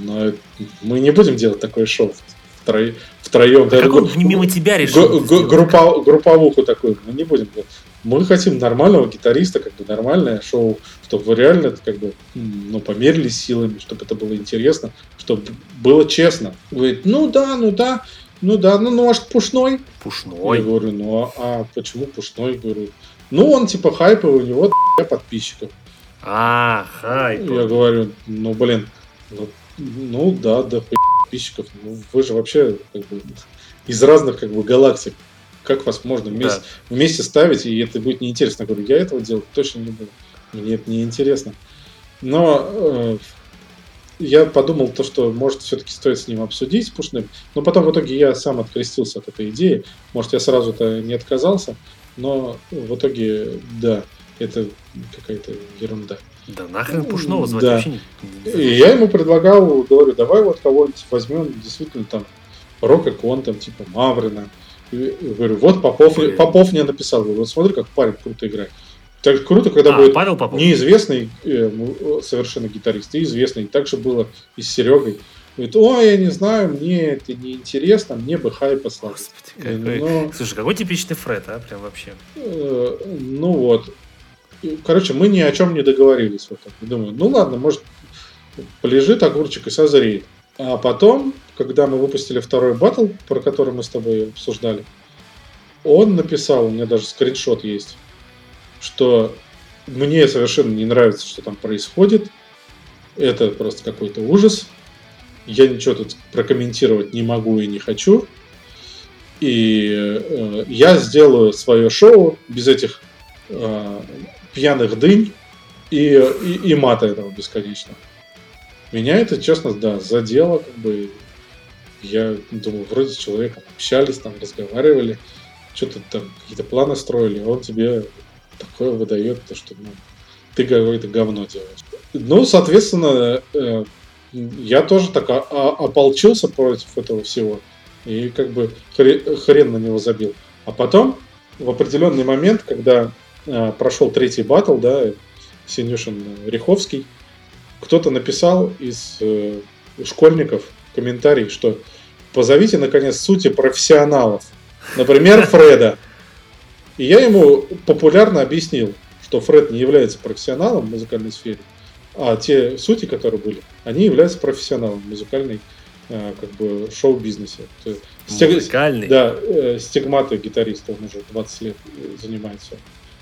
Speaker 2: но мы не будем делать такое шоу втроем. втроем.
Speaker 1: А как он мимо тебя решил?
Speaker 2: Группа, групповуху такую, мы не будем. Мы хотим нормального гитариста, как бы нормальное шоу, чтобы вы реально как бы, ну, померились силами, чтобы это было интересно, чтобы было честно. Говорит, ну да, ну да, ну да, ну, ну может пушной?
Speaker 1: Пушной.
Speaker 2: Я говорю, ну а, а почему пушной? Говорю, ну он типа хайповый, у него подписчиков.
Speaker 1: А, хайп.
Speaker 2: Я говорю, ну блин, ну, ну да, да подписчиков, ну вы же вообще как бы из разных как бы галактик как вас можно вместе, да. вместе ставить, и это будет неинтересно. Я говорю, я этого делать точно не буду. Мне это неинтересно. Но э, я подумал то, что может все-таки стоит с ним обсудить с Пушным, но потом в итоге я сам открестился от этой идеи. Может, я сразу-то не отказался, но в итоге, да, это какая-то ерунда.
Speaker 1: Да нахрен Пушного звать
Speaker 2: да.
Speaker 1: вообще не...
Speaker 2: И я ему предлагал, говорю, давай вот кого-нибудь возьмем, действительно там, рок-икон, там, типа Маврина. Говорю, вот Попов,
Speaker 1: Блин.
Speaker 2: Попов мне написал, говорю, вот смотри, как парень круто играет. Так круто, когда
Speaker 1: А,
Speaker 2: будет
Speaker 1: Павел Попов?
Speaker 2: неизвестный э, совершенно гитарист и известный. Так же было и с Серегой. Говорит, ой, я не знаю, мне это не интересно, мне бы хайпа славить.
Speaker 1: Господи, какой...
Speaker 2: Ну,
Speaker 1: Слушай, какой типичный Фред, а, прям вообще.
Speaker 2: э, ну вот. Короче, мы ни о чем не договорились. Вот так. Думаю, ну ладно, может, полежит огурчик и созреет. А потом, когда мы выпустили второй батл, про который мы с тобой обсуждали, он написал, у меня даже скриншот есть, что мне совершенно не нравится, что там происходит. Это просто какой-то ужас. Я ничего тут прокомментировать не могу и не хочу. И э, я сделаю свое шоу без этих э, пьяных дынь и, и, и мата этого бесконечно. Меня это, честно, да, задело, как бы. Я думаю, вроде с человеком общались, там, разговаривали, что-то там, какие-то планы строили, а он тебе такое выдает, то, что ну, ты какое-то говно делаешь. Ну, соответственно, э, я тоже так ополчился против этого всего. И как бы хре- хрен на него забил. А потом, в определенный момент, когда э, прошел третий батл, да, Синюшин э, Риховский, кто-то написал из э, школьников комментарий, что позовите, наконец, сути профессионалов. Например, Фреда. И я ему популярно объяснил, что Фред не является профессионалом в музыкальной сфере, а те сути, которые были, они являются профессионалом в музыкальной э, как бы шоу-бизнесе. Стиг-
Speaker 1: Музыкальный.
Speaker 2: Да, э, стигматы гитариста, он уже 20 лет э, занимается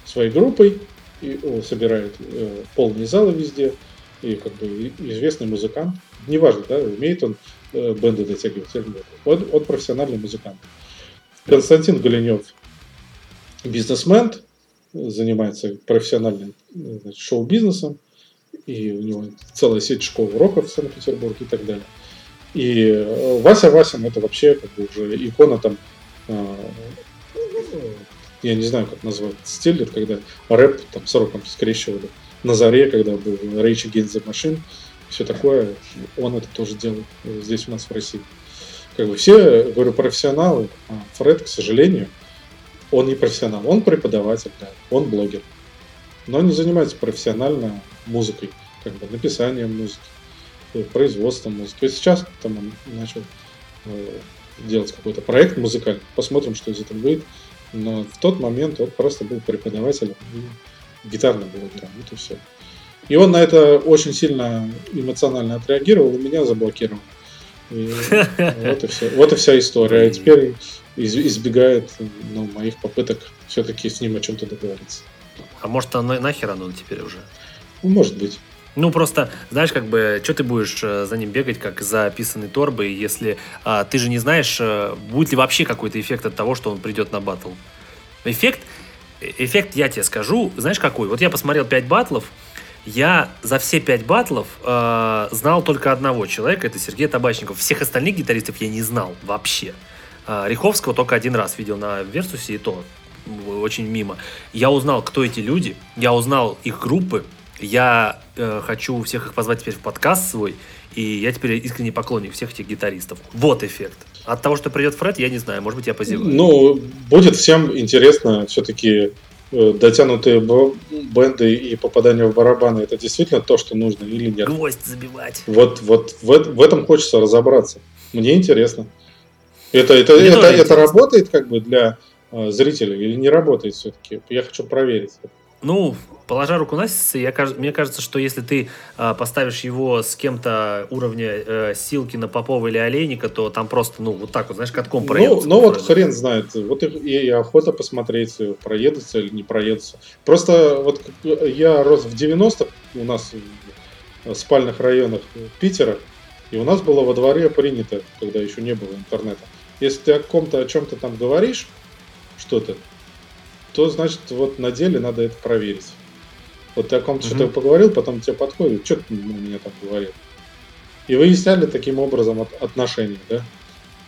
Speaker 2: своей группой, и о, собирает э, полные залы везде, и как бы известный музыкант. Неважно, да, умеет он бенды дотягивать. Он, он профессиональный музыкант. Константин Голенев бизнесмен, занимается профессиональным э, значит, шоу-бизнесом, и у него целая сеть школ уроков в Санкт-Петербурге и так далее. И э, Вася Васин это вообще как бы уже икона там, э, э, я не знаю, как назвать стиль, это когда рэп там с роком скрещивали. На заре, когда был Rage Against the Machine, все такое, он это тоже делал э, здесь у нас в России. Как бы все, говорю, профессионалы, а Фред, к сожалению, он не профессионал, он преподаватель, да, он блогер. Но не занимается профессионально музыкой, как бы написанием музыки, э, производством музыки. Вот сейчас там он начал э, делать какой-то проект музыкальный, посмотрим, что из этого выйдет. Но в тот момент он просто был преподавателем и гитарным блогером, вот и все. И он на это очень сильно эмоционально отреагировал и меня заблокировал. И [LAUGHS] вот и все. Вот и вся история. И теперь из- избегает ну, моих попыток все-таки с ним о чем-то договориться.
Speaker 1: А может, оно нахер оно теперь уже?
Speaker 2: Ну, может быть.
Speaker 1: Ну, просто, знаешь, как бы, что ты будешь э, за ним бегать, как за описанной торбой, если а, ты же не знаешь, э, будет ли вообще какой-то эффект от того, что он придет на батл. Эффект, э- эффект, я тебе скажу, знаешь какой? Вот я посмотрел 5 батлов, я за все 5 батлов э, знал только одного человека, это Сергей Табачников. Всех остальных гитаристов я не знал вообще. А, Риховского только один раз видел на Версусе, и то очень мимо. Я узнал, кто эти люди, я узнал их группы, я э, хочу всех их позвать теперь в подкаст свой, и я теперь искренний поклонник всех этих гитаристов. Вот эффект. От того, что придет Фред, я не знаю, может быть, я позеваю.
Speaker 2: Ну, будет всем интересно все-таки дотянутые б- бенды и попадание в барабаны. Это действительно то, что нужно или нет?
Speaker 1: Гвоздь забивать.
Speaker 2: Вот, вот в, в этом хочется разобраться. Мне интересно. Это, это,
Speaker 1: Мне
Speaker 2: это, это
Speaker 1: интересно.
Speaker 2: работает как бы для э, зрителей или не работает все-таки? Я хочу проверить.
Speaker 1: Ну, положа руку на сердце, я, мне кажется, что если ты а, поставишь его с кем-то уровня э, Силкина, Попова или Олейника, то там просто, ну, вот так вот, знаешь, катком
Speaker 2: Ну,
Speaker 1: проедутся.
Speaker 2: ну вот
Speaker 1: Фреда.
Speaker 2: хрен знает. Вот и, и охота посмотреть, э, проедутся или не проедутся. Просто вот как я рос в 90-х, у нас в спальных районах Питера, и у нас было во дворе принято, когда еще не было интернета. Если ты о ком-то о чем-то там говоришь, что-то, то значит вот на деле надо это проверить. Вот ты о ком-то
Speaker 1: Мгм.
Speaker 2: что-то поговорил, потом тебе подходит, что ты меня там говорил. И выясняли таким образом от, отношения, да?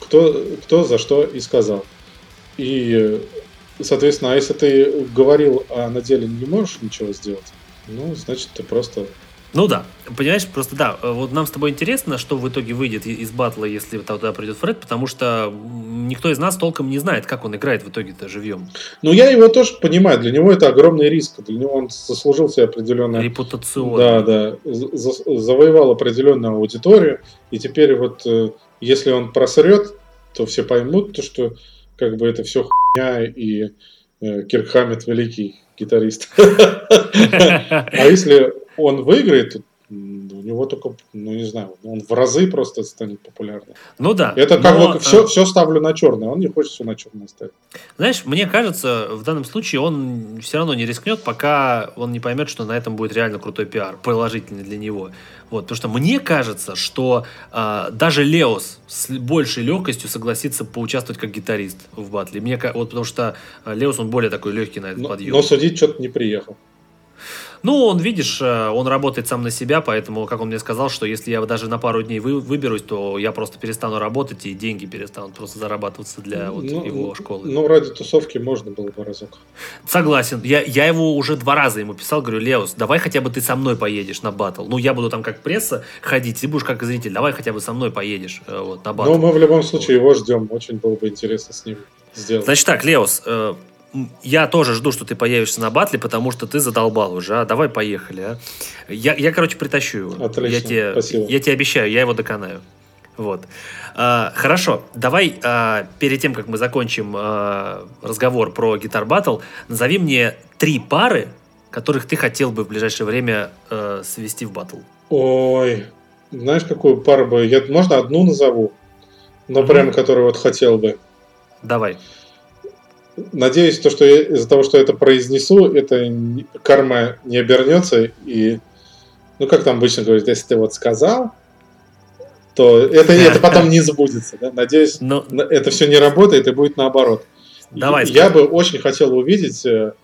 Speaker 2: Кто, кто за что и сказал. И, соответственно, а если ты говорил, а на деле не можешь ничего сделать, ну, значит, ты просто
Speaker 1: ну да, понимаешь, просто да, вот нам с тобой интересно, что в итоге выйдет из батла, если туда придет Фред, потому что никто из нас толком не знает, как он играет в итоге-то живьем.
Speaker 2: Ну, я его тоже понимаю, для него это огромный риск, для него он заслужил себе определенное...
Speaker 1: Репутационно.
Speaker 2: Да, да, завоевал определенную аудиторию, и теперь вот э, если он просрет, то все поймут, то, что как бы это все хуйня, и э, Кирк Хаммет великий гитарист. [LAUGHS] А если он выиграет, у него только, ну не знаю, он в разы просто станет популярным.
Speaker 1: Ну да.
Speaker 2: Это как но, бы все, все ставлю на черное, он не хочет все на черное ставить.
Speaker 1: Знаешь, мне кажется, в данном случае он все равно не рискнет, пока он не поймет, что на этом будет реально крутой пиар, положительный для него. Вот, потому что мне кажется, что э, даже Леос с большей легкостью согласится поучаствовать как гитарист в батле. Мне, вот, потому что Леос, он более такой легкий на этот
Speaker 2: но,
Speaker 1: подъем.
Speaker 2: Но судить что-то не приехал.
Speaker 1: Ну, он, видишь, э, он работает сам на себя, поэтому, как он мне сказал, что если я даже на пару дней вы, выберусь, то я просто перестану работать, и деньги перестанут просто зарабатываться для вот ну, его школы.
Speaker 2: Ну, ради тусовки можно было бы разок.
Speaker 1: Согласен. Я, я его уже два раза ему писал, говорю, Леус, давай хотя бы ты со мной поедешь на батл. Ну, я буду там как пресса ходить, ты будешь как зритель, давай хотя бы со мной поедешь э, вот, на батл.
Speaker 2: Ну, мы в любом случае его ждем, очень было бы интересно с ним сделать.
Speaker 1: Значит так, Леус, э, я тоже жду, что ты появишься на батле, потому что ты задолбал уже. А давай поехали, а. Я, я короче, притащу его.
Speaker 2: Отлично,
Speaker 1: я тебе,
Speaker 2: спасибо.
Speaker 1: Я тебе обещаю, я его доконаю. Вот. А, хорошо, давай а, перед тем, как мы закончим а, разговор про гитар батл, назови мне три пары, которых ты хотел бы в ближайшее время а, свести в батл.
Speaker 2: Ой, знаешь, какую пару бы? Я, можно одну назову? Но mm-hmm. прямо которую вот хотел бы.
Speaker 1: Давай.
Speaker 2: Надеюсь, то, что из-за того, что я это произнесу, это карма не обернется. И, ну, как там обычно говорят, если ты вот сказал, то это, это потом не сбудется. Да? Надеюсь, Но... Ну. это все не работает и будет наоборот.
Speaker 1: Давай,
Speaker 2: я бы очень хотел увидеть э,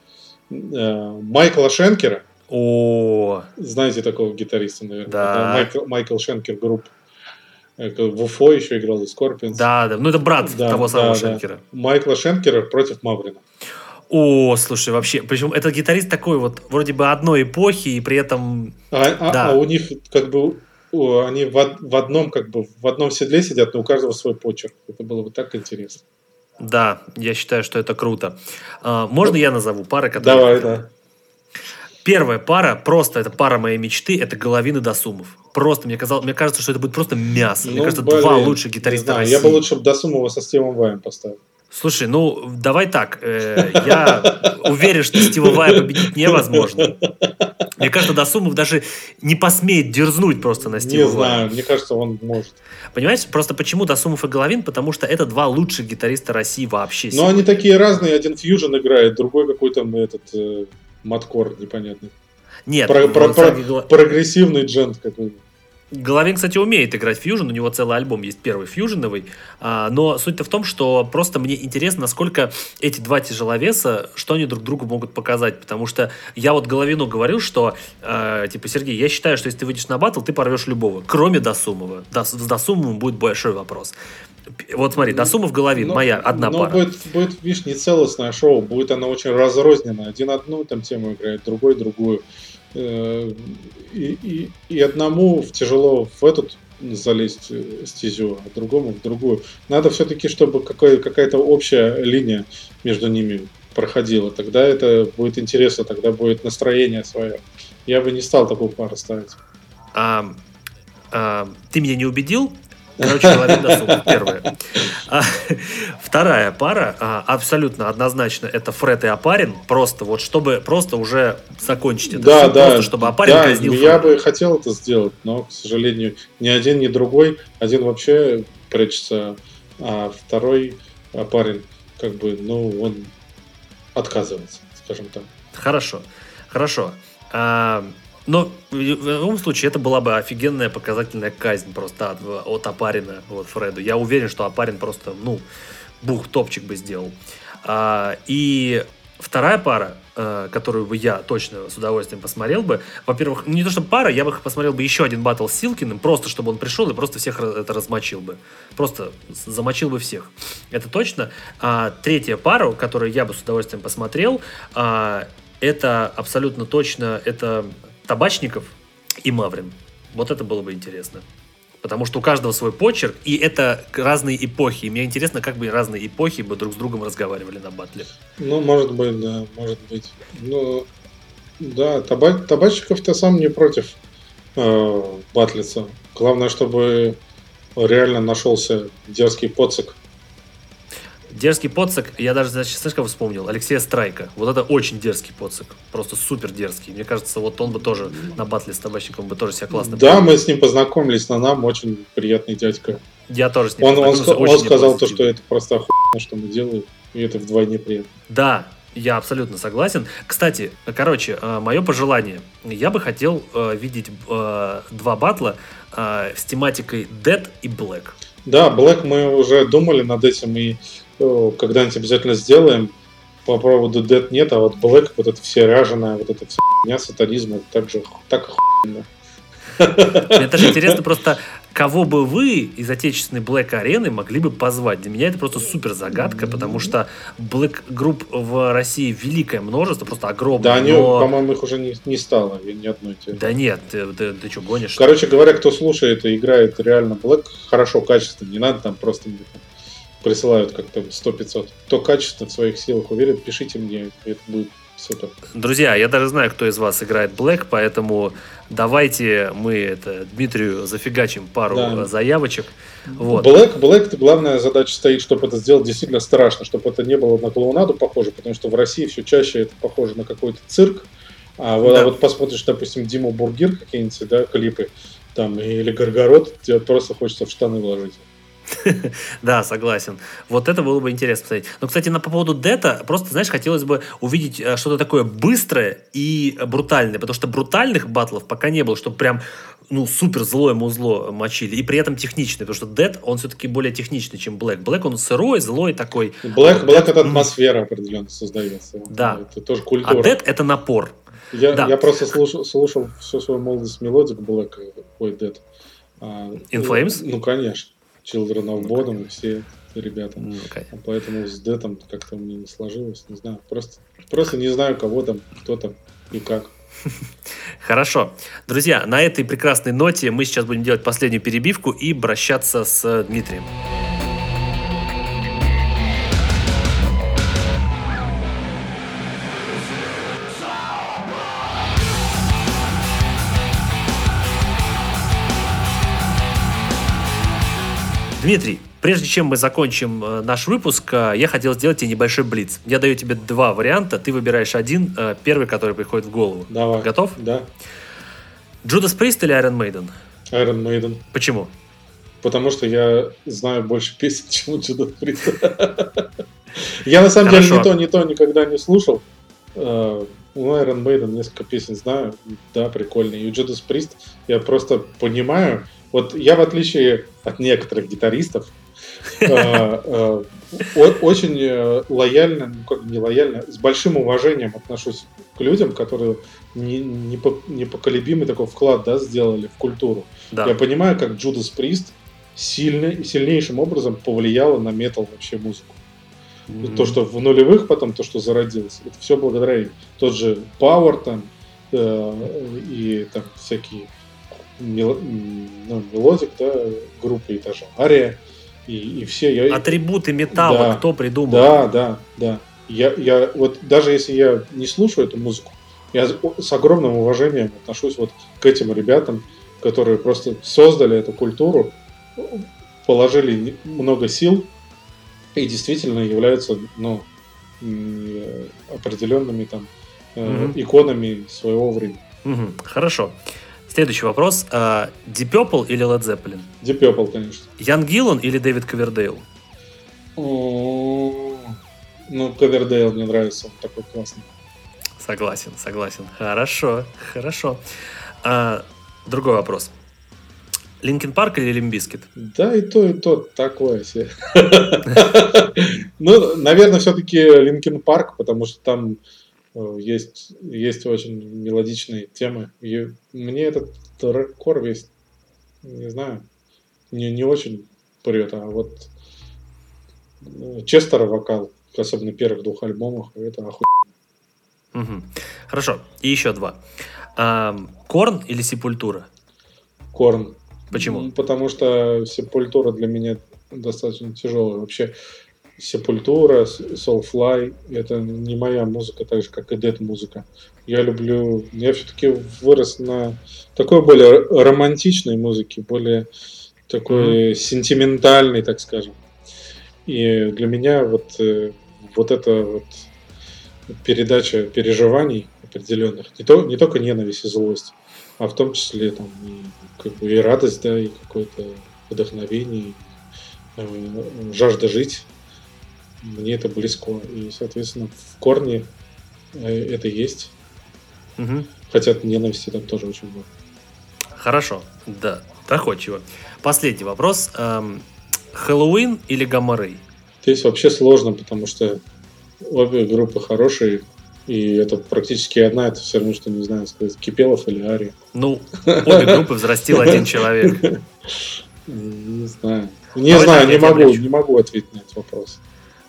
Speaker 2: э, Майкла Шенкера.
Speaker 1: О,
Speaker 2: знаете такого гитариста, наверное?
Speaker 1: Да. да
Speaker 2: Майкл, Michael Schenker Group. В UFO еще играл и Скорпионс.
Speaker 1: Да, да. Ну, это брат да, того самого да, Шенкера. Да.
Speaker 2: Майкла Шенкера против Маврина.
Speaker 1: О, слушай, вообще, причем этот гитарист такой вот, вроде бы одной эпохи, и при этом...
Speaker 2: А, а, да. а у них как бы они в, в одном как бы в одном седле сидят, но у каждого свой почерк. Это было бы так интересно.
Speaker 1: Да, я считаю, что это круто. А, можно ну, я назову пары, которые...
Speaker 2: Давай, да.
Speaker 1: Первая пара, просто это пара моей мечты, это Головин Досумов. Просто мне, казалось, мне кажется, что это будет просто мясо. Ну, мне кажется, блин, два лучших гитариста России.
Speaker 2: Я бы лучше Досумова со Стивом Ваем поставил.
Speaker 1: Слушай, ну давай так. Э, я уверен, что Стива Вая победить невозможно. Мне кажется, Досумов даже не посмеет дерзнуть просто на Стива
Speaker 2: Не знаю, Вая. мне кажется, он может.
Speaker 1: Понимаешь, просто почему Досумов и Головин? Потому что это два лучших гитариста России вообще.
Speaker 2: Но они такие разные. Один фьюжн играет, другой какой-то этот э, маткор непонятный.
Speaker 1: Нет,
Speaker 2: про, про, про, прогрессивный джент какой-то.
Speaker 1: Головин, кстати, умеет играть фьюжн, у него целый альбом есть первый фьюжновый, а, но суть-то в том, что просто мне интересно, насколько эти два тяжеловеса, что они друг другу могут показать, потому что я вот Головину говорил, что, э, типа, Сергей, я считаю, что если ты выйдешь на батл, ты порвешь любого, кроме Досумова. С Досумовым будет большой вопрос. Вот смотри, Досумов Головин, но, моя одна
Speaker 2: но
Speaker 1: пара.
Speaker 2: Будет, будет, видишь, не целостное шоу, будет оно очень разрозненное. Один одну там тему играет, другой другую. Э, и, и, и одному тяжело в этот залезть э, стезю, а другому в другую. Надо все-таки, чтобы какой, какая-то общая линия между ними проходила. Тогда это будет интересно, тогда будет настроение свое. Я бы не стал такую пару ставить.
Speaker 1: А, а, ты меня не убедил, Короче, половина досуга. Первая. А, вторая пара, а, абсолютно однозначно, это Фред и Апарин. Просто вот, чтобы просто уже закончить это.
Speaker 2: Да, да.
Speaker 1: Просто, чтобы Апарин
Speaker 2: да, казнил я Фреда. бы хотел это сделать, но, к сожалению, ни один, ни другой. Один вообще прячется, а второй Апарин, как бы, ну, он отказывается, скажем так.
Speaker 1: Хорошо, хорошо. А, но в любом случае это была бы офигенная показательная казнь просто от, от Апарина, вот Фреду. Я уверен, что Апарин просто, ну, бух, топчик бы сделал. А, и Вторая пара, э, которую бы я точно с удовольствием посмотрел бы, во-первых, не то что пара, я бы посмотрел бы еще один батл с Силкиным, просто чтобы он пришел и просто всех это размочил бы. Просто замочил бы всех. Это точно. А третья пара, которую я бы с удовольствием посмотрел, а, это абсолютно точно, это Табачников и Маврин. Вот это было бы интересно. Потому что у каждого свой почерк, и это разные эпохи. И мне интересно, как бы разные эпохи бы друг с другом разговаривали на батле.
Speaker 2: Ну, может быть, да, может быть. Ну, да, таба- табачников-то сам не против э, батлиться. Главное, чтобы реально нашелся дерзкий поцик
Speaker 1: Дерзкий подсок, я даже, как вспомнил, Алексея Страйка. Вот это очень дерзкий подсок. Просто супер дерзкий. Мне кажется, вот он бы тоже на батле с табачником бы тоже себя классно
Speaker 2: Да, принял. мы с ним познакомились на нам, очень приятный дядька.
Speaker 1: Я тоже с ним
Speaker 2: Он, он, он сказал то, что это просто охуенно, что мы делаем, и это вдвойне приятно.
Speaker 1: Да, я абсолютно согласен. Кстати, короче, э, мое пожелание. Я бы хотел э, видеть э, два батла с тематикой Dead и Black.
Speaker 2: Да, Black мы уже думали над этим, и когда-нибудь обязательно сделаем. По поводу Dead нет, а вот Black, вот это все ряженое, вот это все дня сатанизм, это так же так охуенно.
Speaker 1: Мне даже интересно просто, кого бы вы из отечественной Black арены могли бы позвать? Для меня это просто супер загадка, потому что Black групп в России великое множество, просто огромное.
Speaker 2: Да, они, но... по-моему, их уже не, не стало ни одной.
Speaker 1: Тебе. Да нет, ты, ты, ты что, гонишь?
Speaker 2: Короче говоря, кто слушает и играет реально Black, хорошо, качественно, не надо там просто присылают как-то 100-500. Кто качественно в своих силах уверен, пишите мне, это будет супер.
Speaker 1: Друзья, я даже знаю, кто из вас играет Black, поэтому давайте мы это Дмитрию зафигачим пару да. заявочек. Вот.
Speaker 2: Black, Black, главная задача стоит, чтобы это сделать действительно страшно, чтобы это не было на клоунаду похоже, потому что в России все чаще это похоже на какой-то цирк. А вот, да. а вот посмотришь, допустим, Dimmu Borgir какие-нибудь, да, клипы, там, или Gorgoroth, тебе просто хочется в штаны наложить. [LAUGHS]
Speaker 1: да, согласен. Вот это было бы интересно посмотреть. Но, кстати, на, по поводу death а, просто, знаешь, хотелось бы увидеть э, что-то такое быстрое и брутальное, потому что брутальных батлов пока не было, чтобы прям, ну, супер злое музло мочили, и при этом техничный, потому что death, он все-таки более техничный, чем black. black, он сырой, злой такой.
Speaker 2: black, black это атмосфера определенно создается.
Speaker 1: Да.
Speaker 2: Это тоже культура.
Speaker 1: А death это напор.
Speaker 2: Я, да. я просто слушал, слушал всю свою молодость melodic black, ой, death.
Speaker 1: In Flames?
Speaker 2: Ну, конечно. Children of Bodom и все ребята. Ну, okay. Поэтому с death ом как-то мне не сложилось, не знаю. Просто, просто не знаю, кого там, кто там и как. [LAUGHS]
Speaker 1: Хорошо. Друзья, на этой прекрасной ноте мы сейчас будем делать последнюю перебивку и обращаться с Дмитрием. Дмитрий, прежде чем мы закончим э, наш выпуск, э, я хотел сделать тебе небольшой блиц. Я даю тебе два варианта, ты выбираешь один, э, первый, который приходит в голову.
Speaker 2: Давай.
Speaker 1: Готов?
Speaker 2: Да.
Speaker 1: Джудас Прист или Iron Maiden?
Speaker 2: Iron Maiden.
Speaker 1: Почему?
Speaker 2: Потому что я знаю больше песен, [LAUGHS] чем Джудас Прист. [LAUGHS] Я на самом деле ни то, ни то никогда не слушал. Ну, Iron Maiden несколько песен знаю. Да, прикольный. И Judas Priest я просто понимаю, вот я, в отличие от некоторых гитаристов, э, э, очень э, лояльно, ну как не лояльно, с большим уважением отношусь к людям, которые непоколебимый такой вклад да, сделали в культуру. Да. Я понимаю, как Джудас Прист сильно, сильнейшим образом повлияло на метал вообще музыку. Mm-hmm. То, что в нулевых потом, то, что зародилось, это все благодаря им. Тот же Power там э, и там всякие мел, ну, melodic, да, группы и даже ария, и, и все. Я...
Speaker 1: Атрибуты металла да, кто придумал?
Speaker 2: Да, да, да. Я, я вот даже если я не слушаю эту музыку, я с огромным уважением отношусь вот к этим ребятам, которые просто создали эту культуру, положили много сил и действительно являются ну, определенными там угу. иконами своего времени.
Speaker 1: Угу. Хорошо. Следующий вопрос. Uh, Deep Purple или Led Zeppelin?
Speaker 2: Deep Purple, конечно.
Speaker 1: Ян Гиллан или Дэвид Ковердейл?
Speaker 2: Ну, Ковердейл мне нравится, он такой классный.
Speaker 1: Согласен, согласен. Хорошо, хорошо. А, другой вопрос. Linkin Park или Limp Bizkit?
Speaker 2: Да, и то, и то такое себе. [LAUGHS] Ну, наверное, все-таки Linkin Park, потому что там есть, есть очень мелодичные темы. И мне этот рэп-кор весь, не знаю, не, не очень прет, а вот э, Честера вокал, особенно первых двух альбомах, это охуенно.
Speaker 1: Угу. Хорошо, и еще два. Корн или Сепультура?
Speaker 2: Корн.
Speaker 1: Почему?
Speaker 2: Потому что Сепультура для меня достаточно тяжелая. Вообще, Сепультура, Soulfly — это не моя музыка, так же, как и Dead музыка. Я люблю... Я все-таки вырос на такой более романтичной музыке, более такой mm-hmm. сентиментальной, так скажем. И для меня вот, э, вот эта вот передача переживаний определенных, не, то, не только ненависть и злость, а в том числе там и, как бы, и радость, да, и какое-то вдохновение, и, э, жажда жить. Мне это близко. И, соответственно, в корне э, это есть. Угу. Хотя ненависти там тоже очень много.
Speaker 1: Хорошо, да, доходчиво. Последний вопрос. Эм, Хэллоуин или Гаммарей?
Speaker 2: Здесь вообще сложно, потому что обе группы хорошие, и это практически одна, это все равно, что, не знаю, сказать, Кипелов или Ари.
Speaker 1: Ну, обе группы взрастил [LAUGHS] один человек.
Speaker 2: Не знаю. Не знаю, не могу, не могу ответить на этот вопрос.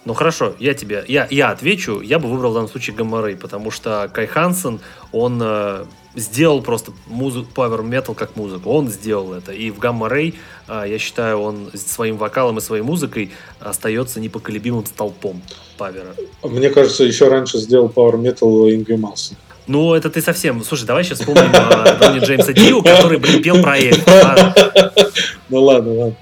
Speaker 1: Ну хорошо, я тебе, я, я отвечу, я бы выбрал в данном случае Гаммарей, потому что Кай Хансен, он э, сделал просто музыку, Power Metal как музыку, он сделал это, и в Гамма Рэй, э, я считаю, он своим вокалом и своей музыкой остается непоколебимым столпом power а.
Speaker 2: Мне кажется, еще раньше сделал Power Metal Ингви Мальмстин.
Speaker 1: Ну, это ты совсем... Слушай, давай сейчас вспомним э, Ронни Джеймса Дио, который, блин, пел проект. А? [LAUGHS]
Speaker 2: Ну ладно, ладно.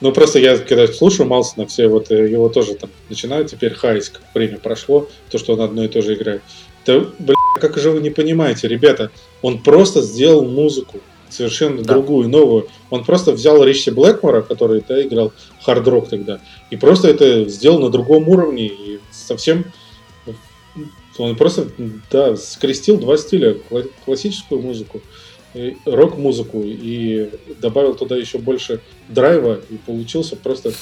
Speaker 2: Ну, просто я, когда слушаю Мальмстина, все вот э, его тоже там начинают теперь хаять, как время прошло, то, что он одно и то же играет. Да, бля, как же вы не понимаете, ребята, он просто сделал музыку, совершенно да. другую, новую. Он просто взял Ричи Блэкмора, который да, играл хард-рок тогда, и просто это сделал на другом уровне, и совсем... Он просто, да, скрестил два стиля, классическую музыку рок-музыку и добавил туда еще больше драйва, и получился просто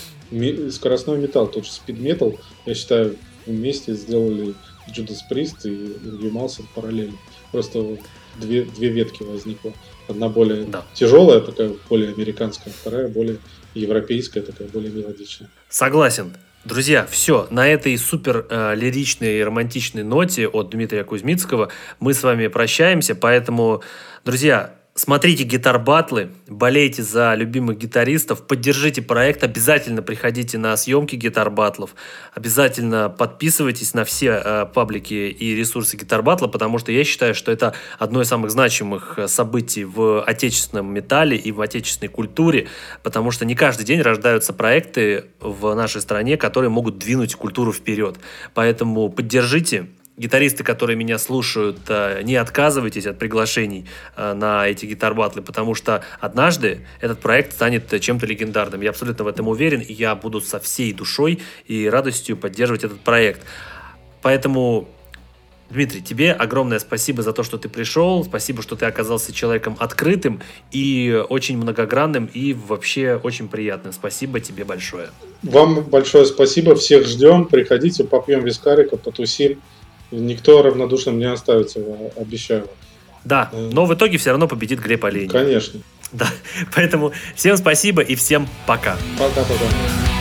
Speaker 2: скоростной металл. Тот же Metal, я считаю, вместе сделали Judas Priest и Ингви Малсон параллельно. Просто две, две ветки возникло. Одна более да. тяжелая, такая более американская, вторая более европейская, такая более мелодичная.
Speaker 1: Согласен. Друзья, все, на этой супер э, лиричной и романтичной ноте от Дмитрия Кузьмицкого мы с вами прощаемся, поэтому, друзья, Смотрите гитар-батлы, болейте за любимых гитаристов, поддержите проект, обязательно приходите на съемки гитар-батлов, обязательно подписывайтесь на все э, паблики и ресурсы гитар-батла, потому что я считаю, что это одно из самых значимых э, событий в отечественном металле и в отечественной культуре, потому что не каждый день рождаются проекты в нашей стране, которые могут двинуть культуру вперед. Поэтому поддержите, гитаристы, которые меня слушают, э, не отказывайтесь от приглашений э, на эти гитар-батлы, потому что однажды этот проект станет чем-то легендарным. Я абсолютно в этом уверен, и я буду со всей душой и радостью поддерживать этот проект. Поэтому Дмитрий, тебе огромное спасибо за то, что ты пришел, спасибо, что ты оказался человеком открытым и очень многогранным и вообще очень приятным. Спасибо тебе большое.
Speaker 2: Вам большое спасибо, всех ждем, приходите, попьем вискарика, потусим. Никто равнодушным не оставится, обещаю.
Speaker 1: Да, э. но в итоге все равно победит Глеб Олейник.
Speaker 2: Конечно. [LAUGHS]
Speaker 1: Да, поэтому всем спасибо и всем пока.
Speaker 2: Пока-пока.